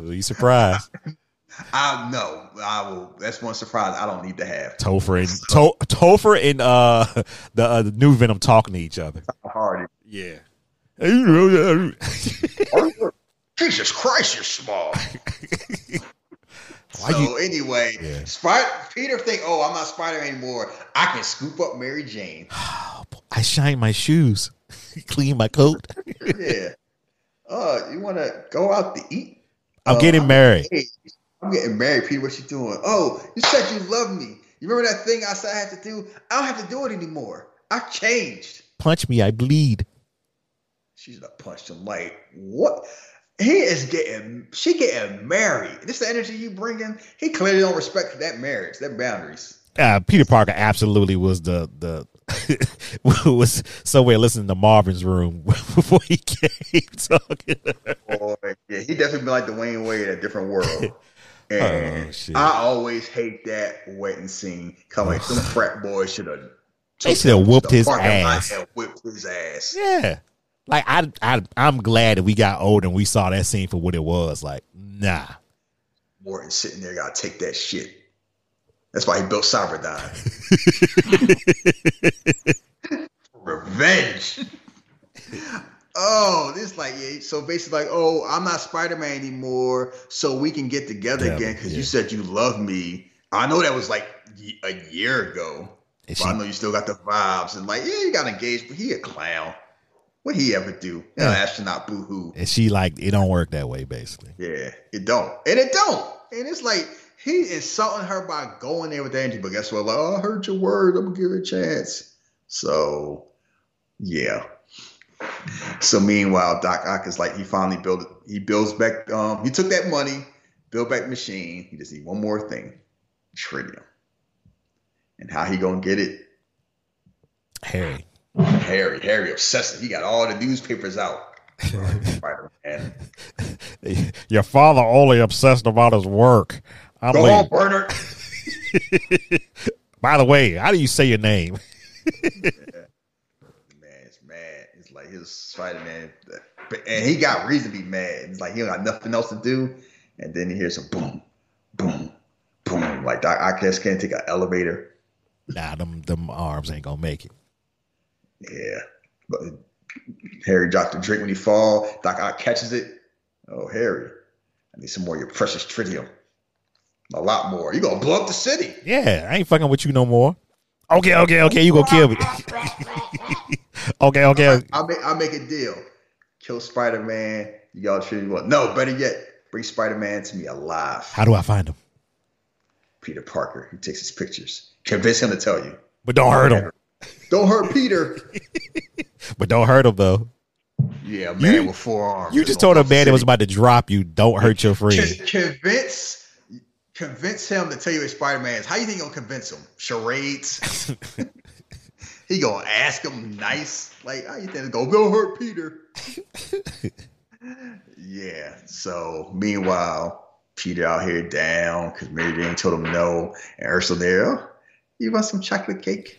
S8: Be surprised.
S9: I no, I will. That's one surprise I don't need to have.
S8: Topher and to- Topher and uh the, uh, the new Venom talking to each other.
S9: Tom Hardy.
S8: Yeah.
S9: Jesus Christ, you're small.
S8: Why
S9: so
S8: you-
S9: anyway,
S8: Yeah.
S9: Spider Peter think, oh, I'm not Spider anymore. I can scoop up Mary Jane.
S8: I shine my shoes, clean my coat.
S9: yeah. Uh, you want to go out to eat?
S8: I'm
S9: Uh,
S8: getting married.
S9: Hey, I'm getting married, Peter. What you doing? Oh, you said you love me. You remember that thing I said I had to do? I don't have to do it anymore. I've changed.
S8: Punch me, I bleed.
S9: She's not punched him like what? He is getting she getting married. This the energy you bring in. He clearly don't respect that marriage, that boundaries.
S8: Uh, Peter Parker absolutely was the the was somewhere listening to Marvin's room before he came talking.
S9: Boy, yeah, he definitely been like the Dwayne Wayne in a different world. And
S8: Oh, shit.
S9: I always hate that wedding scene. Come like some frat boy should have.
S8: They should have whooped his ass.
S9: Whipped his ass.
S8: Yeah, like I I I'm glad that we got older and we saw that scene for what it was. Like, nah,
S9: Morton sitting there got to take that shit. That's why he built Cyberdyne. Revenge. oh, this like yeah. So basically, like, oh, I'm not Spider Man anymore, so we can get together
S8: Yeah,
S9: again because
S8: yeah.
S9: you said you love me. I know that was like a year ago, but I know you still got the vibes and like, yeah, you got engaged, but he a clown. What he ever do? Yeah.
S8: Yeah.
S9: astronaut boo hoo.
S8: and she like it don't work that way. Basically,
S9: Yeah, it don't. And it don't. And it's like he insulting her by going there with energy. But guess what? Like, oh, I heard your word. I'm gonna give it a chance. So yeah. So meanwhile, Doc Ock is like he finally built he builds back um he took that money, built back machine. He just need one more thing. Tritium. And how he gonna get it?
S8: Harry.
S9: Harry. Harry obsessive. He got all the newspapers out. Spider-Man.
S8: Your father only obsessed about his work. I'm
S9: Go
S8: leaving.
S9: on, Bernard.
S8: By the way, how do you say your name?
S9: Man, it's mad. It's like his Spider Man, and he got reason to be mad. It's like he don't got nothing else to do, and then he hears a boom, boom, boom. Like Doc I guess can't take an elevator.
S8: Nah, them them arms ain't gonna make it.
S9: Yeah, but Harry dropped the drink when he fall. Doc Ock catches it. Oh, Harry, I need some more of your precious tritium. A lot more. You gonna blow up the city?
S8: Yeah, I ain't fucking with you no more. Okay, okay, okay. You gonna kill me? okay, okay.
S9: I'll make I'll make a deal. Kill Spider Man. You got tritium. What? No, better yet, bring Spider Man to me alive.
S8: How do I find him?
S9: Peter Parker. He takes his pictures. Convince him to tell you.
S8: but don't hurt him.
S9: Don't hurt Peter.
S8: But don't hurt him though.
S9: Yeah, man
S8: You-
S9: with four arms.
S8: You just told a man that was about to drop you. Don't hurt your friend.
S9: Con- convince convince him to tell you what Spider Man is. How you think you gonna convince him? Charades. he gonna ask him nice, like how you think gonna go hurt Peter? yeah. So meanwhile, Peter out here down because Mary Jane told him no, and Ursula there. Oh, you want some chocolate cake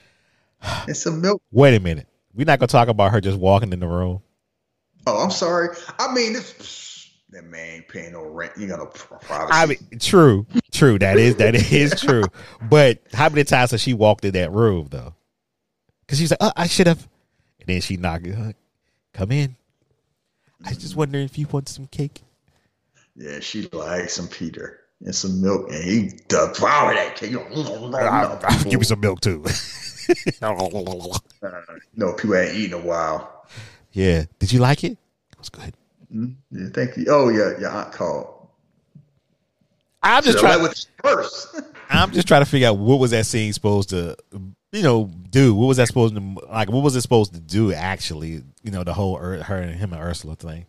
S9: and some milk?
S8: Wait a minute. We're not gonna talk about her just walking in the room.
S9: Oh, I'm sorry. I mean, this that man ain't paying no rent. You got no privacy.
S8: I mean, true, true. That is that is true. But how many times has she walked in that room though? Because she's like, oh, I should have, and then she knocked. Uh, Come in. I just wondering if you want some cake.
S9: Yeah, she likes some Peter and some milk, and he devoured that cake.
S8: Give me some milk too.
S9: No, people ain't eaten in a while.
S8: yeah. Did you like it? It was good.
S9: Mm, Yeah, thank you. Oh yeah, your aunt called.
S8: I'm just trying.
S9: with first.
S8: I'm just trying to figure out what was that scene supposed to, you know, do. What was that supposed to like? What was it supposed to do? Actually, you know, the whole Ur- her and him and Ursula thing.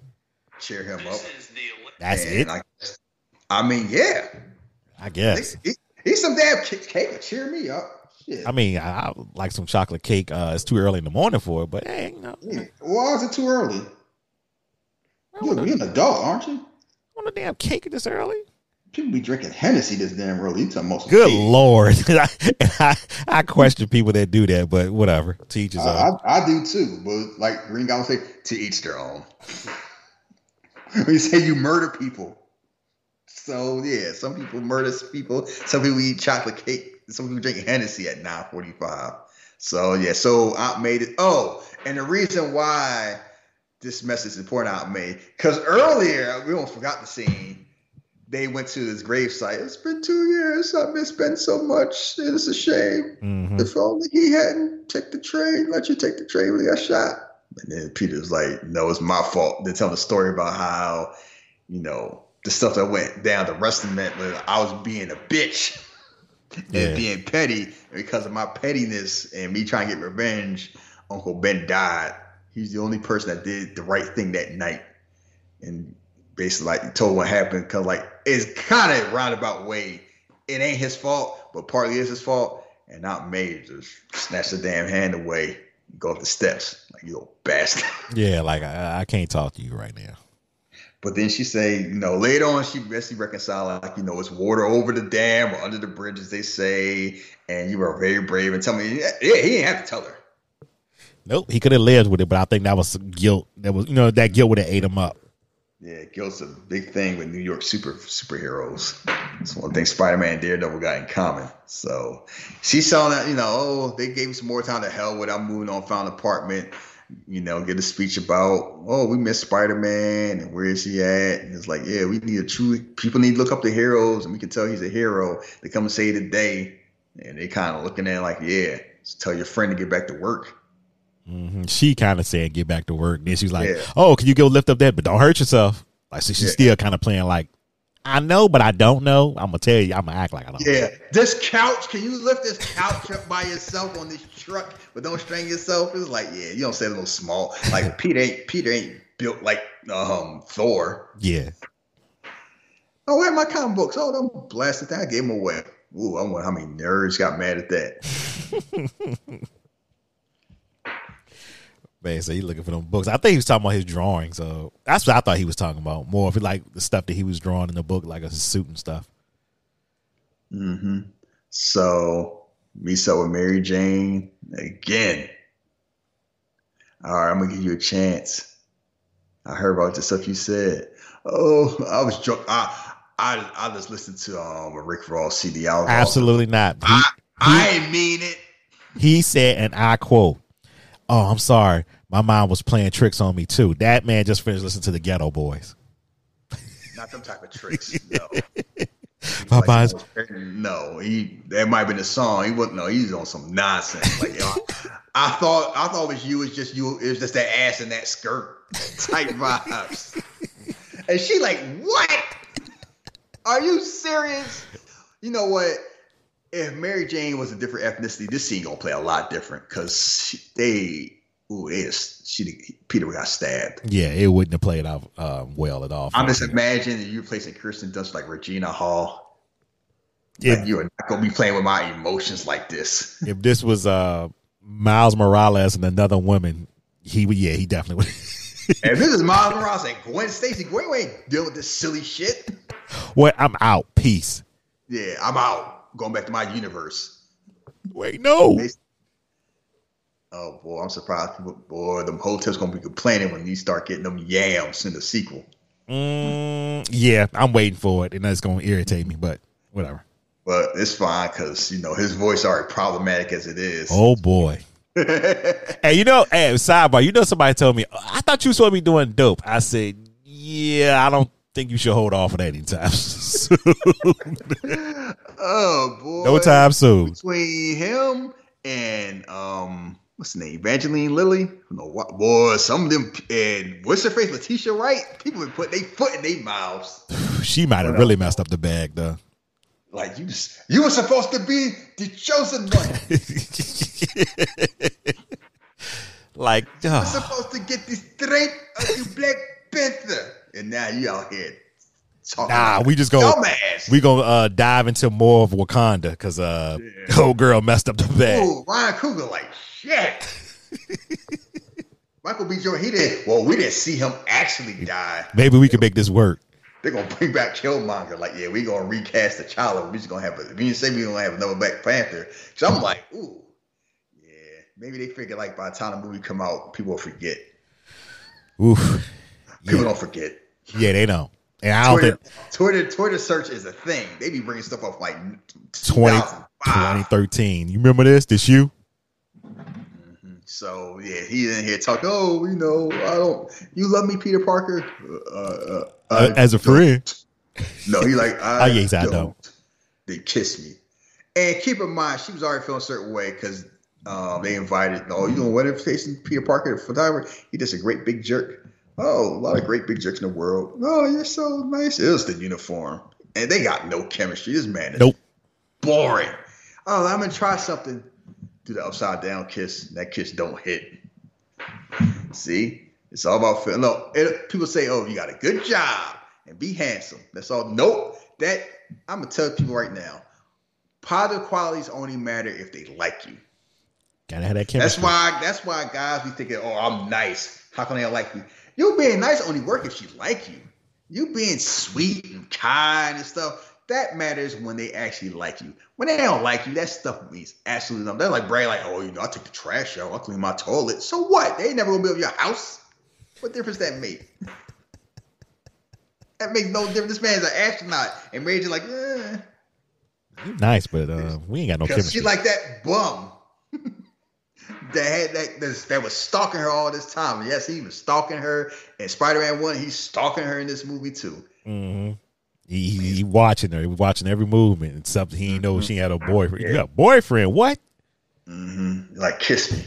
S9: Cheer him up.
S8: That's
S9: And
S8: it.
S9: I, I mean, yeah,
S8: I guess.
S9: he, he's some damn ca- cake to cheer me up.
S8: I mean, I, I like some chocolate cake. Uh, it's too early in the morning for it, but hey, you know,
S9: Yeah. Why is it too early? You're, you're an adult, aren't you?
S8: want a damn cake this early?
S9: People be drinking Hennessy this damn early. You some
S8: Good
S9: tea.
S8: lord, I, I, I question people that do that, but whatever. Teach his
S9: I,
S8: own.
S9: I, I do too, but like Green Goblin say, to each their own. when you say you murder people, so yeah, some people murder people. Some people eat chocolate cake. Some people drink Hennessy at nine forty-five. So yeah, so Aunt made it. Oh, and the reason why this message is important, Aunt May, because earlier we almost forgot the scene. They went to his gravesite. It's been two years. I miss Ben so much. It's a shame.
S8: Mhm.
S9: If only he hadn't take the train, let you take the train when he got shot. And then Peter was like, No, it's my fault. They tell the story about how, you know, the stuff that went down the wrestling meant was I was being a bitch
S8: Yeah.
S9: and being petty. Because of my pettiness and me trying to get revenge, Uncle Ben died. He's the only person that did the right thing that night. And basically like told what happened because like it's kind of roundabout way. It ain't his fault, but partly is his fault. And not May just snatch the damn hand away, and go up the steps like you little bastard.
S8: Yeah, like I, I can't talk to you right now.
S9: But then she say, you know, later on she basically reconciled like, you know, it's water over the dam or under the bridge, as they say, and you were very brave and tell me, yeah, he didn't have to tell her.
S8: Nope, he could have lived with it, but I think that was some guilt. That was, you know, that guilt would have ate him up.
S9: Yeah, guilt's a big thing with New York super superheroes. It's one thing Spider-Man and Daredevil got in common. So she's telling that, you know, oh, they gave me some more time to hell with I'm moving on, found an apartment, you know, get a speech about, oh, we miss Spider-Man and where is he at? And it's like, yeah, we need a true people need to look up the heroes and we can tell he's a hero. They come and say the day. And they kind of looking at it like, yeah, just tell your friend to get back to work.
S8: hmm She kind of said, "Get back to work." Then she's like,
S9: Yeah.
S8: "Oh, can you go lift up that? But don't hurt yourself." Like, so she's
S9: Yeah.
S8: still kind of playing like, "I know, but I don't know." I'm gonna tell you, I'm gonna act like I don't.
S9: Yeah, this couch. Can you lift this couch up by yourself on this truck, but don't strain yourself? It's like, yeah, you don't say a little small. Like Peter ain't Peter ain't built like um Thor.
S8: Yeah,
S9: Oh, where are my comic books? Oh, them blasted down. I gave them away. Ooh, I wonder how many nerds got mad at that.
S8: man. So he looking for them books. I think he was talking about his drawing. So that's what I thought he was talking about. More of like the stuff that he was drawing in the book, like his suit and stuff.
S9: Mm-hmm. So up with Mary Jane again. All right, I'm gonna give you a chance. I heard about the stuff you said. Oh, I was drunk. I I I just listened to um a Rick Ross CD. I all-
S8: Absolutely not. He,
S9: I, I mean it.
S8: he said, and I quote, "Oh, I'm sorry, my mom was playing tricks on me too." That man just finished listening to the Geto Boys.
S9: Not them type of tricks. No.
S8: Popeye's oh,
S9: no, he that might have been a song. He wasn't. No, he's on some nonsense. Like yo, I thought, I thought it was you. It's just you. It was just that ass and that skirt type vibes. And she like, what? Are you serious? You know what? If Mary Jane was a different ethnicity, this scene gonna play a lot different because they, ooh, they just, she Peter got stabbed.
S8: Yeah, it wouldn't have played out um, well at all.
S9: I'm just imagining you placing Kirsten Dunst like Regina Hall.
S8: If-
S9: like you are not gonna be playing with my emotions like this.
S8: if this was uh Miles Morales and another woman, he would. Yeah, he definitely would.
S9: if this is Miles Morales and Gwen Stacy, Gwen ain't dealing with this silly shit.
S8: Well, I'm out. Peace.
S9: Yeah, I'm out. Going back to my universe.
S8: Wait, no.
S9: Oh boy, I'm surprised. People, boy, them hotels gonna be complaining when you start getting them yams in the sequel.
S8: Mm, yeah, I'm waiting for it, and that's going to irritate me. But whatever.
S9: But it's fine because you know his voice already problematic as it is.
S8: Oh boy. hey, you know, hey, sidebar. You know, somebody told me I thought you to be doing dope. I said, yeah, I don't think you should hold off of that anytime.
S9: Oh boy,
S8: no time soon.
S9: between him and um, what's the name, Evangeline Lilly. No, what boy, some of them and what's her face, Letitia Wright. People been putting their foot in their mouths.
S8: She might have really messed up the bag, though.
S9: Like you, just, you were supposed to be the chosen one.
S8: Like,
S9: You're supposed to get the strength of the Black Panther, and now you out here talking.
S8: nah, we just go.
S9: dumbass.
S8: We gonna uh, dive into more of Wakanda because uh, old girl messed up the bag.
S9: Ooh, Ryan Coogler, like shit. Michael B. Jordan, he didn't. Well, we didn't see him actually die.
S8: Maybe we can make this work.
S9: They're gonna bring back Killmonger. Like, yeah, we gonna recast the T'Challa. We just gonna have. A, we didn't say we gonna have another Black Panther. So I'm like, ooh, yeah. Maybe they figure like by the time the movie come out, people will forget.
S8: Oof.
S9: People don't forget.
S8: Yeah, they don't. And I don't
S9: Twitter,
S8: think
S9: Twitter, Twitter search is a thing. They be bringing stuff up like
S8: 20, 2013. You remember this? This you?
S9: So yeah, he in here talking. Oh, you know, I don't. You love me, Peter Parker. Uh, uh,
S8: Uh, as a friend?
S9: No, he like I
S8: Oh, yes,
S9: don't.
S8: don't.
S9: They kiss me, and keep in mind she was already feeling a certain way because um, they invited. Oh, you know what? Invitation Peter Parker, the photographer. He just a great big jerk. Oh, a lot of great big jerks in the world. Oh, you're so nice. It was the uniform, and they got no chemistry. This man is
S8: Nope.
S9: boring. Oh, I'm gonna try something. Do the upside down kiss. That kiss don't hit. See, it's all about feeling. No, it, people say, "Oh, you got a good job and be handsome." That's all. Nope. That I'm gonna tell people right now. Positive qualities only matter if they like you.
S8: Gotta have that chemistry.
S9: That's why. That's why guys be thinking, "Oh, I'm nice. How can they like me?" You being nice only work if she like you. You being sweet and kind and stuff. That matters when they actually like you. When they don't like you, that stuff means absolutely nothing. They're like Bray, like, oh, you know, I take the trash out, I clean my toilet. So what? They ain't never gonna build your house. What difference that make? that makes no difference. This man's an astronaut, and Rage is like, eh.
S8: Nice, but uh, we ain't got no chemistry.
S9: she like that bum that had that that, that was stalking her all this time. Yes, he was stalking her in Spider-Man One. He's stalking her in this movie too.
S8: hmm He, he, he watching her. He watching every movement. And something he ain't know she had a boyfriend. You got a boyfriend? What?
S9: Mm-hmm. Like kiss me.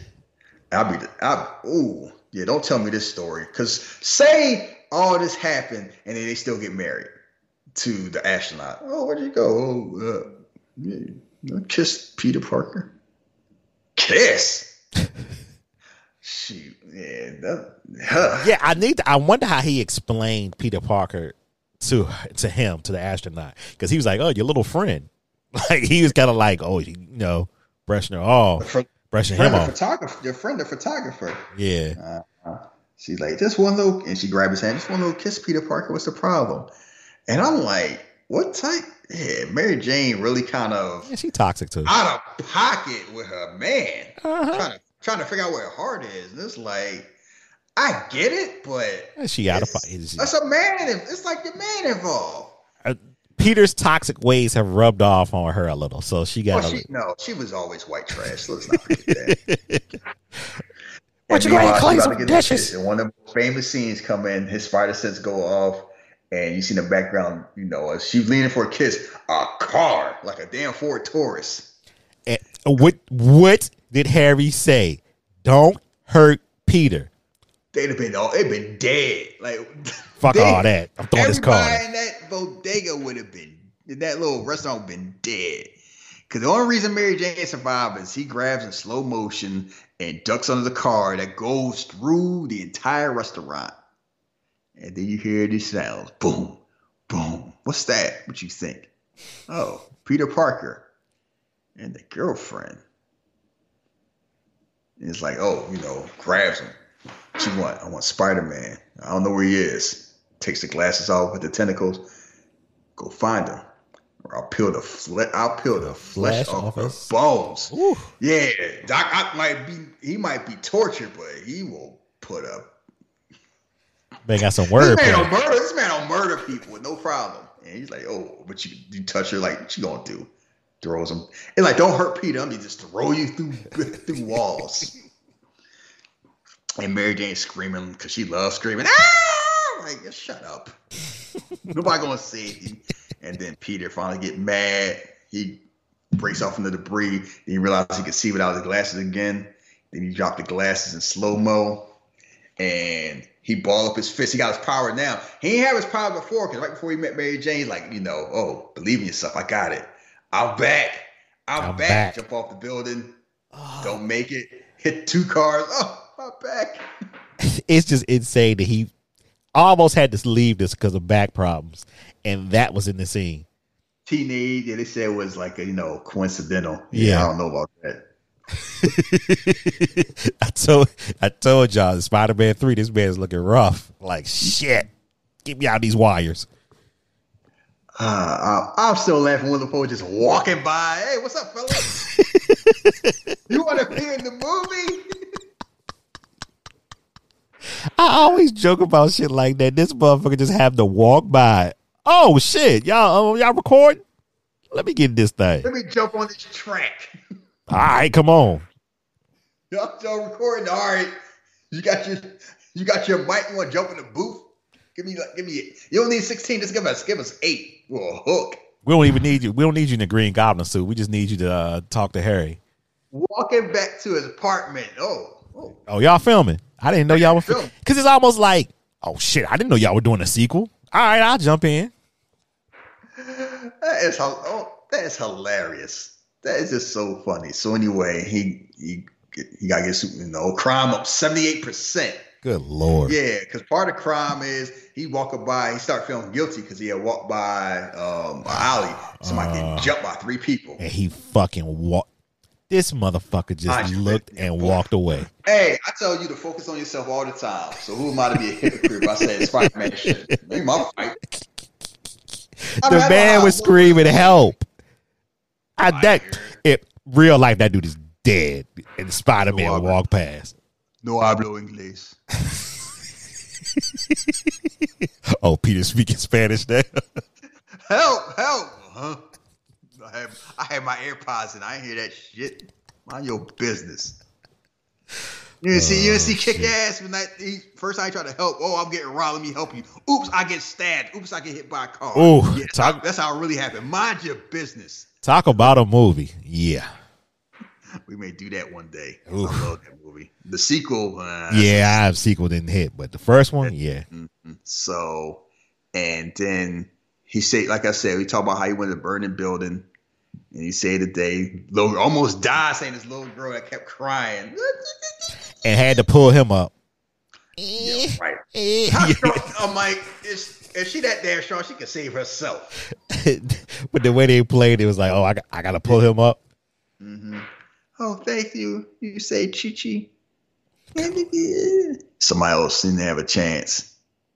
S9: I'll be. the- I ooh yeah. Don't tell me this story. Cause say all this happened and then they still get married to the astronaut. Oh, where'd you go? Oh, uh, yeah, kiss Peter Parker. Kiss. Shoot, yeah, that, huh.
S8: Yeah, I need. To, I wonder how he explained Peter Parker to to him to the astronaut because he was like, "Oh, your little friend." Like he was kind of like, "Oh, you know, brushing her off,
S9: Fr-
S8: brushing him off."
S9: photographer, your friend, the photographer.
S8: Yeah, uh,
S9: She's like, just one little, and she grabbed his hand, just one little kiss, Peter Parker. What's the problem? And I'm like, what type? Yeah, Mary Jane really kind of
S8: yeah, she toxic too.
S9: out of pocket with her man,
S8: Uh-huh.
S9: trying to trying to figure out where her heart is. And it's like, I get it, but
S8: She out of
S9: it's-
S8: pocket.
S9: That's a man. It's like the man involved.
S8: Uh, Peter's toxic ways have rubbed off on her a little, so she got.
S9: She, no, she was always white trash. Let's not forget that.
S8: What you gonna
S9: meanwhile,
S8: clean some
S9: to
S8: dishes?
S9: And one of the famous scenes come in, his spider sense go off, and you see in the background, you know, she's leaning for a kiss, a car, like a damn Ford Taurus.
S8: Eh, what what did Harry say? Don't hurt Peter.
S9: They'd have been all they'd been dead. Like
S8: Fuck
S9: they-
S8: all that. I'm throwing this car.
S9: Everybody in that bodega would have been in that little restaurant would have been dead. Because the only reason Mary Jane survived is he grabs in slow motion and ducks under the car that goes through the entire restaurant. And then you hear these sounds boom, boom. What's that? What you think? Oh, Peter Parker and the girlfriend. And it's like, oh, you know, grabs him. What you want? I want Spider Man. I don't know where he is. Takes the glasses off with the tentacles. Go find him. Or I'll peel the fle- I'll peel the flesh,
S8: Flesh
S9: off
S8: his-
S9: bones.
S8: Ooh.
S9: Yeah, Doc Ock might be he might be tortured, but he will put up.
S8: They got some word.
S9: This man will murder. This man will murder people with no problem. And he's like, oh, but you you touch her like what you gonna do? Throws him. And like, don't hurt Peter. I'm gonna just throw you through through walls. And Mary Jane screaming because she loves screaming. Ah! Like, shut up. Nobody gonna save you. And then Peter finally get mad. He breaks off in the debris. Then he realizes he can see without his glasses again. Then he dropped the glasses in slow mo, and he balled up his fist. He got his power now. He didn't have his power before because right before he met Mary Jane, he's like, you know, oh, believe in yourself. I got it. I'm back. I'm,
S8: I'm
S9: back.
S8: back.
S9: Jump off the building. Oh. Don't make it. Hit two cars. Oh, I'm back.
S8: It's just insane that he almost had to leave this because of back problems, and that was in the scene.
S9: Teenage, yeah, they said it was like a, you know coincidental.
S8: Yeah.
S9: I don't know about that.
S8: I told I told y'all Spider Man three. This man is looking rough. Like shit. Get me out these wires.
S9: Uh, I'm still laughing when the folks just walking by. Hey, what's up, fellas? you want to be in the movie?
S8: I always joke about shit like that. This motherfucker just have to walk by. Oh shit, y'all uh, y'all recording? Let me get this thing.
S9: Let me jump on this track.
S8: All right, come on.
S9: Y'all, y'all recording? All right. You got your you got your mic. You want to jump in the booth? Give me like give me. You don't need 16. Just give us give us eight. Well, hook.
S8: We don't even need you. We don't need you in the green goblin suit. We just need you to uh, talk to Harry.
S9: Walking back to his apartment. Oh, oh.
S8: Oh, y'all filming? I didn't know y'all were
S9: filming.
S8: because it's almost like, oh shit, I didn't know y'all were doing a sequel. All right, I'll jump in.
S9: That is oh, that is hilarious. That is just so funny. So anyway, he he he got to get you know crime up seventy eight percent.
S8: Good lord.
S9: Yeah, because part of crime is he walking by, he start feeling guilty because he had walked by um an alley. Somebody
S8: Uh.
S9: get jumped by three people.
S8: And he fucking walked. This motherfucker just
S9: I-
S8: looked and walked away.
S9: Hey, I tell you to focus on yourself all the time. So who am I to be a hypocrite if I say Spider Man shit? Ain't my fight. I
S8: The
S9: mean,
S8: man was screaming, "Help!" I that
S9: it.
S8: real life that dude is dead, and Spider Man
S9: No,
S8: walked past.
S9: No hablo inglés.
S8: Oh, Peter speaking Spanish there.
S9: Help, help. Huh? I had, I had my AirPods and I ain't hear that shit. Mind your business. You didn't see, you didn't oh, see kick ass when that he, first time he tried to help. Oh, I'm getting robbed. Let me help you. Oops, I get stabbed. Oops, I get hit by a car.
S8: Oh,
S9: yeah, that's how it really happened. Mind your business.
S8: Talk about a movie, yeah,
S9: We may do that one day. I love that movie. The sequel, uh,
S8: yeah. I have sequel didn't hit, but the first one, yeah.
S9: So, and then he said, like I said, we talk about how he went to burn the burning building, and he said that they little, almost died, saying this little girl that kept crying.
S8: and had to pull him up.
S9: Yeah, right. I'm like, is, is she that damn strong? She can save herself.
S8: but the way they played, it was like, oh, I got, I got to pull him up. Mm-hmm.
S9: Oh, thank you. You say Chi Chi. Somebody else didn't have a chance.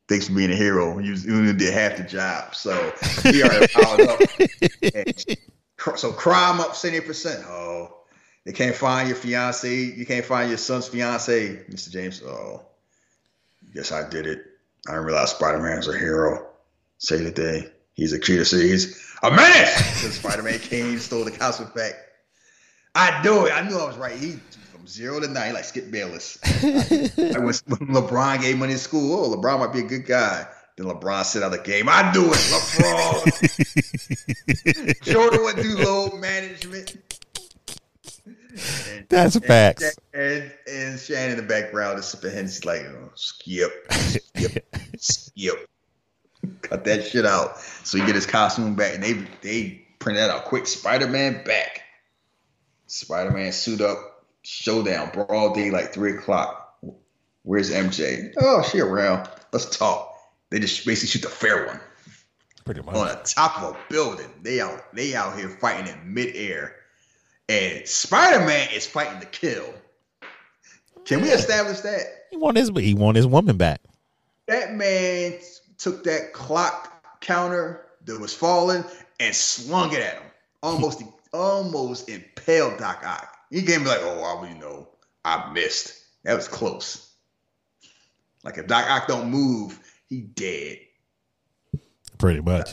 S9: Thanks for being a hero. You, you only did half the job. So he already piled up. And so crime up 70%. Oh, they can't find your fiance. You can't find your son's fiance, Mr. James. Oh, guess I did it. I didn't realize Spider Man's a hero. Say the day He's a cheater. He's a menace. Spider Man came, stole the costume back. I knew it. I knew I was right. He from zero to nine, like Skip Bayless. like when, LeBron gave money to school, oh, LeBron might be a good guy. Then LeBron sit out the game. I knew it. LeBron. Jordan would do load management. And-
S8: That's
S9: and-
S8: facts.
S9: And Shannon in the background is sipping Hennessy's like, oh, skip, skip, skip. Cut that shit out. So he get his costume back, and they they printed that out quick. Spider-Man back. Spider-Man suit up, showdown, broad day, like three o'clock. Where's MJ? Oh, she around. Let's talk. They just basically shoot the fair one
S8: Pretty much.
S9: on the top of a building. They out they out here fighting in midair. And Spider-Man is fighting to kill. Can we establish that?
S8: He want his he want his woman back.
S9: That man took that clock counter that was falling and slung it at him. Almost almost impaled Doc Ock. He gave me like, oh, I you know, I missed. That was close. Like if Doc Ock don't move, he dead.
S8: Pretty much.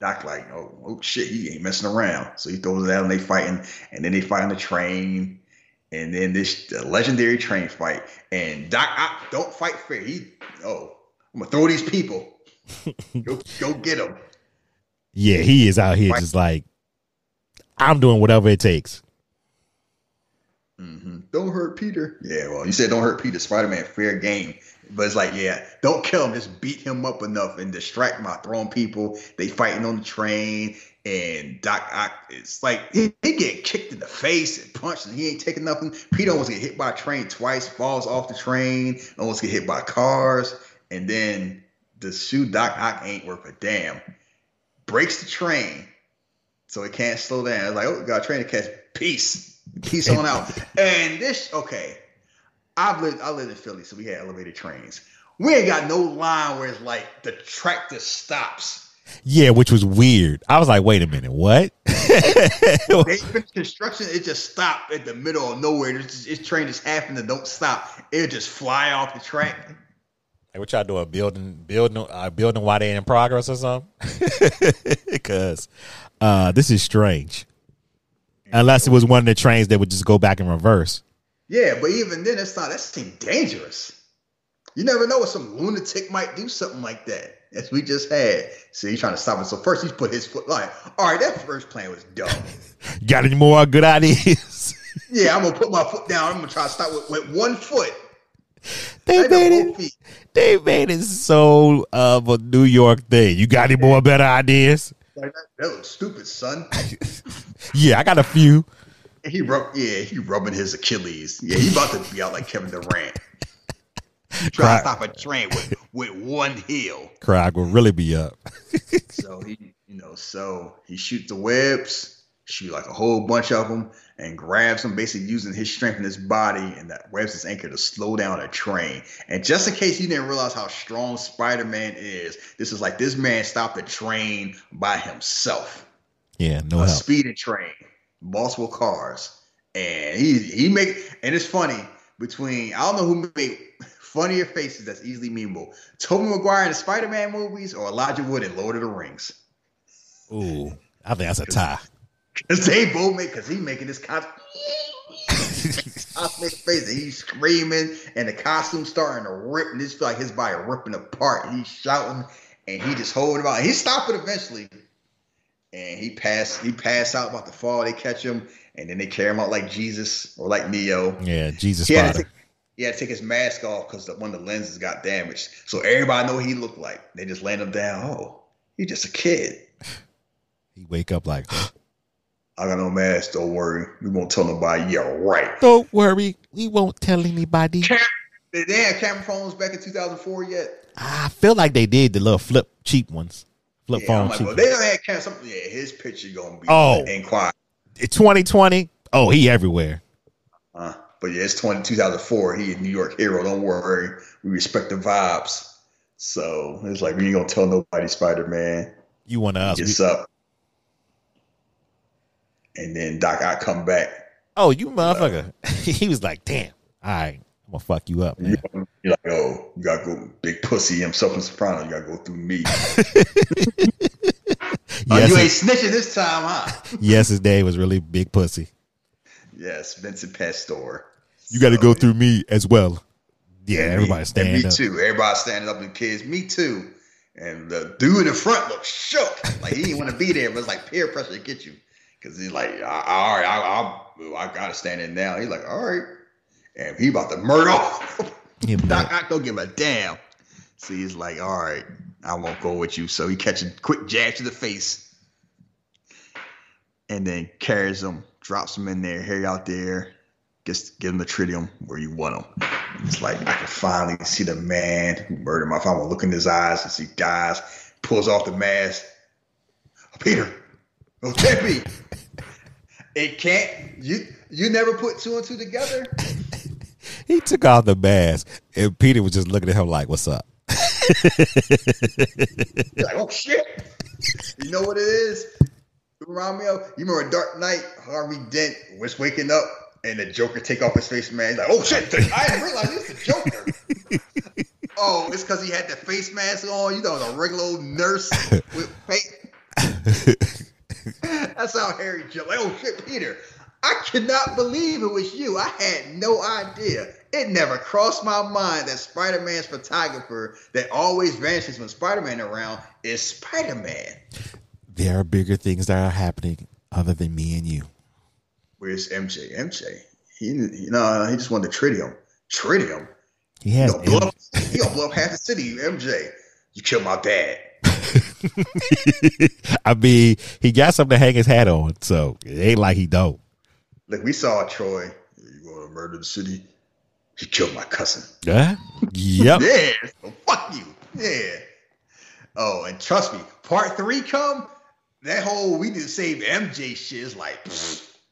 S9: Doc like, oh, oh shit, he ain't messing around. So he throws it out and they fighting, and then they fight on the train, and then this the legendary train fight. And Doc Ock don't fight fair. He oh, I'm gonna throw these people. go go get them.
S8: Yeah, he is out here just like I'm doing whatever it takes.
S9: Mm-hmm. Don't hurt Peter. Yeah, well, you said don't hurt Peter. Spider Man, fair game. But it's like, yeah, don't kill him. Just beat him up enough and distract my by throwing people. They fighting on the train, and Doc Ock is like he, he get kicked in the face and punched, and he ain't taking nothing. Peter almost get hit by a train twice, falls off the train, almost get hit by cars, and then the shoe Doc Ock ain't worth a damn. Breaks the train, so it can't slow down. It's like, oh, we got a train to catch. Peace, peace on out. And this, okay, I've lived, I lived in Philly, so we had elevated trains. We ain't got no line where it's like the track just stops.
S8: Yeah, which was weird. I was like, wait a minute, what?
S9: They finished construction, it just stopped at the middle of nowhere. It's, it's train just happened to don't stop. It just fly off the track.
S8: Hey, what y'all doing? Building, building, uh, building while they in progress or something? Because uh, this is strange. Unless it was one of the trains that would just go back in reverse.
S9: Yeah, but even then, it's not. That seems dangerous. You never know what some lunatic might do something like that. As we just had. See, he's trying to stop it. So first, he's put his foot like, all right, that first plan was dumb.
S8: Got any more good ideas?
S9: yeah, I'm gonna put my foot down. I'm gonna try to stop with, with one foot.
S8: they
S9: Not
S8: made it.
S9: feet.
S8: They made it so of a New York thing. You got any more better ideas?
S9: Like that, that looks stupid, son.
S8: Yeah, I got a few.
S9: he rub, yeah, he rubbing his Achilles. Yeah, he about to be out like Kevin Durant. Trying
S8: Cry-
S9: to stop a train with with one heel.
S8: Craig will really be up.
S9: So he, you know, so he shoots the webs, shoot like a whole bunch of them, and grabs them, basically using his strength in his body, and that webs his anchor to slow down a train. And just in case you didn't realize how strong Spider-Man is, this is like this man stopped a train by himself.
S8: Yeah, no
S9: a
S8: help.
S9: speeding train, multiple cars, and he he make and it's funny between I don't know who made funnier faces that's easily memeable, Tobey Maguire in the Spider-Man movies or Elijah Wood in Lord of the Rings.
S8: Ooh, I think that's a tie.
S9: Cause they both make cause he making this cos- cosmic face and he's screaming and the costume starting to rip and it's like his body ripping apart. He's shouting and he just holding him out. He stopped it eventually. And he passed he passed out about to fall. They catch him and then they carry him out like Jesus or like Neo.
S8: Yeah, Jesus
S9: He had, take, he had to take his mask off because one of the lenses got damaged. So everybody know what he looked like. They just land him down. Oh, he's just a kid.
S8: He wake up like,
S9: I got no mask. Don't worry. We won't tell nobody. Yeah, right.
S8: don't worry, we won't tell anybody.
S9: Did they have camera phones back in 2004 yet?
S8: I feel like they did the little flip cheap ones, flip
S9: Yeah,
S8: phone
S9: like,
S8: cheap.
S9: well, they don't have camera. Something. Yeah, his picture gonna be
S8: Oh.
S9: in quiet.
S8: 2020. Oh, he everywhere.
S9: Uh, but yeah, it's 20, 2004. He a New York hero. Don't worry. We respect the vibes. So it's like we ain't gonna tell nobody Spider Man
S8: You want us?
S9: gets
S8: we-
S9: up, and then Doc I come back.
S8: oh, you motherfucker. he was like, damn. All right, I'm gonna fuck you up, man.
S9: You're like, oh, you gotta go big pussy himself in Soprano. You gotta go through me. oh,
S8: Yes,
S9: you ain't snitching this time, huh?
S8: yes, his day was really big pussy.
S9: Yes, Vincent Pastore.
S8: You got to
S9: So,
S8: go through me as well. Yeah, everybody
S9: me,
S8: stand
S9: and me
S8: up.
S9: too. Everybody standing up, and kids, me too. And the dude in the front looked shook, like he didn't want to be there, but it's like peer pressure to get you, because he's like, all right, I, I, I gotta stand in now. He's like, all right, and he about to murder.
S8: Yeah,
S9: Doc Ock don't give a damn. So he's like, all right, I won't go with you. So he catches quick jab to the face. and then carries him, drops him in there. Harry out there gets get him the tritium where you want him. It's like I can finally see the man who murdered my father. Look in his eyes as he dies, pulls off the mask. Oh, Peter, oh Tempe. it can't you you never put two and two together.
S8: he took off the mask, and Peter was just looking at him like, "What's up?"
S9: like, oh shit! You know what it is? Romeo, you remember Dark Knight? Harvey Dent was waking up, and the Joker take off his face mask. He's like, oh shit! I didn't realize it's the Joker. oh, it's because he had the face mask on. You know, the regular old nurse with face. That's how Harry jumped. Like, oh shit, Peter! I cannot believe it was you. I had no idea. It never crossed my mind that Spider Man's photographer that always vanishes when Spider Man around is Spider Man.
S8: There are bigger things that are happening other than me and you.
S9: Where's MJ? MJ. He, you know, he just wanted the tritium. Tritium.
S8: He has.
S9: He gonna, blow, he gonna blow up half the city. MJ, you killed my dad.
S8: I mean, he got something to hang his hat on, so it ain't like he don't.
S9: Look, we saw Troy. You want to murder the city? He killed my cousin.
S8: Yeah. Yep.
S9: yeah. So fuck you. Yeah. Oh, and trust me, part three come. That whole we to save MJ shit is like,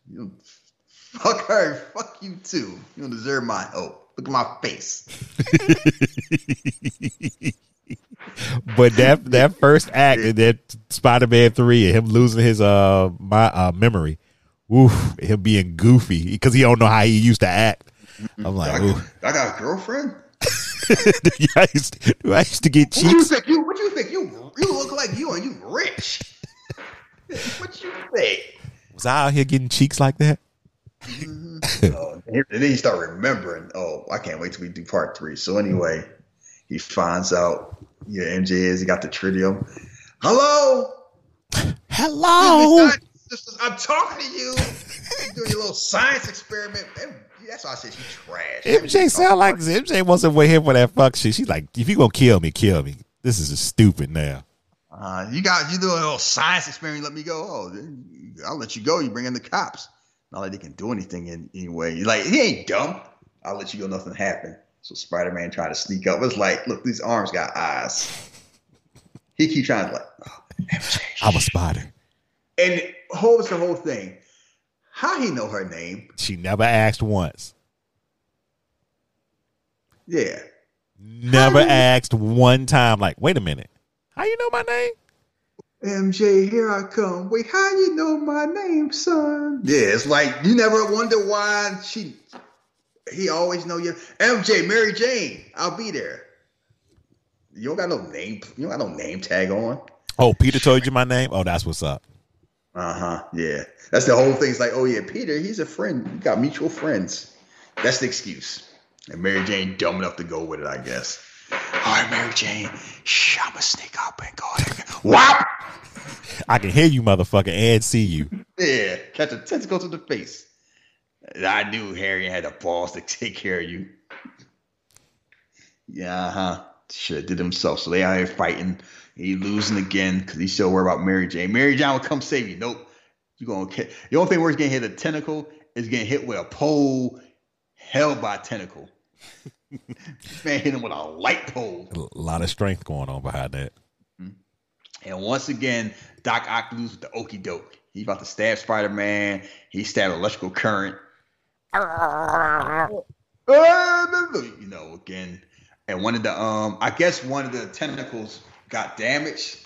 S9: you fuck her, fuck you too. You don't deserve my help. Look at my face.
S8: but that that first act in that Spider Man three and him losing his uh my uh memory, oof, him being goofy because he don't know how he used to act. I'm like,
S9: I, I got a girlfriend.
S8: I used to, I used to get cheeks?
S9: What you think? You what you think? You you look like you and you rich. what you think?
S8: Was I out here getting cheeks like that?
S9: Mm-hmm. oh, and then he start remembering. Oh, I can't wait till we do part three. So anyway, he finds out yeah MJ is. He got the tritium. Hello.
S8: Hello.
S9: I'm talking to you. You're doing your little science experiment. That's why I said she's trash.
S8: MJ sound like MJ wasn't with him for that fuck shit. She's like, if you gonna kill me, kill me. This is just stupid now.
S9: Uh, you got you do a little science experiment. Let me go. Oh, I'll let you go. You bring in the cops. Not like they can do anything in anyway. You're like he ain't dumb. I'll let you go. Nothing happened. So Spider Man tried to sneak up. It's like, look, these arms got eyes. He keep trying to like, oh,
S8: I'm a spider.
S9: And was the whole thing? How he know her name?
S8: She never asked once.
S9: Yeah.
S8: Never asked one time. Like, wait a minute. How you know my name?
S9: MJ, here I come. Wait, how you know my name, son? Yeah, it's like you never wonder why she. He always know you. MJ, Mary Jane, I'll be there. You don't got no name. You don't got no name tag on.
S8: Oh, Peter told you my name. Oh, that's what's up.
S9: Uh huh. Yeah, that's the whole thing. It's like, oh yeah, Peter, he's a friend. We got mutual friends. That's the excuse. And Mary Jane dumb enough to go with it, I guess. All right, Mary Jane, shh, I'm gonna sneak up and go ahead. Whop!
S8: I can hear you, motherfucker, and see you.
S9: Yeah, catch a tentacle to the face. I knew Harry had the balls to take care of you. Yeah, huh. Should have did himself. So they out here fighting. He losing again because he's still worried about Mary Jane. Mary Jane will come save you. Nope. You gonna get, the only thing where he's getting hit a tentacle is getting hit with a pole held by a tentacle. Man hit him with a light pole.
S8: A lot of strength going on behind that.
S9: Mm-hmm. And once again, Doc Ock loses with the okey doke. He's about to stab Spider Man. He stabbed electrical current. you know, again. And one of the um, I guess one of the tentacles got damaged.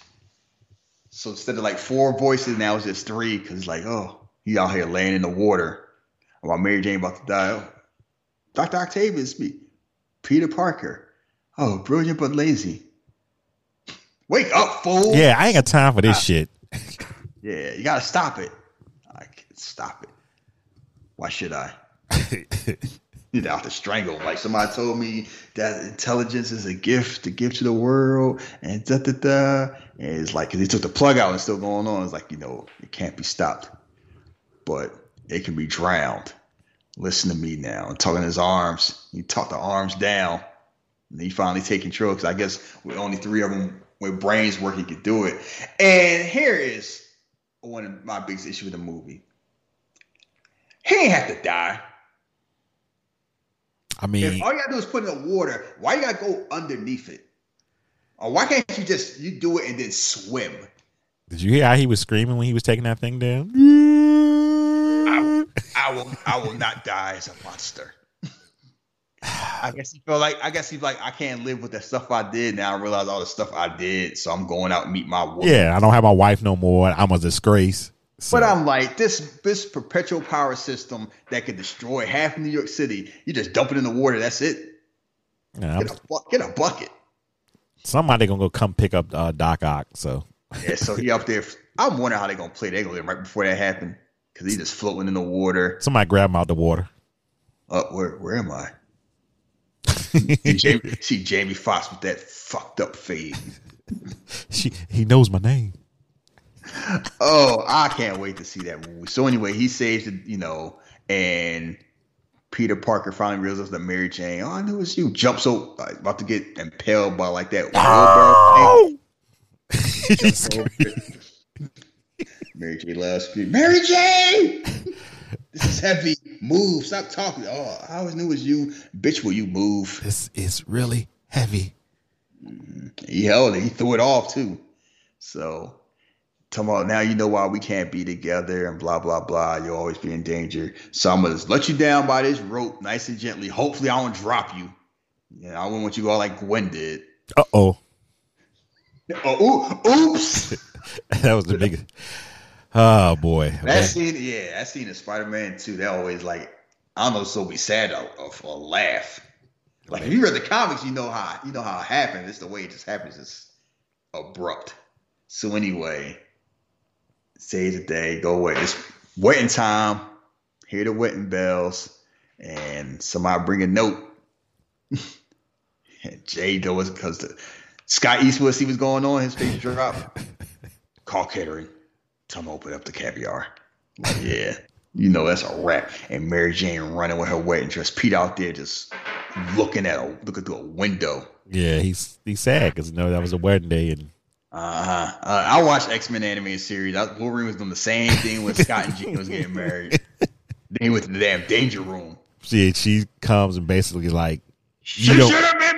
S9: So instead of like four voices, now it's just three because like, oh, he out here laying in the water while Mary Jane about to die. Oh, Dr. Octavius, me, Peter Parker. Oh, brilliant but lazy. Wake up, fool!
S8: Yeah, I ain't got time for this ah. shit.
S9: yeah, you gotta stop it. I can't stop it. Why should I? you know, I have to strangle. Like somebody told me that intelligence is a gift to give to the world, and da da da. And it's like because they took the plug out and still going on. It's like you know it can't be stopped, but it can be drowned. Listen to me now. And tugging his arms, he tucked the arms down, and he finally take control. Because I guess with only three of them with brains work, he could do it. And here is one of my biggest issue with the movie. He ain't have to die.
S8: I mean,
S9: if all you gotta do is put in the water, why you gotta go underneath it? Or why can't you just you do it and then swim?
S8: Did you hear how he was screaming when he was taking that thing down?
S9: I, will I will not die as a monster. I guess he felt like I guess he's like I can't live with the stuff I did. Now I realize all the stuff I did, so I'm going out and meet my woman.
S8: Yeah, I don't have my wife no more. I'm a disgrace. So.
S9: But I'm like this this perpetual power system that could destroy half New York City. You just dump it in the water. That's it.
S8: Yeah,
S9: get, a, get, a, bucket.
S8: Somebody gonna go come pick up uh, Doc Ock. So
S9: yeah, so he up there. I'm wondering how they gonna play. They gonna right before that happened because he just floating in the water.
S8: Somebody grab him out the water.
S9: Uh, where where am I? see, Jamie, see Jamie Foxx with that fucked up fade.
S8: she he knows my name.
S9: Oh, I can't wait to see that movie. So anyway, he saves it, you know, and Peter Parker finally realizes that Mary Jane. Oh, I knew it was you. Jumps so like, about to get impaled by like that
S8: oh!
S9: Mary Jane loves scream. Mary Jane, this is heavy. Move. Stop talking. Oh, I always knew it was you. Bitch, will you move?
S8: This is really heavy.
S9: He held it. He threw it off too. So about now you know why we can't be together and blah blah blah. You'll always be in danger. So I'm gonna let you down by this rope, nice and gently. Hopefully, I won't drop you. Yeah, I wouldn't want you to go like Gwen did.
S8: Uh oh.
S9: Oh, oops.
S8: that was the biggest. Oh boy.
S9: That Man. scene, yeah, that scene in Spider Man 2, that always like I don't know, so we sad or, or, or laugh. Like if you read the comics, you know how you know how it happens. It's the way it just happens. It's abrupt. So anyway, say the day, go away. It's wedding time. Hear the wedding bells, and somebody bring a note. and Jay does because the Scott Eastwood see what's going on. His face drop. Call catering. Tell him open up the caviar. Like, yeah, you know that's a wrap. And Mary Jane running with her wedding dress. Pete out there just looking at a looking through a window.
S8: Yeah, he's he's sad because you know that was a wedding day and
S9: uh-huh. Uh, I watched X Men animated series. I, Wolverine was doing the same thing when Scott and Jean was getting married. then he went to the damn danger room.
S8: She she comes and basically like
S9: she should have been.
S8: Like,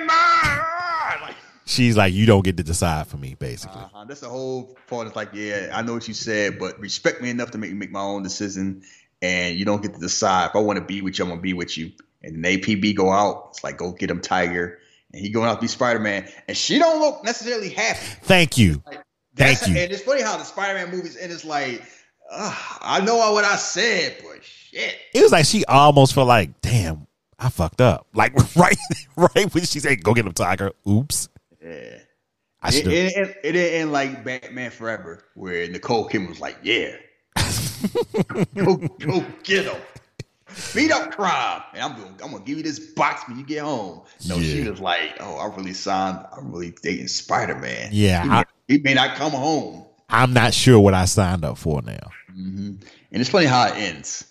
S8: she's like, you don't get to decide for me, basically.
S9: Uh-huh. That's the whole part. It's like, yeah, I know what you said, but respect me enough to make me make my own decision, and you don't get to decide. If I want to be with you, I'm gonna be with you. And then APB go out. It's like, go get him, Tiger and he going out to be Spider Man, and she don't look necessarily happy.
S8: Thank you. Like, Thank you.
S9: And it's funny how the Spider Man movies and it's like, uh, I know what I said, but shit.
S8: It was like she almost felt like, damn, I fucked up. Like right, right when she said, "Go get him, Tiger." Oops.
S9: Yeah. I it, it, it, it didn't end like Batman Forever, where Nicole Kidman was like, "Yeah, go, go get him." beat up crime, and I'm going. I'm gonna give you this box when you get home. No, yeah. she was like, "Oh, I really signed. I'm really dating Spider Man.
S8: Yeah,
S9: he,
S8: I,
S9: may, he, may, not come home.
S8: I'm not sure what I signed up for now.
S9: Mm-hmm. And it's funny how it ends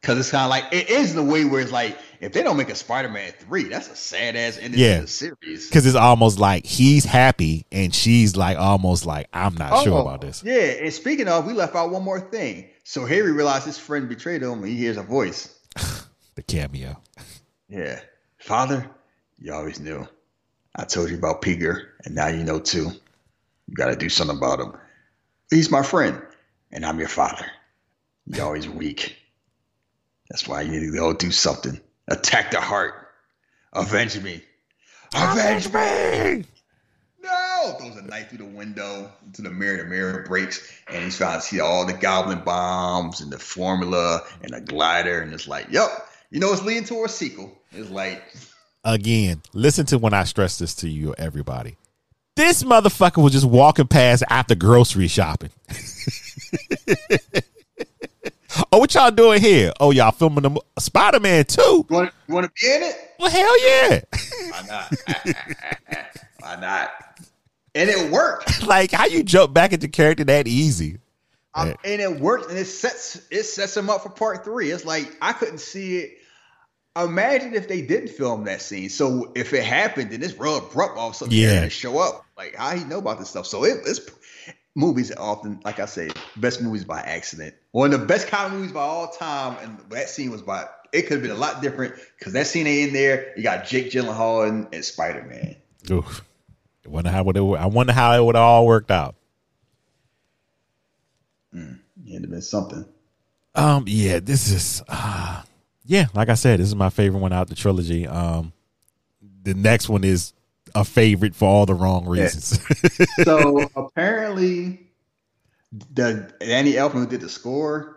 S9: because it's kind of like it is the way where it's like if they don't make a Spider Man three, that's a sad ass ending yeah. to the series.
S8: Because it's almost like he's happy and she's like almost like I'm not oh, sure about this.
S9: Yeah, and speaking of, we left out one more thing. So Harry realized his friend betrayed him, and he hears a voice.
S8: the cameo.
S9: Yeah. Father, you always knew. I told you about Peter, and now you know too. You got to do something about him. He's my friend, and I'm your father. You're always weak. That's why you need to go do something. Attack the heart. Avenge me. Avenge me! No! Throws a knife through the window into the mirror. The mirror breaks, and he's trying to see all the goblin bombs and the formula and the glider, and it's like, yep, you know, it's leading to a sequel. It's like
S8: again, listen to when I stress this to you, everybody. This motherfucker was just walking past after grocery shopping. oh, what y'all doing here? Oh, y'all filming the Spider Man too?
S9: You want, to be in it?
S8: Well, hell yeah.
S9: Why not? Why not? And it worked.
S8: like how you jump back into character that easy?
S9: Um, and it worked, and it sets it sets him up for part three. It's like I couldn't see it. Imagine if they didn't film that scene. So if it happened, then it's real abrupt. All of a sudden, yeah, show up. Like how he know about this stuff. So it, it's movies are often, like I say, best movies by accident. One of the best comedy movies by all time, and that scene was by. It could have been a lot different because that scene ain't in there. You got Jake Gyllenhaal and, and Spider Man.
S8: Oof. I wonder how would it, I wonder how it would all worked out.
S9: Mm, it'd have been something.
S8: Um, yeah, this is, uh, yeah, like I said, this is my favorite one out the trilogy. Um, the next one is a favorite for all the wrong reasons.
S9: Yeah. so apparently, the Danny Elfman who did the score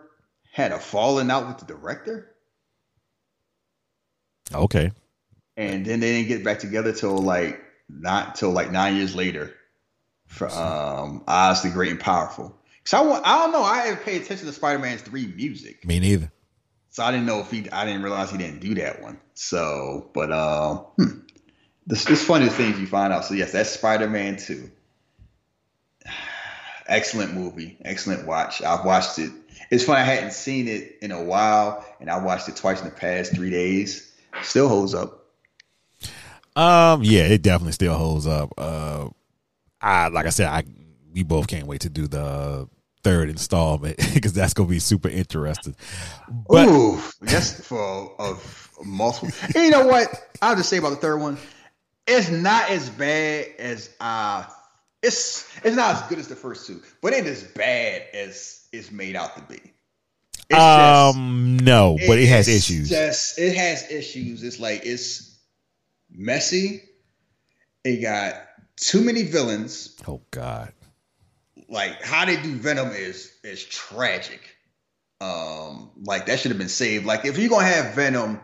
S9: had a falling out with the director.
S8: Okay.
S9: And then they didn't get back together till like not till like nine years later for um Oz the Great and Powerful. So I, I don't know. I didn't pay attention to Spider Man's three music.
S8: Me neither.
S9: So I didn't know if he. I didn't realize he didn't do that one. So, but um, hmm. This this funny things you find out. So yes, that's Spider Man two. Excellent movie, excellent watch. I've watched it. It's funny. I hadn't seen it in a while, and I watched it twice in the past three days. Still holds up.
S8: Um, yeah, it definitely still holds up. Uh, I like I said, I we both can't wait to do the third installment because that's gonna be super interesting.
S9: But, Ooh, yes, for of multiple. And you know what? I'll just say about the third one. It's not as bad as uh it's it's not as good as the first two, but it ain't as bad as it's made out to be.
S8: It's um, just, no, but it, it has issues.
S9: Just it has issues. It's like it's messy. It got too many villains.
S8: Oh God
S9: like how they do Venom is is tragic. Um, like that should have been saved. Like if you're gonna have Venom,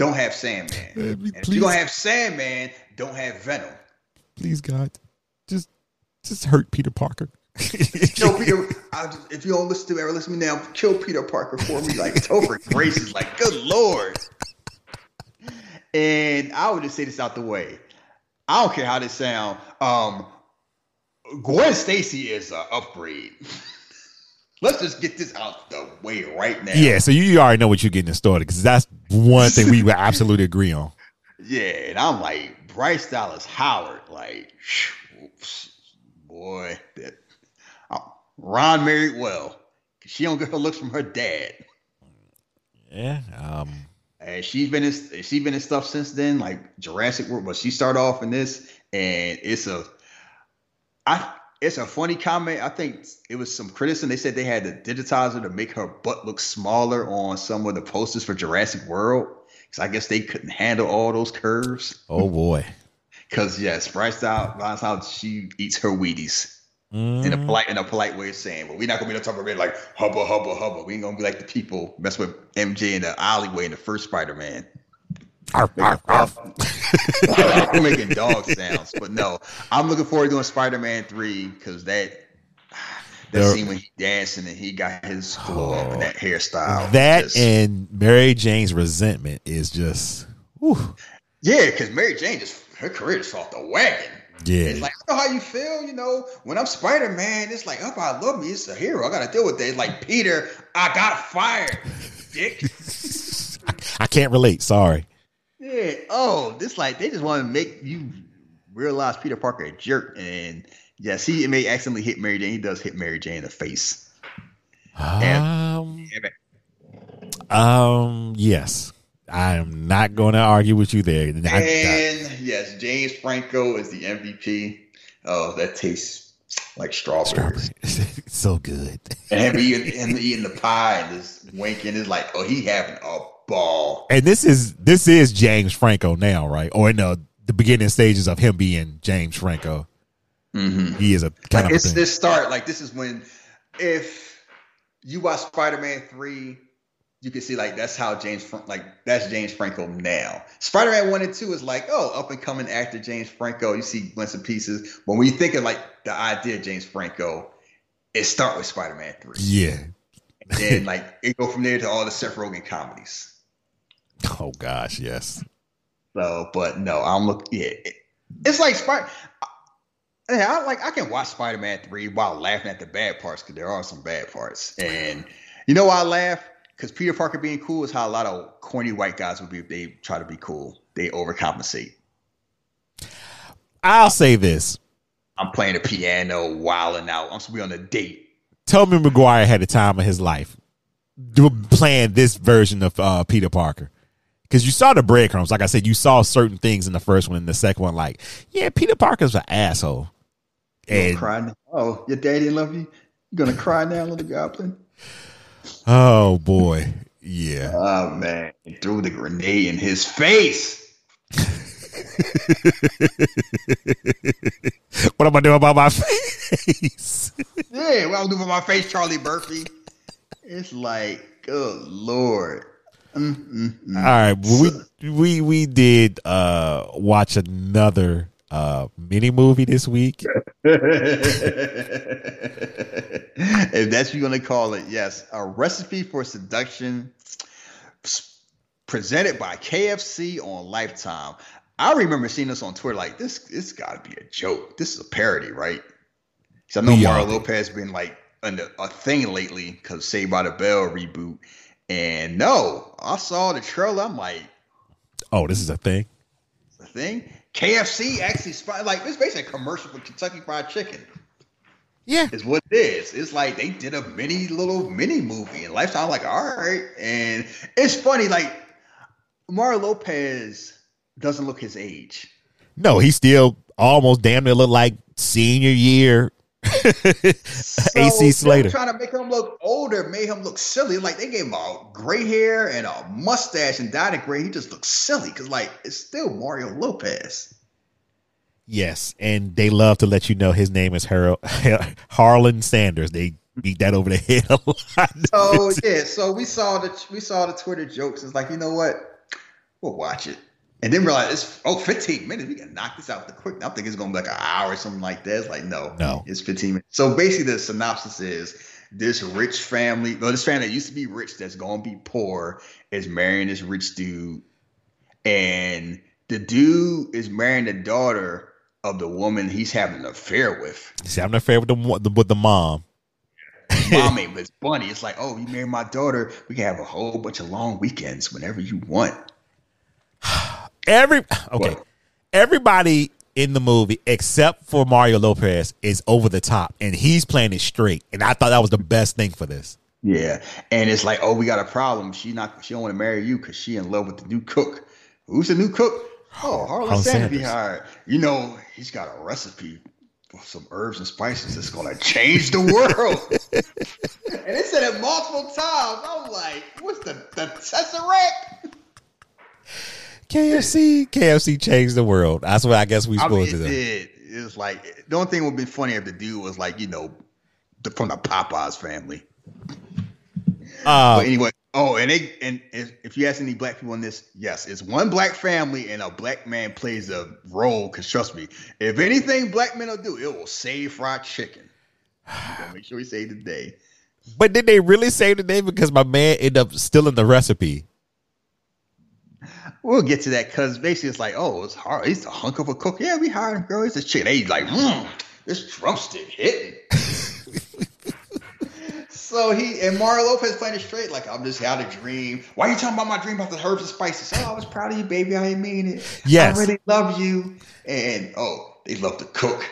S9: don't have Sandman. Uh, if you're gonna have Sandman, don't have Venom.
S8: Please God, just just hurt Peter Parker.
S9: kill Peter. Just, if you don't listen to ever listen to me now, kill Peter Parker for me. Like Topher Grace is like, good lord. And I would just say this out the way. I don't care how this sound. Um, Gwen Stacy is an upgrade. Let's just get this out the way right now.
S8: Yeah, so you already know what you're getting started because that's one thing we would absolutely agree on.
S9: Yeah, and I'm like Bryce Dallas Howard, like, boy, that uh, Ron married well. She don't get her looks from her dad.
S8: Yeah, um,
S9: and she's been in she's been in stuff since then, like Jurassic World. But she started off in this, and it's a I it's a funny comment. I think it was some criticism. They said they had to digitize her to make her butt look smaller on some of the posters for Jurassic World. Because I guess they couldn't handle all those curves.
S8: Oh boy.
S9: Because yes, Bryce out that's how she eats her Wheaties. Mm. In a polite in a polite way of saying, but we're not gonna be talking about like hubba hubba hubba. We ain't gonna be like the people mess with MJ in the alleyway in the first Spider Man. Arf, arf, arf. I'm making dog sounds, but no, I'm looking forward to doing Spider-Man three because that that scene when he dancing and he got his glow up and oh, that hairstyle.
S8: That just, and Mary Jane's resentment is just, whew.
S9: yeah, because Mary Jane just her career just off the wagon.
S8: Yeah,
S9: it's like I know how you feel. You know, when I'm Spider Man, it's like, oh, I love me. It's a hero. I got to deal with it. It's like Peter, I got fired, dick.
S8: I can't relate. Sorry.
S9: Yeah. Oh, this like they just want to make you realize Peter Parker a jerk, and yes, he may accidentally hit Mary Jane. He does hit Mary Jane in the face.
S8: Um. And, um. Yes. I am not going to argue with you there.
S9: And I, I, yes, James Franco is the MVP. Oh, that tastes like strawberries.
S8: Strawberry. so good.
S9: And him eating, him eating the pie and just winking is like, oh, he having a ball.
S8: And this is this is James Franco now, right? Or in the the beginning stages of him being James Franco.
S9: Mm-hmm.
S8: He is a kind
S9: like
S8: of
S9: it's this start. Like this is when if you watch Spider Man three, you can see like that's how James like that's James Franco now. Spider Man one and two is like oh up and coming actor James Franco. You see glints and pieces. But when you think of like the idea of James Franco, it start with Spider Man three.
S8: Yeah.
S9: and then like it go from there to all the Seth Rogen comedies.
S8: Oh gosh, yes.
S9: So, but no, I'm look. Yeah, it's like Spider. Yeah, I like I can watch Spider Man three while laughing at the bad parts because there are some bad parts, and you know why I laugh? Because Peter Parker being cool is how a lot of corny white guys would be if they try to be cool. They overcompensate.
S8: I'll say this:
S9: I'm playing the piano, wilding out. I'm supposed to be on a date.
S8: Tobey Maguire had the time of his life playing this version of uh, Peter Parker. Because you saw the breadcrumbs. Like I said, you saw certain things in the first one and the second one, like, yeah, Peter Parker's an asshole. And
S9: cry now? Oh, your daddy didn't love you? You gonna cry now, little goblin?
S8: oh boy, yeah.
S9: Oh man, he threw the grenade in his face.
S8: what am I doing about my face?
S9: Yeah, what am I'm doing for my face, Charlie Murphy. It's like, good lord. Mm, mm, mm.
S8: All right, we we we did uh watch another uh mini movie this week.
S9: if that's what you're gonna call it, yes, a recipe for seduction presented by KFC on Lifetime. I remember seeing this on Twitter. Like this, this got to be a joke. This is a parody, right? 'Cause I know Mario
S8: are.
S9: Lopez been like under a thing lately because Saved by the Bell reboot. And no, I saw the trailer. I'm like,
S8: Oh, this is a thing.
S9: the thing. KFC actually spot like it's basically a commercial for Kentucky Fried Chicken.
S8: Yeah,
S9: is what it is. It's like they did a mini little mini movie and Lifetime. Like, all right, and it's funny. Like Mario Lopez doesn't look his age.
S8: No, he still almost damn near look like senior year AC
S9: So,
S8: Slater.
S9: Trying to make him look older made him look silly. Like they gave him a gray hair and a mustache and dyed it gray. He just looks silly because like it's still Mario Lopez.
S8: Yes, and they love to let you know his name is Har- Harlan Sanders. They beat that over the head a lot.
S9: So oh, yeah, so we saw the we saw the Twitter jokes. It's like you know what, we'll watch it, and then realize it's oh 15 minutes. We can knock this out the quick. I think it's gonna be like an hour or something like that. It's like no,
S8: No.
S9: it's 15 minutes. So basically, the synopsis is this rich family, well, this family that used to be rich that's gonna be poor is marrying this rich dude, and the dude is marrying the daughter of the woman he's having an affair with.
S8: See, I'm not fair with the, with the mom.
S9: mom ain't but it's funny. It's like, oh, you married my daughter. We can have a whole bunch of long weekends whenever you want.
S8: Every okay,
S9: What?
S8: everybody in the movie except for Mario Lopez is over the top, and he's playing it straight. And I thought that was the best thing for this.
S9: Yeah, and it's like, oh, we got a problem. She not, she don't want to marry you because she in love with the new cook. Who's the new cook? Oh, Harlan
S8: Harlan
S9: Sanders
S8: Sanders.
S9: hired. You know, he's got a recipe for some herbs and spices that's gonna change the world. and they said it multiple times. I'm like, what's the the tesseract?
S8: KFC, KFC changed the world. That's what I guess we
S9: I mean,
S8: supposed
S9: it
S8: to do.
S9: did. It was like the only thing would be funny if the dude was like, you know, the, from the Popeyes family.
S8: Uh,
S9: but anyway, oh, and they and if if you ask any black people on this, yes, it's one black family and a black man plays a role. Because trust me, if anything black men will do, it will save fried chicken. Make sure we save the day.
S8: But did they really save the day? because my man ended up stealing the recipe?
S9: We'll get to that because basically it's like, oh, it's hard. He's a hunk of a cook. Yeah, we hired him, girl. He's a chick. They like, mm, this drumstick hitting. so he and Mario Lopez playing it straight, like I'm just had a dream. Why are you talking about my dream about the herbs and spices? Oh, I was proud of you, baby. I ain't mean it.
S8: Yes.
S9: I really love you. And oh, they love to cook.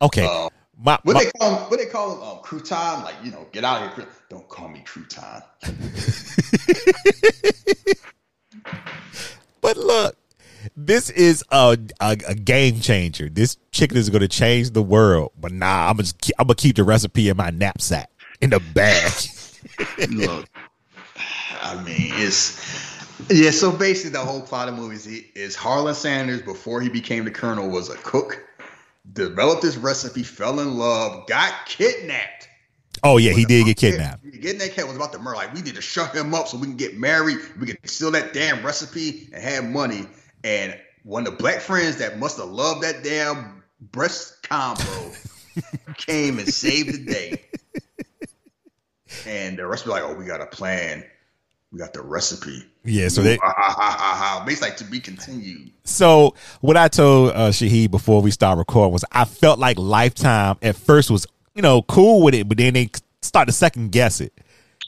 S8: Okay,
S9: Um,
S8: my,
S9: What
S8: my-
S9: they call him? What they call him? Um, crouton. Like you know, get out of here. Don't call me crouton.
S8: But look, this is a, a a game changer. This chicken is going to change the world. But nah, I'm just I'm gonna keep the recipe in my knapsack in the bag.
S9: Look, I mean, it's yeah. So basically, the whole plot of the movie is, he, is Harlan Sanders before he became the colonel was a cook, developed this recipe, fell in love, got kidnapped.
S8: Oh yeah, he did get kidnapped.
S9: Getting that cat was about to murder. Like we need to shut him up so we can get married. We can steal that damn recipe and have money. And one of the black friends that must have loved that damn breast combo came and saved the day. And the rest were like, "Oh, we got a plan. We got the recipe."
S8: Yeah, so they
S9: Ha, ha, ha, ha, ha. Basically, like to be continued.
S8: So what I told uh, Shahid before we start recording was I felt like Lifetime at first was you know cool with it, but then they start to second guess it.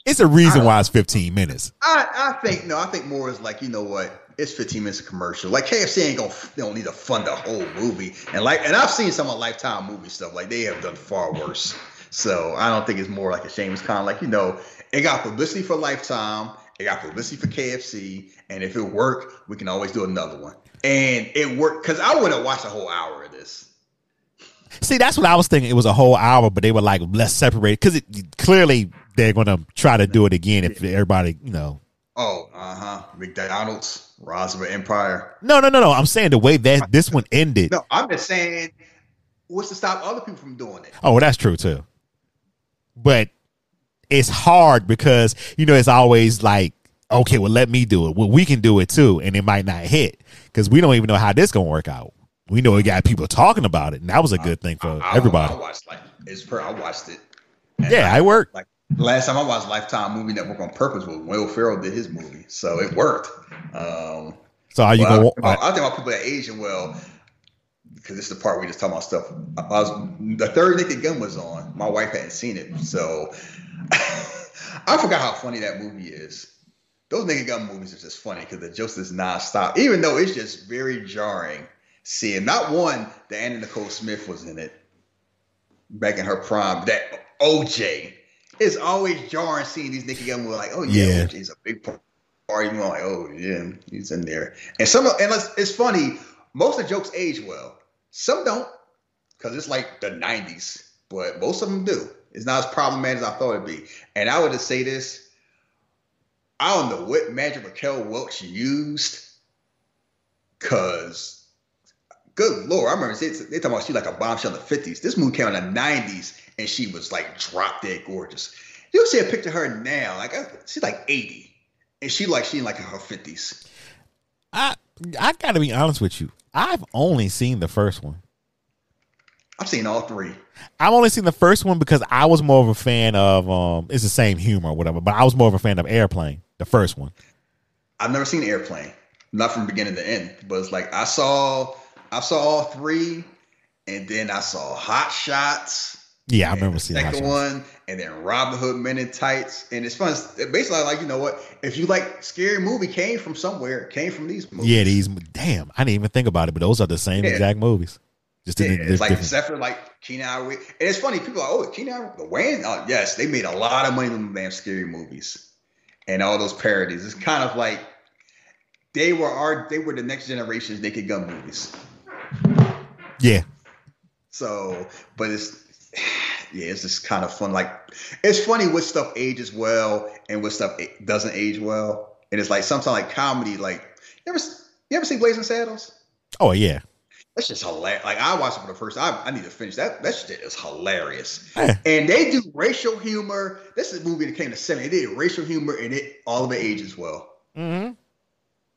S8: It's a reason why it's 15 minutes.
S9: I, I think no, I think more is like you know what. It's 15 minutes of commercial. Like KFC ain't gonna they don't need to fund the whole movie. And like and I've seen some of Lifetime movie stuff. Like they have done far worse. So I don't think it's more like a shame. It's kind like you know it got publicity for Lifetime. It got publicity for KFC. And if it worked, we can always do another one. And it worked because I would have watched a whole hour of this.
S8: See, that's what I was thinking. It was a whole hour, but they were like, let's separate because it clearly they're going to try to do it again if everybody, you know.
S9: Oh, uh huh. McDonald's, Roosevelt Empire.
S8: No, no, no, no. I'm saying the way that this one ended.
S9: No, I'm just saying, what's to stop other people from doing it?
S8: Oh, well, that's true too. But it's hard because you know it's always like, okay, well, let me do it. Well, we can do it too, and it might not hit because we don't even know how this gonna work out. We know we got people talking about it, and that was a good thing for
S9: I, I,
S8: everybody.
S9: I watched like it's per. I watched it.
S8: yeah, I, worked.
S9: Like last time I watched Lifetime Movie Network on purpose was Will Ferrell did his movie, so it worked. Um,
S8: so are you
S9: going?
S8: I,
S9: I think about people that aging well because this is the part we just talk about stuff. I was the third Naked Gun was on. My wife hadn't seen it, so I forgot how funny that movie is. Those Naked Gun movies are just funny because the jokes is nonstop, even though it's just very jarring seeing not one that Anna Nicole Smith was in it back in her prime. That OJ is always jarring seeing these Gun movies like, oh yeah, yeah. OJ's a big part. You know, like oh yeah, he's in there. And some and it's funny. Most of the jokes age well. Some don't, because it's like the '90s, but most of them do. It's not as problematic as I thought it'd be. And I would just say this: I don't know what magic Raquel Welch used, cause good lord, I remember they, they talking about she like a bombshell in the '50s. This movie came out in the '90s, and she was like drop dead gorgeous. You see a picture of her now, like she's like 80, and she like she in like her 50s.
S8: I I gotta be honest with you. I've only seen the first one.
S9: I've seen all three.
S8: I've only seen the first one because I was more of a fan of um it's the same humor or whatever, but I was more of a fan of Airplane, the first one.
S9: I've never seen Airplane. Not from beginning to end. But it's like I saw I saw all three and then I saw Hot Shots.
S8: Yeah, I remember seeing
S9: the second one, and then Robin Hood Men in Tights, and it's fun. basically, like you know what? If you like scary movie, came from somewhere, came from these movies.
S8: Yeah, these. Damn, I didn't even think about it, but those are the same yeah. exact movies.
S9: Just yeah, it's like except for like Ivory, and it's funny. People are like, oh, Ivory, the Wayans. Oh, yes, they made a lot of money on damn scary movies and all those parodies. It's kind of like they were our, they were the next generation's Naked Gun movies.
S8: Yeah.
S9: So, but it's yeah, it's just kind of fun. Like, it's funny what stuff ages well and what stuff doesn't age well. And it's like sometimes like comedy. Like, you ever you ever see Blazing Saddles?
S8: Oh yeah.
S9: That's just hilarious. Like I watched it for the first time. I need to finish that. That shit is hilarious. and they do racial humor. This is a movie that came to seven. They did racial humor and it all of it ages well.
S8: Mm-hmm.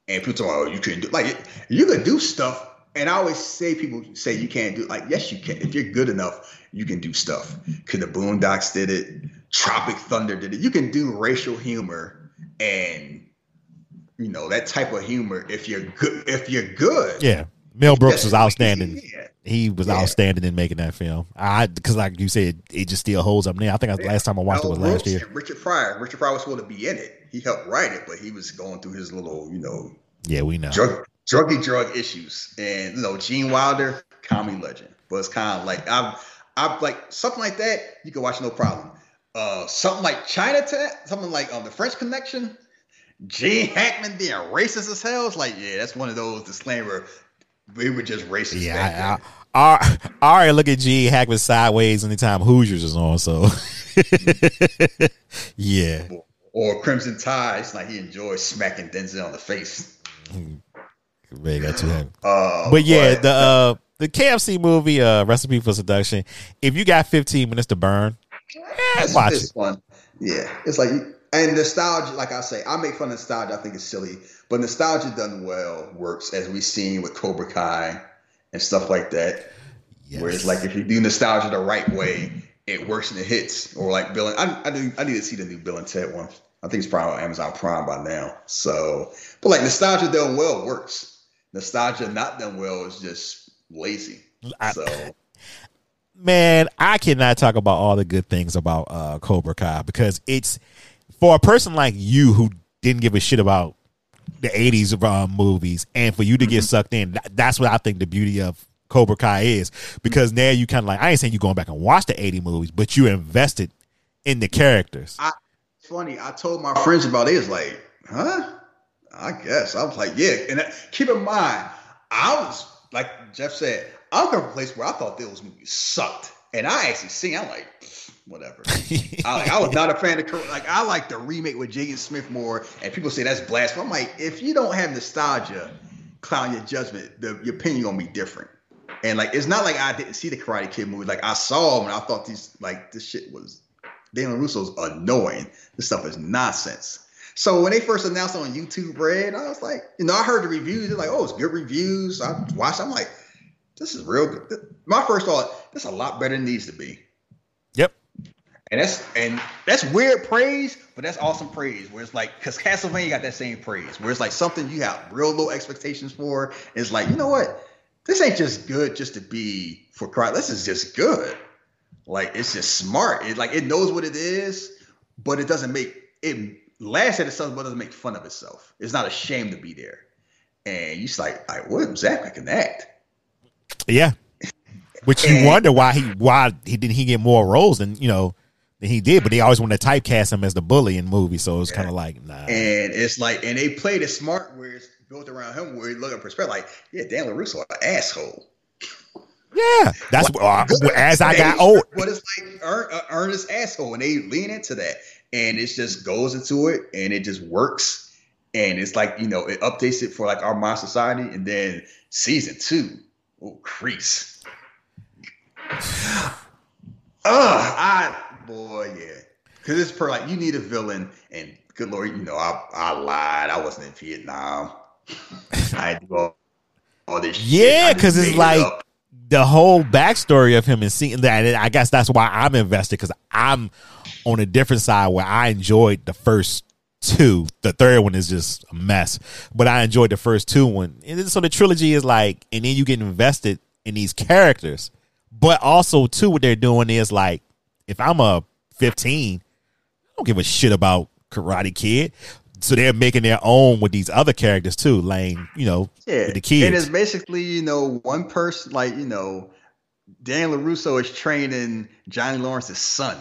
S9: And people talk, oh, you can do like you could do stuff. And I always say people say you can't do like yes you can if you're good enough you can do stuff. Cause the Boondocks did it, Tropic Thunder did it. You can do racial humor and you know that type of humor if you're good. If you're good,
S8: yeah. Mel Brooks was outstanding. Yeah. He was yeah. outstanding in making that film. I because like you said, it just still holds up now. I think yeah. last time I watched Mel it was Brooks last year.
S9: Richard Pryor. Richard Pryor was supposed to be in it. He helped write it, but he was going through his little, you know.
S8: Yeah, we know.
S9: Drug, druggy drug issues, and you know, Gene Wilder, comedy legend. But it's kind of like I'm I like something like that. You can watch no problem. Uh, something like Chinatown, something like um, the French Connection. Gene Hackman being racist as hell. It's like, yeah, that's one of those disclaimer. We were just racist.
S8: Yeah, I, I, all right. Look at Gene Hackman sideways anytime Hoosiers is on. So, yeah.
S9: Or, or Crimson Tide. It's like he enjoys smacking Denzel on the face.
S8: Man, got too heavy. Uh, but yeah, the uh, the KFC movie, uh, Recipe for Seduction. If you got 15 minutes to burn, eh, watch it.
S9: One. Yeah, it's like and nostalgia. Like I say, I make fun of nostalgia. I think it's silly, but nostalgia done well works, as we've seen with Cobra Kai and stuff like that. Yes. Where it's like if you do nostalgia the right way, it works and it hits. Or like Bill, and, I, I do. I need to see the new Bill and Ted one. I think it's probably on Amazon Prime by now. So, but like nostalgia done well works. Nostalgia not done well is just lazy. So.
S8: Man, I cannot talk about all the good things about uh, Cobra Kai because it's for a person like you who didn't give a shit about the 80s uh, movies and for you to get sucked in that, that's what i think the beauty of cobra kai is because now you kind of like i ain't saying you going back and watch the 80 movies but you invested in the characters
S9: I, it's funny i told my friends about it it's like huh i guess i was like yeah and keep in mind i was like jeff said i'm from a place where i thought those movies sucked and i actually seen i'm like whatever. I, I, was not a fan of like I like the remake with Jaden Smith more, and people say that's blasphemy. I'm like, if you don't have nostalgia, clown your judgment, the, your opinion gonna be different. And like, it's not like I didn't see the Karate Kid movie. Like I saw them and I thought these like this shit was Daniel LaRusso's annoying. This stuff is nonsense. So when they first announced on YouTube Red, I was like, you know, I heard the reviews. They're like, oh, it's good reviews. I watched. I'm like, this is real good. My first thought, this is a lot better than it needs to be.
S8: Yep.
S9: And that's and that's weird praise, but that's awesome praise. Where it's like, because Castlevania got that same praise, where it's like something you have real low expectations for. It's like, you know what? This ain't just good just to be for cry. This is just good. Like it's just smart. It like it knows what it is, but it doesn't make it laughs at itself, but doesn't make fun of itself. It's not ashamed to be there. And you just like, like, what Zach can act.
S8: Yeah. Which you wonder why he why he didn't he get more roles than you know than he did, but they always want to typecast him as the bully in movies, so it's yeah. kind of like nah.
S9: And it's like, and they played it smart where it's built around him, where you look at perspective, like, yeah, Dan LaRusso, an asshole.
S8: Yeah, that's what, uh, as I got old.
S9: What it's like, uh, earnest asshole, and they lean into that, and it just goes into it, and it just works, and it's like you know, it updates it for like our modern society, and then season two, oh, Kreese. Ugh, I boy, yeah. Because it's per like you need a villain, and good lord, you know, I I lied. I wasn't in Vietnam. I do all, all this.
S8: Yeah, because it's like it the whole backstory of him and seeing that. I guess that's why I'm invested because I'm on a different side where I enjoyed the first two. The third one is just a mess, but I enjoyed the first two one. And so the trilogy is like, and then you get invested in these characters, but also too, what they're doing is like if I'm a 15, I don't give a shit about Karate Kid. So they're making their own with these other characters too, Lane. you know,
S9: yeah.
S8: the kids.
S9: And it's basically, you know, one person, like, you know, Dan LaRusso is training Johnny Lawrence's son.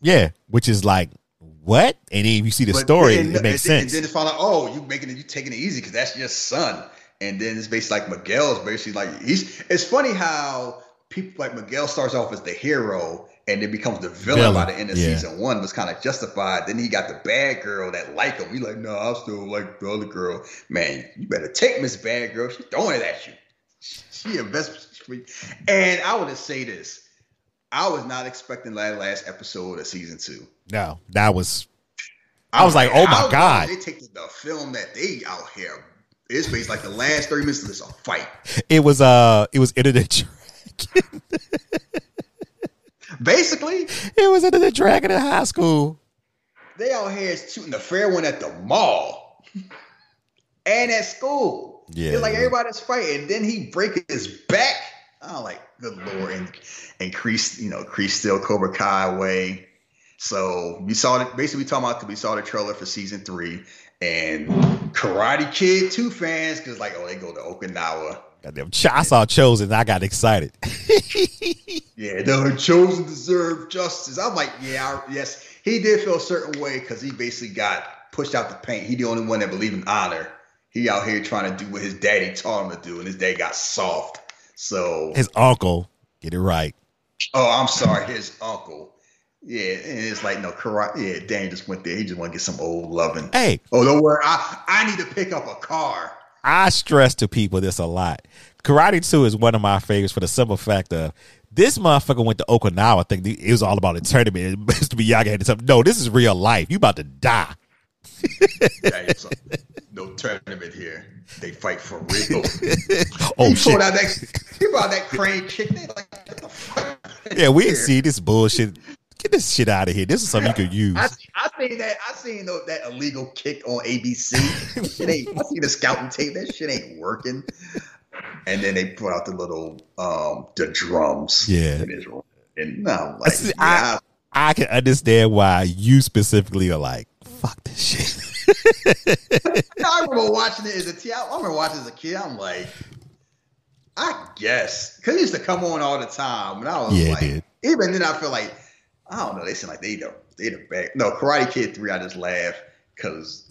S8: Yeah, which is like, what? And then you see the but story, then, it makes
S9: and
S8: sense.
S9: And then it's like, oh, you making it, you taking it easy because that's your son. And then it's basically like Miguel's basically like he's. It's funny how people like Miguel starts off as the hero and then becomes the villain, villain. by the end of yeah. season one was kind of justified. Then he got the bad girl that like him. He like, no, I still like the other girl. Man, you better take Miss Bad Girl. She's throwing it at you. She invests. And I want to say this. I was not expecting that last episode of season two.
S8: No, that was. I was like, oh my god!
S9: They take the, film that they out here. It's based like the last thirty minutes of this a fight.
S8: It was uh, it was internet
S9: Basically,
S8: it was Enter the Dragon in high school.
S9: They out here shooting the fair one at the mall and at school. Yeah, it's like everybody's fighting. Then he break his back. I'm like, good lord, and and Kreese, you know, Kreese still Cobra Kai way. So we saw it. Basically, we talking about because we saw the trailer for season three and Karate Kid two fans because like, oh, they go to Okinawa
S8: Goddamn, I saw Chozen. I got excited.
S9: yeah, the Chozen deserve justice. I'm like, yeah, I, yes, he did feel a certain way because he basically got pushed out the paint. He the only one that believed in honor. He out here trying to do what his daddy taught him to do, and his dad got soft. So
S8: his uncle, get it right.
S9: Oh, I'm sorry, his uncle. Yeah, and it's like no karate. Yeah, Dan just went there. He just want to get some old loving.
S8: Hey,
S9: oh, don't worry. I I need to pick up a car.
S8: I stress to people this a lot. Karate 2 is one of my favorites for the simple fact of this motherfucker went to Okinawa. I think it was all about a tournament. Mr. Miyagi had something. No, this is real life. You about to die.
S9: No tournament here. They fight for real.
S8: oh he shit!
S9: Out that, he brought that crane chick. Like,
S8: yeah, we didn't see this bullshit. Get this shit out of here. This is something you could use. I,
S9: I seen that. I seen that illegal kick on ABC. shit ain't. I seen the scouting tape. That shit ain't working. And then they put out the little um the drums.
S8: Yeah.
S9: And no, like, See, yeah,
S8: I, I can understand why you specifically are like, fuck this shit.
S9: I remember watching it as a kid. I remember watching it as a kid. I'm like, I guess because it used to come on all the time, and I was
S8: Yeah,
S9: like, even then, I feel like I don't know. They seem like they the they the back. No, Karate Kid three. I just laugh because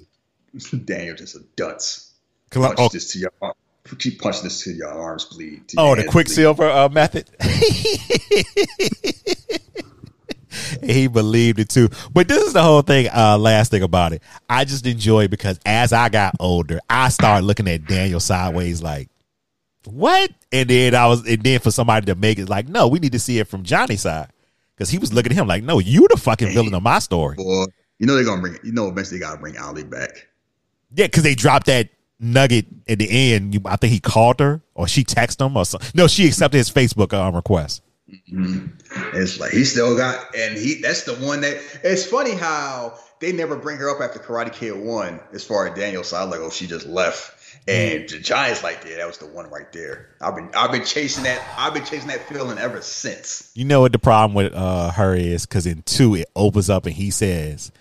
S9: Daniel just a dunce. Punch
S8: oh.
S9: this to your arm. Keep punching this to your arms bleed. to
S8: Oh, the Quicksilver uh, method. he believed it too. But this is the whole thing. Uh, last thing about it, I just enjoy it because as I got older, I started looking at Daniel sideways, like, what? And then I was, and then for somebody to make it like, no, we need to see it from Johnny's side because he was looking at him like, no, you the fucking villain of my story.
S9: Boy, you know they're gonna bring. You know, eventually they gotta bring Ali back.
S8: Yeah, because they dropped that nugget at the end. I think he called her or she texted him or something. No, she accepted his Facebook um, request.
S9: It's like he still got, and he that's the one that. It's funny how they never bring her up after Karate Kid one. As far as Daniel, so I was like, oh, she just left. And the Giants like, yeah, that was the one right there. I've been, I've been chasing that. I've been chasing that feeling ever since.
S8: You know what the problem with uh, her is? Because in two, it opens up and he says,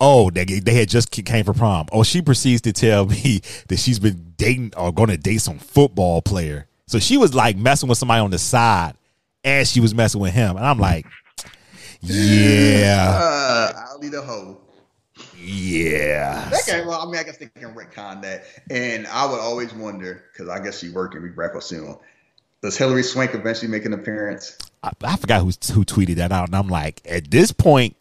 S8: "Oh, they they had just came for prom." Oh, she proceeds to tell me that she's been dating or going to date some football player. So she was like messing with somebody on the side as she was messing with him, and I'm like, "Yeah,
S9: Uh, Ali the hoe.
S8: yeah."
S9: That guy, well, I mean, I guess they can retcon that. And I would always wonder because I guess she worked in Reap Rap soon. Does Hillary Swank eventually make an appearance?
S8: I, I forgot who who tweeted that out, and I'm like, at this point,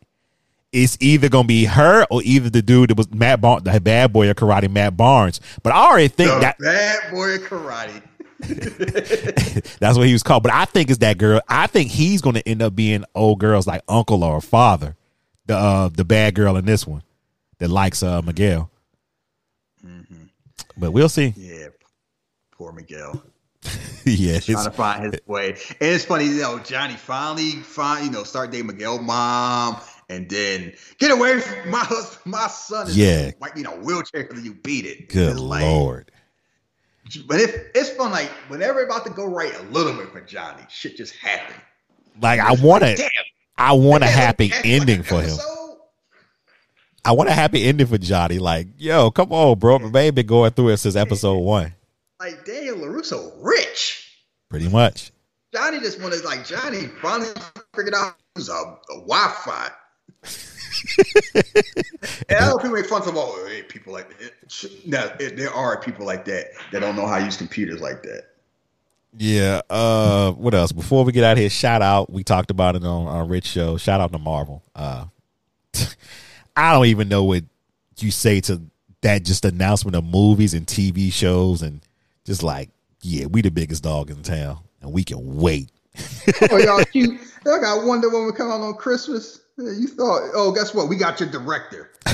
S8: it's either gonna be her or either the dude that was Matt Barnes, the bad boy of karate, Matt Barnes. But I already think
S9: The
S8: that
S9: bad boy of karate.
S8: that's what he was called. But I think it's that girl. I think he's gonna end up being old girls like uncle or father, the uh, the bad girl in this one that likes uh, Miguel. But we'll see.
S9: Yeah, poor Miguel.
S8: yeah,
S9: trying to find his way. And it's funny, you know, Johnny finally find, you know, start dating Miguel mom, and then get away from my husband, my son. Is
S8: Yeah.
S9: be in a wheelchair you beat it.
S8: good
S9: like-
S8: lord.
S9: But if it's fun, like whenever it's about to go right a little bit for Johnny, shit just happened.
S8: Like I want a, I want a happy ending for him. I want a happy ending for Johnny. Like, yo, come on, bro. My man been going through it since episode one,
S9: Like Daniel LaRusso, rich.
S8: pretty much.
S9: Johnny just wanted like Johnny finally figured out it was a, a Wi-Fi. And I know people make fun of oh, hey, people like that. Now, it, there are people like that that don't know how to use computers like that.
S8: Yeah. Uh, what else? Before we get out of here, shout out. We talked about it on our Rich show. Shout out to Marvel. Uh, I don't even know what you say to that. Just announcement of movies and TV shows and just like, yeah, we the biggest dog in town, and we can wait.
S9: oh, y'all cute. Y'all got Wonder Woman come out on Christmas. Yeah, You thought, oh, guess what? We got your director.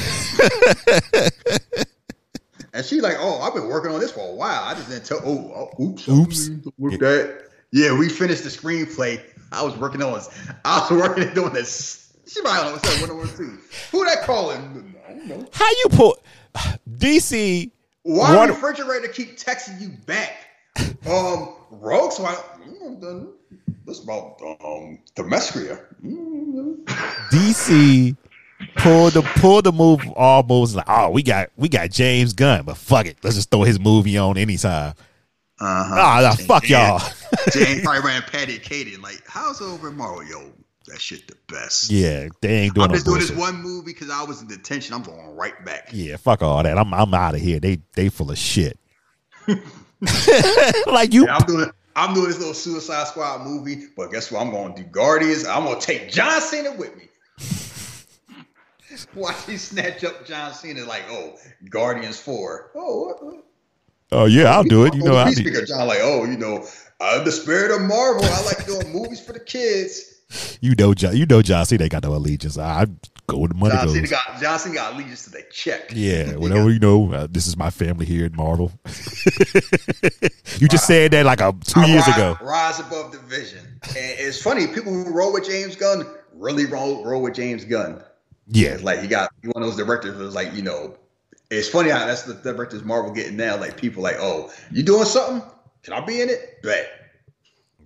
S9: and she like, oh, I've been working on this for a while. I just didn't tell. Oh, oh oops,
S8: Oops.
S9: With that, yeah, we finished the screenplay. I was working on this. I was working on doing this. She might not know Wonder Woman two. Who that calling? I don't know.
S8: How you pull DC?
S9: Why
S8: Wonder-
S9: the refrigerator keep texting you back? Um, Rogue Squad. This about um Themyscira. Mm,
S8: DC pull the pull the move all moves like oh we got we got James Gunn but fuck it let's just throw his movie on anytime
S9: Uh-huh.
S8: ah nah, fuck
S9: And
S8: y'all
S9: Jane probably ran Patty and Katie and like, how's over Mario? That shit the best.
S8: yeah they ain't doing
S9: I'm
S8: no
S9: just doing
S8: bullshit.
S9: this one movie because I was in detention. I'm going right back.
S8: yeah fuck all that I'm I'm out of here they they full of shit like you
S9: Yeah, I'm doing I'm doing this little Suicide Squad movie, but guess what? I'm going to do Guardians. I'm going to take John Cena with me. Watch me snatch up John Cena like, oh, Guardians Four. Oh, what- what?
S8: oh yeah I'll do it you know
S9: Oh,
S8: I
S9: the
S8: need,
S9: speaker John like, oh, you know, uh, the spirit of Marvel. I like doing movies for the kids.
S8: You know John you know John they got no allegiance I go where the money
S9: John Cena
S8: goes
S9: got John Cena got allegiance to the check.
S8: yeah whatever you know uh, this is my family here at Marvel you just said that like a two
S9: I
S8: years
S9: rise,
S8: ago
S9: Rise above division. And it's funny, people who roll with James Gunn really roll, roll with James Gunn.
S8: yeah
S9: It's like he got one of those directors who's like, you know, it's funny how that's the directors Marvel getting now. Like people like, oh, you doing something? Can I be in it? Bet.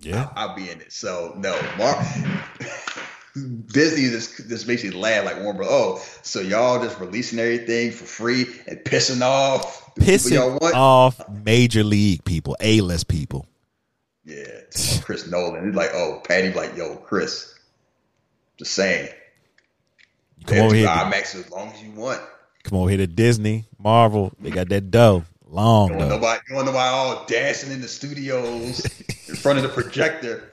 S8: Yeah
S9: I'll be in it. So no, Mar Disney just just makes basically laugh like Warner Bros. Oh, so y'all just releasing everything for free and pissing off the people y'all
S8: Pissing off major league people, A list people.
S9: Yeah, Chris Nolan. It's like, oh, Patty, like, yo, Chris, just saying.
S8: You come over here,
S9: IMAX as long as you want.
S8: come over here to Disney, Marvel. They got that dough, long
S9: You want
S8: dough.
S9: nobody, you want nobody all dancing in the studios in front of the projector.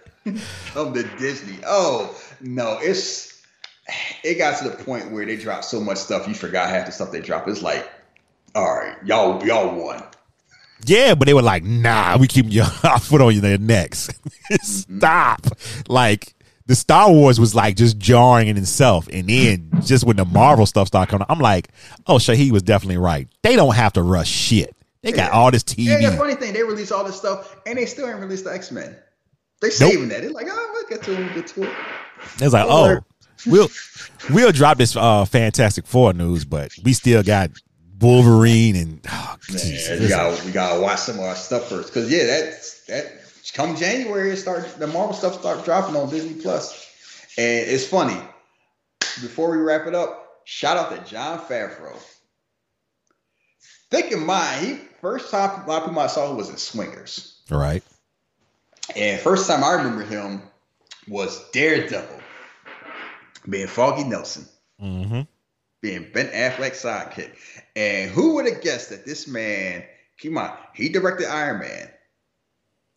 S9: Come to Disney. Oh no, it's it got to the point where they dropped so much stuff you forgot half the stuff they dropped. It's like, all right, y'all y'all won.
S8: Yeah, but they were like, nah, we keep your foot on your necks. Mm-hmm. Stop. Like the Star Wars was like just jarring in itself. And then just when the Marvel stuff started coming, I'm like, oh, Shahid was definitely right. They don't have to rush shit. They got all this TV.
S9: Yeah, the funny thing, they released all this stuff and they still ain't released the X Men. They saving that. They're like, oh, we'll get to it, we'll get to it.
S8: It's like, oh, we'll we'll drop this uh Fantastic Four news, but we still got Wolverine and oh,
S9: Yeah,
S8: Jesus.
S9: we got we gotta watch some of our stuff first because yeah, that's that come January it start the Marvel stuff start dropping on Disney Plus, and it's funny. Before we wrap it up, shout out to Jon Favreau. Think in mind, he first time a lot of people I saw was in Swingers,
S8: All right.
S9: and first time I remember him was Daredevil, being Foggy Nelson
S8: Mm-hmm.
S9: being Ben Affleck's sidekick. And who would have guessed that this man, keep in mind, he directed Iron Man,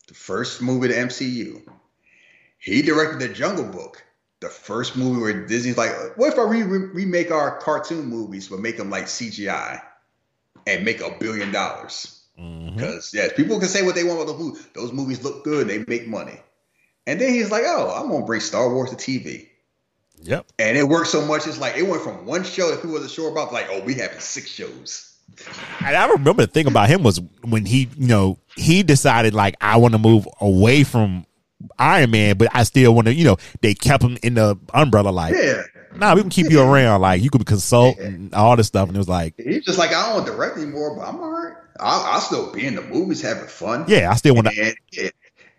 S9: the first movie of the MCU. He directed The Jungle Book, the first movie where Disney's like, what if I re- remake our cartoon movies but make them like CGI and make a billion dollars?
S8: Mm-hmm.
S9: Because yes, people can say what they want about the movie. Those movies look good, they make money. And then he's like, oh, I'm gonna bring Star Wars to TV.
S8: Yep.
S9: And it worked so much, it's like it went from one show that people wasn't sure about, like, oh, we having six shows.
S8: And I remember the thing about him was when he, you know, he decided like I want to move away from Iron Man, but I still want to, you know, they kept him in the umbrella like,
S9: Yeah.
S8: nah, we can keep you around, like you could consult and all this stuff, and it was like,
S9: He's just like, I don't want to direct anymore, but I'm all right. I'll, I'll still be in the movies having fun.
S8: yeah, I still want to.
S9: And, and,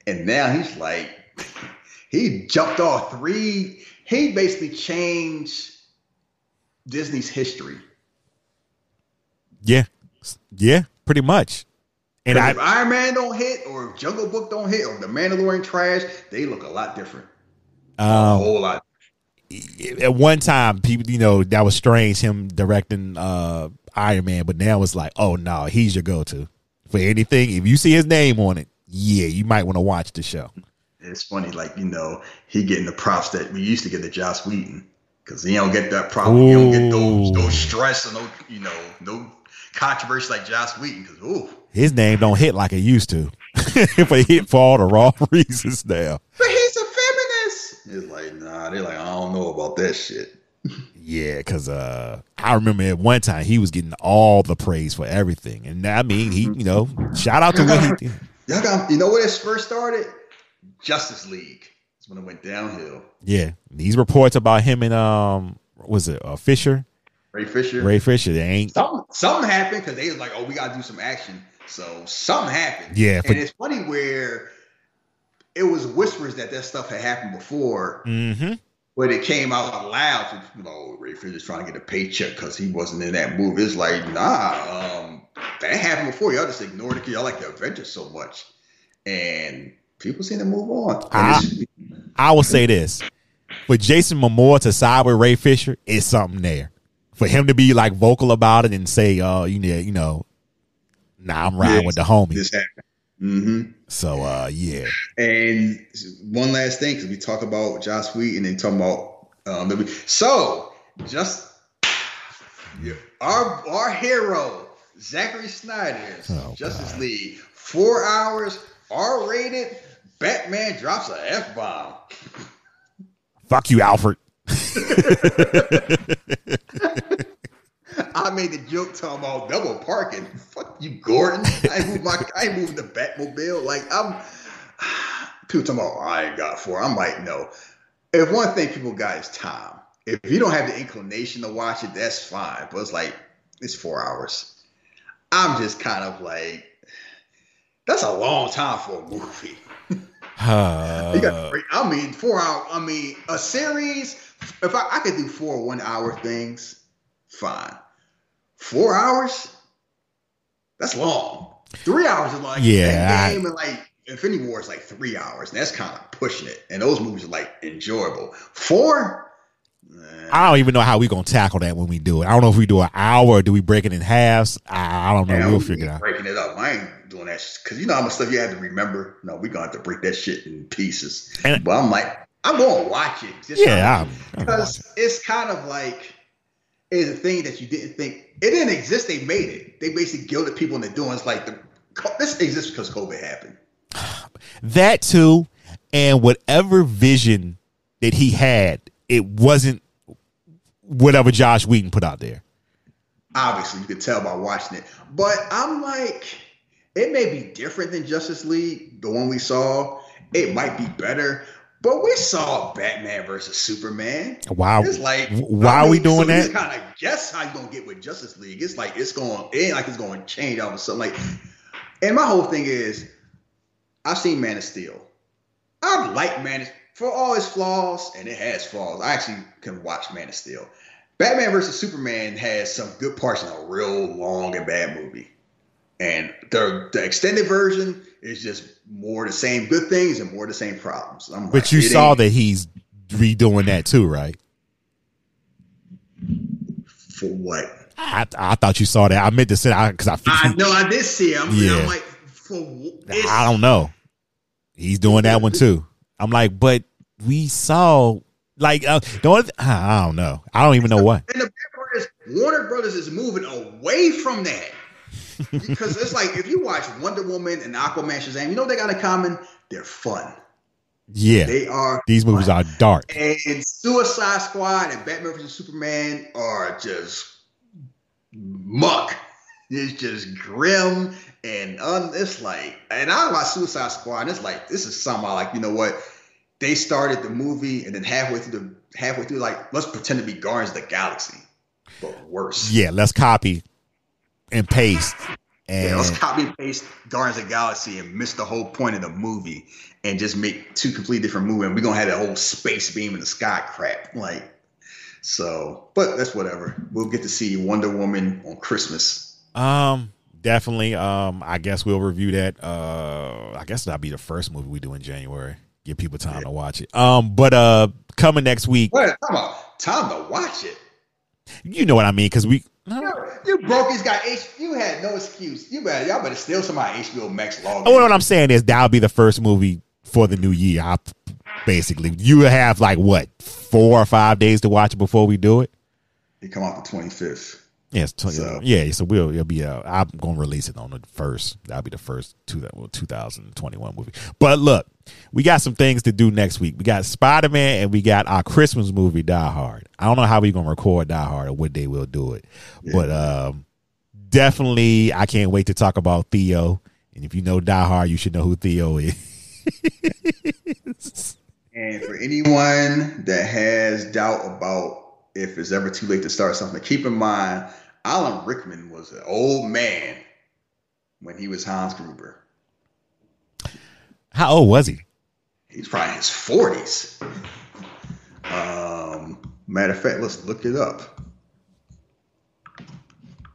S9: and now he's like, he jumped off three. He basically changed Disney's history.
S8: Yeah, yeah, pretty much. And I,
S9: if Iron Man don't hit, or if Jungle Book don't hit, or The Mandalorian trash, they look a lot different. a
S8: um,
S9: whole lot.
S8: at one time, people, you know, that was strange him directing uh Iron Man, but now it's like, oh no, he's your go-to for anything. If you see his name on it, yeah, you might want to watch the show.
S9: It's funny, like you know, he getting the props that we used to get to Joss Whedon because he don't get that problem. He don't get those stress and no, you know, no controversy like Joss Whedon. Because ooh,
S8: His name don't hit like it used to. if it hit for all the wrong reasons now.
S9: but he's a feminist. It's like nah, they're like I don't know about that shit.
S8: Yeah, because uh, I remember at one time he was getting all the praise for everything, and I mean, he, you know, shout out to what he did.
S9: Y'all got you know where this first started? Justice League. That's when it went downhill.
S8: Yeah, these reports about him and um, was it uh, Fisher,
S9: Ray Fisher.
S8: Ray Fisher? They ain't.
S9: Something, something happened because they was like, oh, we gotta do some action. So something happened.
S8: Yeah, for-
S9: and it's funny where it was whispers that that stuff had happened before,
S8: Mm-hmm.
S9: but it came out loud. You know, Ray Fisher's trying to get a paycheck because he wasn't in that movie. It's like, nah, um, that happened before. Y'all just ignored it because y'all like the Avengers so much, and people seem to move on.
S8: Ah. I will say this: for Jason Momoa to side with Ray Fisher is something there. For him to be like vocal about it and say, "Uh, you know, you know, nah, I'm riding
S9: Yeah,
S8: with the homie."
S9: this happened. hmm
S8: So, uh, yeah,
S9: And one last thing, because we talk about Josh Whedon and then talking about um, the- so just yeah, our our hero Zachary Snyder's
S8: Oh,
S9: Justice
S8: God.
S9: League, four hours, R rated. Batman drops a f bomb.
S8: fuck you, Alfred.
S9: I made the joke talking about double parking. Fuck you, Gordon. I ain't moved my I ain't moving the Batmobile. Like I'm people talking about I ain't got four. I'm like, no. If one thing people got is time. If you don't have the inclination to watch it, that's fine. But it's like it's four hours. I'm just kind of like that's a long time for a movie.
S8: Uh,
S9: You got I mean, four hour. I mean, a series. If I, I could do four one hour things, fine. Four hours. That's long. Three hours is like
S8: Yeah,
S9: Endgame and like Infinity War is like three hours, and that's kind of pushing it. And those movies are like enjoyable. Four.
S8: I don't even know how we're gonna tackle that when we do it. I don't know if we do an hour or do we break it in halves. I, I don't know.
S9: Man,
S8: we'll
S9: we
S8: figure it out.
S9: Breaking it up. I ain't doing that because you know how much stuff you have to remember. No, we're gonna have to break that shit in pieces.
S8: And-
S9: but I'm like, I'm gonna watch it. Just
S8: Yeah, I'm- I'm gonna watch
S9: because it's kind of like it's a thing that you didn't think it didn't exist. They made it. They basically guilted people into doing. It's like the this exists because COVID happened.
S8: That too, and whatever vision that he had, it wasn't whatever Josh Whedon put out there.
S9: Obviously, you could tell by watching it. But I'm like, it may be different than Justice League, the one we saw. It might be better. But we saw Batman versus Superman.
S8: Wow.
S9: It's like
S8: Why are we doing
S9: so
S8: that?
S9: Kind of guess how you gonna get with Justice League. It's like it's going. It ain't like it's going to change all of a sudden. Like, and my whole thing is, I've seen Man of Steel. I like Man of, for all its flaws, and it has flaws. I actually can watch Man of Steel. Batman versus Superman has some good parts in a real long and bad movie. And the the extended version is just more the same good things and more the same problems. I'm
S8: But
S9: like,
S8: you saw
S9: ain't
S8: that he's redoing that too, right?
S9: for what?
S8: I, I thought you saw that. I meant to say because I,
S9: I know I did see him. Yeah. I'm like, for
S8: I don't know. He's doing that one too. I'm like, but we saw like uh, the only I don't know. I don't even know what.
S9: And the bad part is Warner Brothers is moving away from that. Because it's like if you watch Wonder Woman and Aquaman Shazam, you know what they got in common? They're fun.
S8: Yeah,
S9: They are
S8: these movies are dark.
S9: And Suicide Squad and Batman vs Superman are just muck. It's just grim and un, it's like, and I watch Suicide Squad, and it's like this is something I like. You know what? They started the movie, and then halfway through the halfway through, like let's pretend to be Guardians of the Galaxy, but worse.
S8: Yeah, let's copy and paste. And
S9: Yeah, let's copy and paste Guardians of the Galaxy and miss the whole point of the movie and just make two completely different movies. And we're gonna have that whole space beam in the sky crap. Like, so, but that's whatever. We'll get to see Wonder Woman on Christmas.
S8: um, definitely. Um, I guess we'll review that. Uh, I guess that'll be the first movie we do in January. Give people time to watch it. Um, but uh, coming next week,
S9: What? Time, time to watch it.
S8: You know what I mean? Because we
S9: You broke. He's got H. You had no excuse. You better. Y'all better steal somebody HBO Max login.
S8: Oh, what I'm saying is that'll be the first movie for the new year. I, basically, you have like what four or five days to watch it before we do it.
S9: It come out the twenty fifth.
S8: Yes, tw-
S9: So-
S8: yeah. So we'll it'll be. Uh, I'm gonna release it on the first. That'll be the first two that well, 2021 movie. But look, we got some things to do next week. We got Spider Man and we got our Christmas movie Die Hard. I don't know how we're gonna record Die Hard or what day we'll do it, but um, definitely I can't wait to talk about Theo. And if you know Die Hard, you should know who Theo is.
S9: And for anyone that has doubt about if it's ever too late to start something, keep in mind Alan Rickman was an old man when he was Hans Gruber.
S8: How old was he?
S9: He's probably in his forties. Um, matter of fact, let's look it up.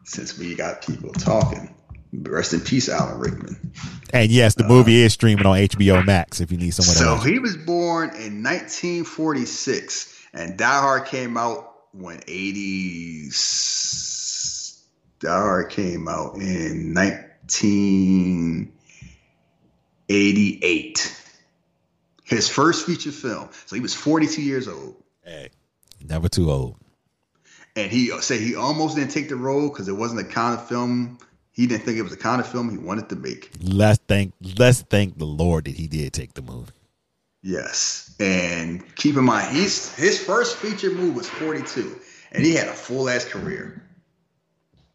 S9: Since we got people talking, rest in peace, Alan Rickman.
S8: And yes, the movie is streaming on HBO Max. If you need someone
S9: So he was born in 1946, and Die Hard came out when 80. Die came out in 1988. His first feature film. So he was 42 years old.
S8: Hey, never too old.
S9: And he uh, said he almost didn't take the role because it wasn't the kind of film he didn't think it was the kind of film he wanted to make.
S8: Let's thank let's thank the Lord that he did take the movie.
S9: Yes, and keep in mind, he's his first feature movie was 42, and he had a full ass career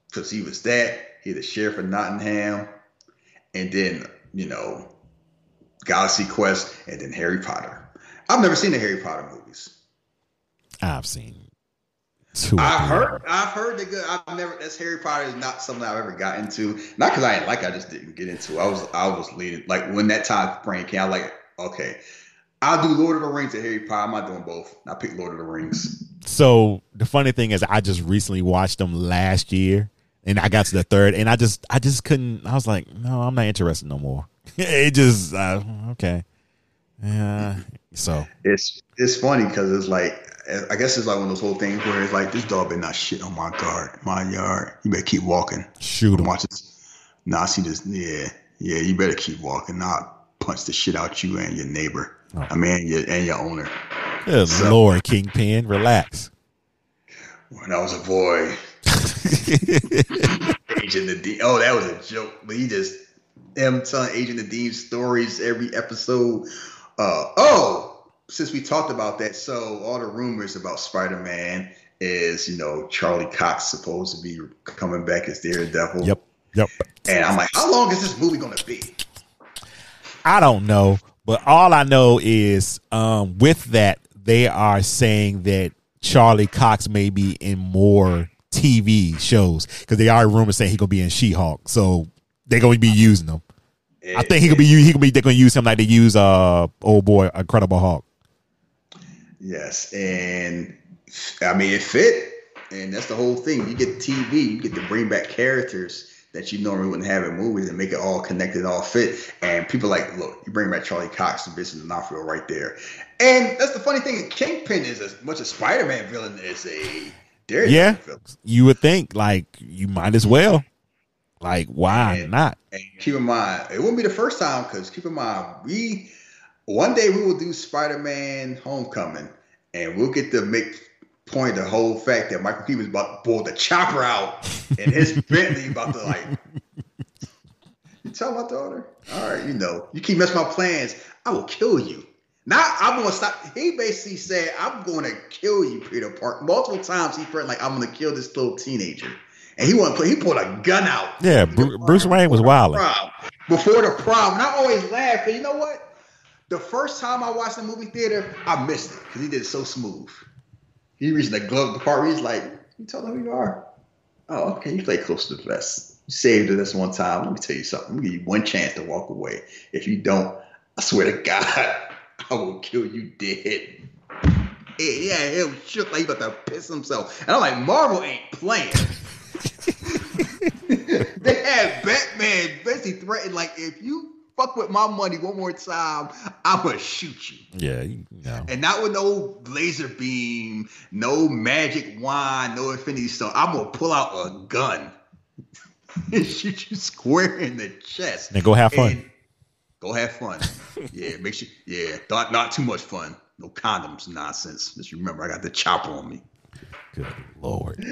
S9: because he was that he the sheriff of Nottingham, and then you know, Galaxy Quest, and then Harry Potter. I've never seen the Harry Potter movies.
S8: I've seen two.
S9: I've heard, I've heard the good. I've never. That's Harry Potter is not something I've ever got into. Not because I didn't like. I just didn't get into. I was, I was leading like when that time frame came. I like okay. I'll do Lord of the Rings and Harry Potter. I'm not doing both. I pick Lord of the Rings.
S8: So the funny thing is, I just recently watched them last year, and I got to the third, and I just, I just couldn't. I was like, no, I'm not interested no more. it just, uh, okay, yeah. So
S9: it's it's funny because it's like I guess it's like one of those whole things where it's like this dog better not shit on my guard, my yard. You better keep walking.
S8: Shoot him.
S9: Watch this. Nah, I see this. Yeah, yeah. You better keep walking. Not punch the shit out you and your neighbor. Oh. I mean, your, and your owner.
S8: Good so, Lord, Kingpin, relax.
S9: When I was a boy, Agent Nadeem. Oh, that was a joke. But he just him telling Agent Nadeem stories every episode. Uh, oh, since we talked about that, so all the rumors about Spider Man is, you know, Charlie Cox supposed to be coming back as Daredevil.
S8: Yep. Yep.
S9: And I'm like, how long is this movie going to be?
S8: I don't know, but all I know is um, with that, they are saying that Charlie Cox may be in more TV shows because they are rumors saying he gonna be in She Hulk, so they're gonna be using him. I think he could be he could be they're gonna use him like they use uh old boy Incredible Hulk.
S9: Yes, and I mean it fit, and that's the whole thing. You get TV, you get to bring back characters that you normally wouldn't have in movies and make it all connected, all fit. And people like, look, you bring back Charlie Cox, the is not feel right there. And that's the funny thing. Kingpin is as much a Spider-Man villain as a Daredevil
S8: yeah,
S9: villain.
S8: You would think like you might as well. Like why
S9: and,
S8: not?
S9: And keep in mind, it won't be the first time because keep in mind, we one day we will do Spider-Man Homecoming, and we'll get to make point the whole fact that Michael Keaton was about to pull the chopper out and his Bentley about to like. You tell my daughter, all right, you know, you keep messing my plans, I will kill you. Now I'm gonna stop. He basically said, "I'm going to kill you, Peter Park." Multiple times he felt like I'm going to kill this little teenager, and he want to. He pulled a gun out.
S8: Yeah, Bruce Wayne was wild.
S9: Before the prom, and I always laugh. But you know what? The first time I watched the movie theater, I missed it because he did it so smooth. He reached the glove department. He's like, "You tell them who you are." Oh, okay. You play close to the vest. You saved this one time. Let me tell you something. Let me give you one chance to walk away. If you don't, I swear to God, I will kill you dead. Yeah, it was shook like he about to piss himself. And I'm like, Marvel ain't playing. they had Batman basically threatened, like, if you fuck with my money one more time, I'm gonna shoot you.
S8: Yeah, you know.
S9: And not with no laser beam, no magic wand, no infinity stone. I'm gonna pull out a gun and shoot you square in the chest.
S8: And go have fun. And
S9: go have fun. yeah, make sure. Yeah, not not too much fun. No condoms, nonsense. Just remember, I got the chopper on me.
S8: Good lord.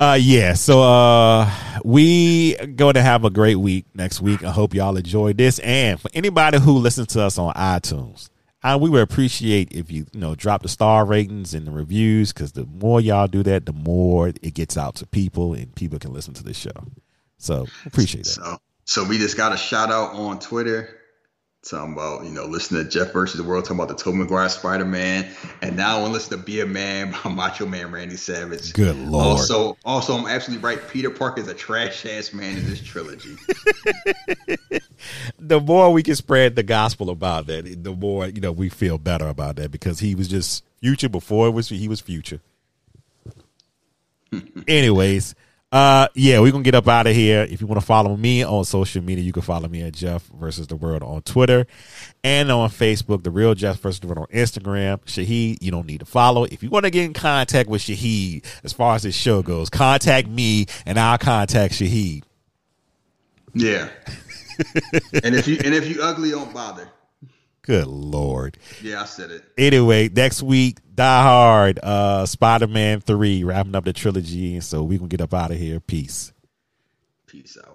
S8: Uh yeah, so uh we going to have a great week next week. I hope y'all enjoyed this. And for anybody who listens to us on iTunes, I, we would appreciate if you you know drop the star ratings and the reviews because the more y'all do that, the more it gets out to people and people can listen to the show. So appreciate that.
S9: So, so we just got a shout out on Twitter talking about, you know, listening to Jeff versus the World, talking about the Tobey Maguire Spider Man, and now I want to listen to Be a Man by Macho Man Randy Savage.
S8: Good lord.
S9: Also, also, I'm absolutely right. Peter Parker is a trash ass man in this trilogy.
S8: the more we can spread the gospel about that, the more you know we feel better about that because he was just future before it was he was future. Anyways. Uh, yeah, we're gonna get up out of here. If you want to follow me on social media, you can follow me at Jeff versus the World on Twitter and on Facebook, the real Jeff versus the World on Instagram. Shahid, you don't need to follow. If you want to get in contact with Shahid as far as this show goes, contact me and I'll contact Shahid.
S9: Yeah. and if you and if you ugly, don't bother.
S8: Good lord.
S9: Yeah, I said it.
S8: Anyway, next week, Die Hard, uh, Spider Man 3, wrapping up the trilogy. And so we can get up out of here. Peace.
S9: Peace out.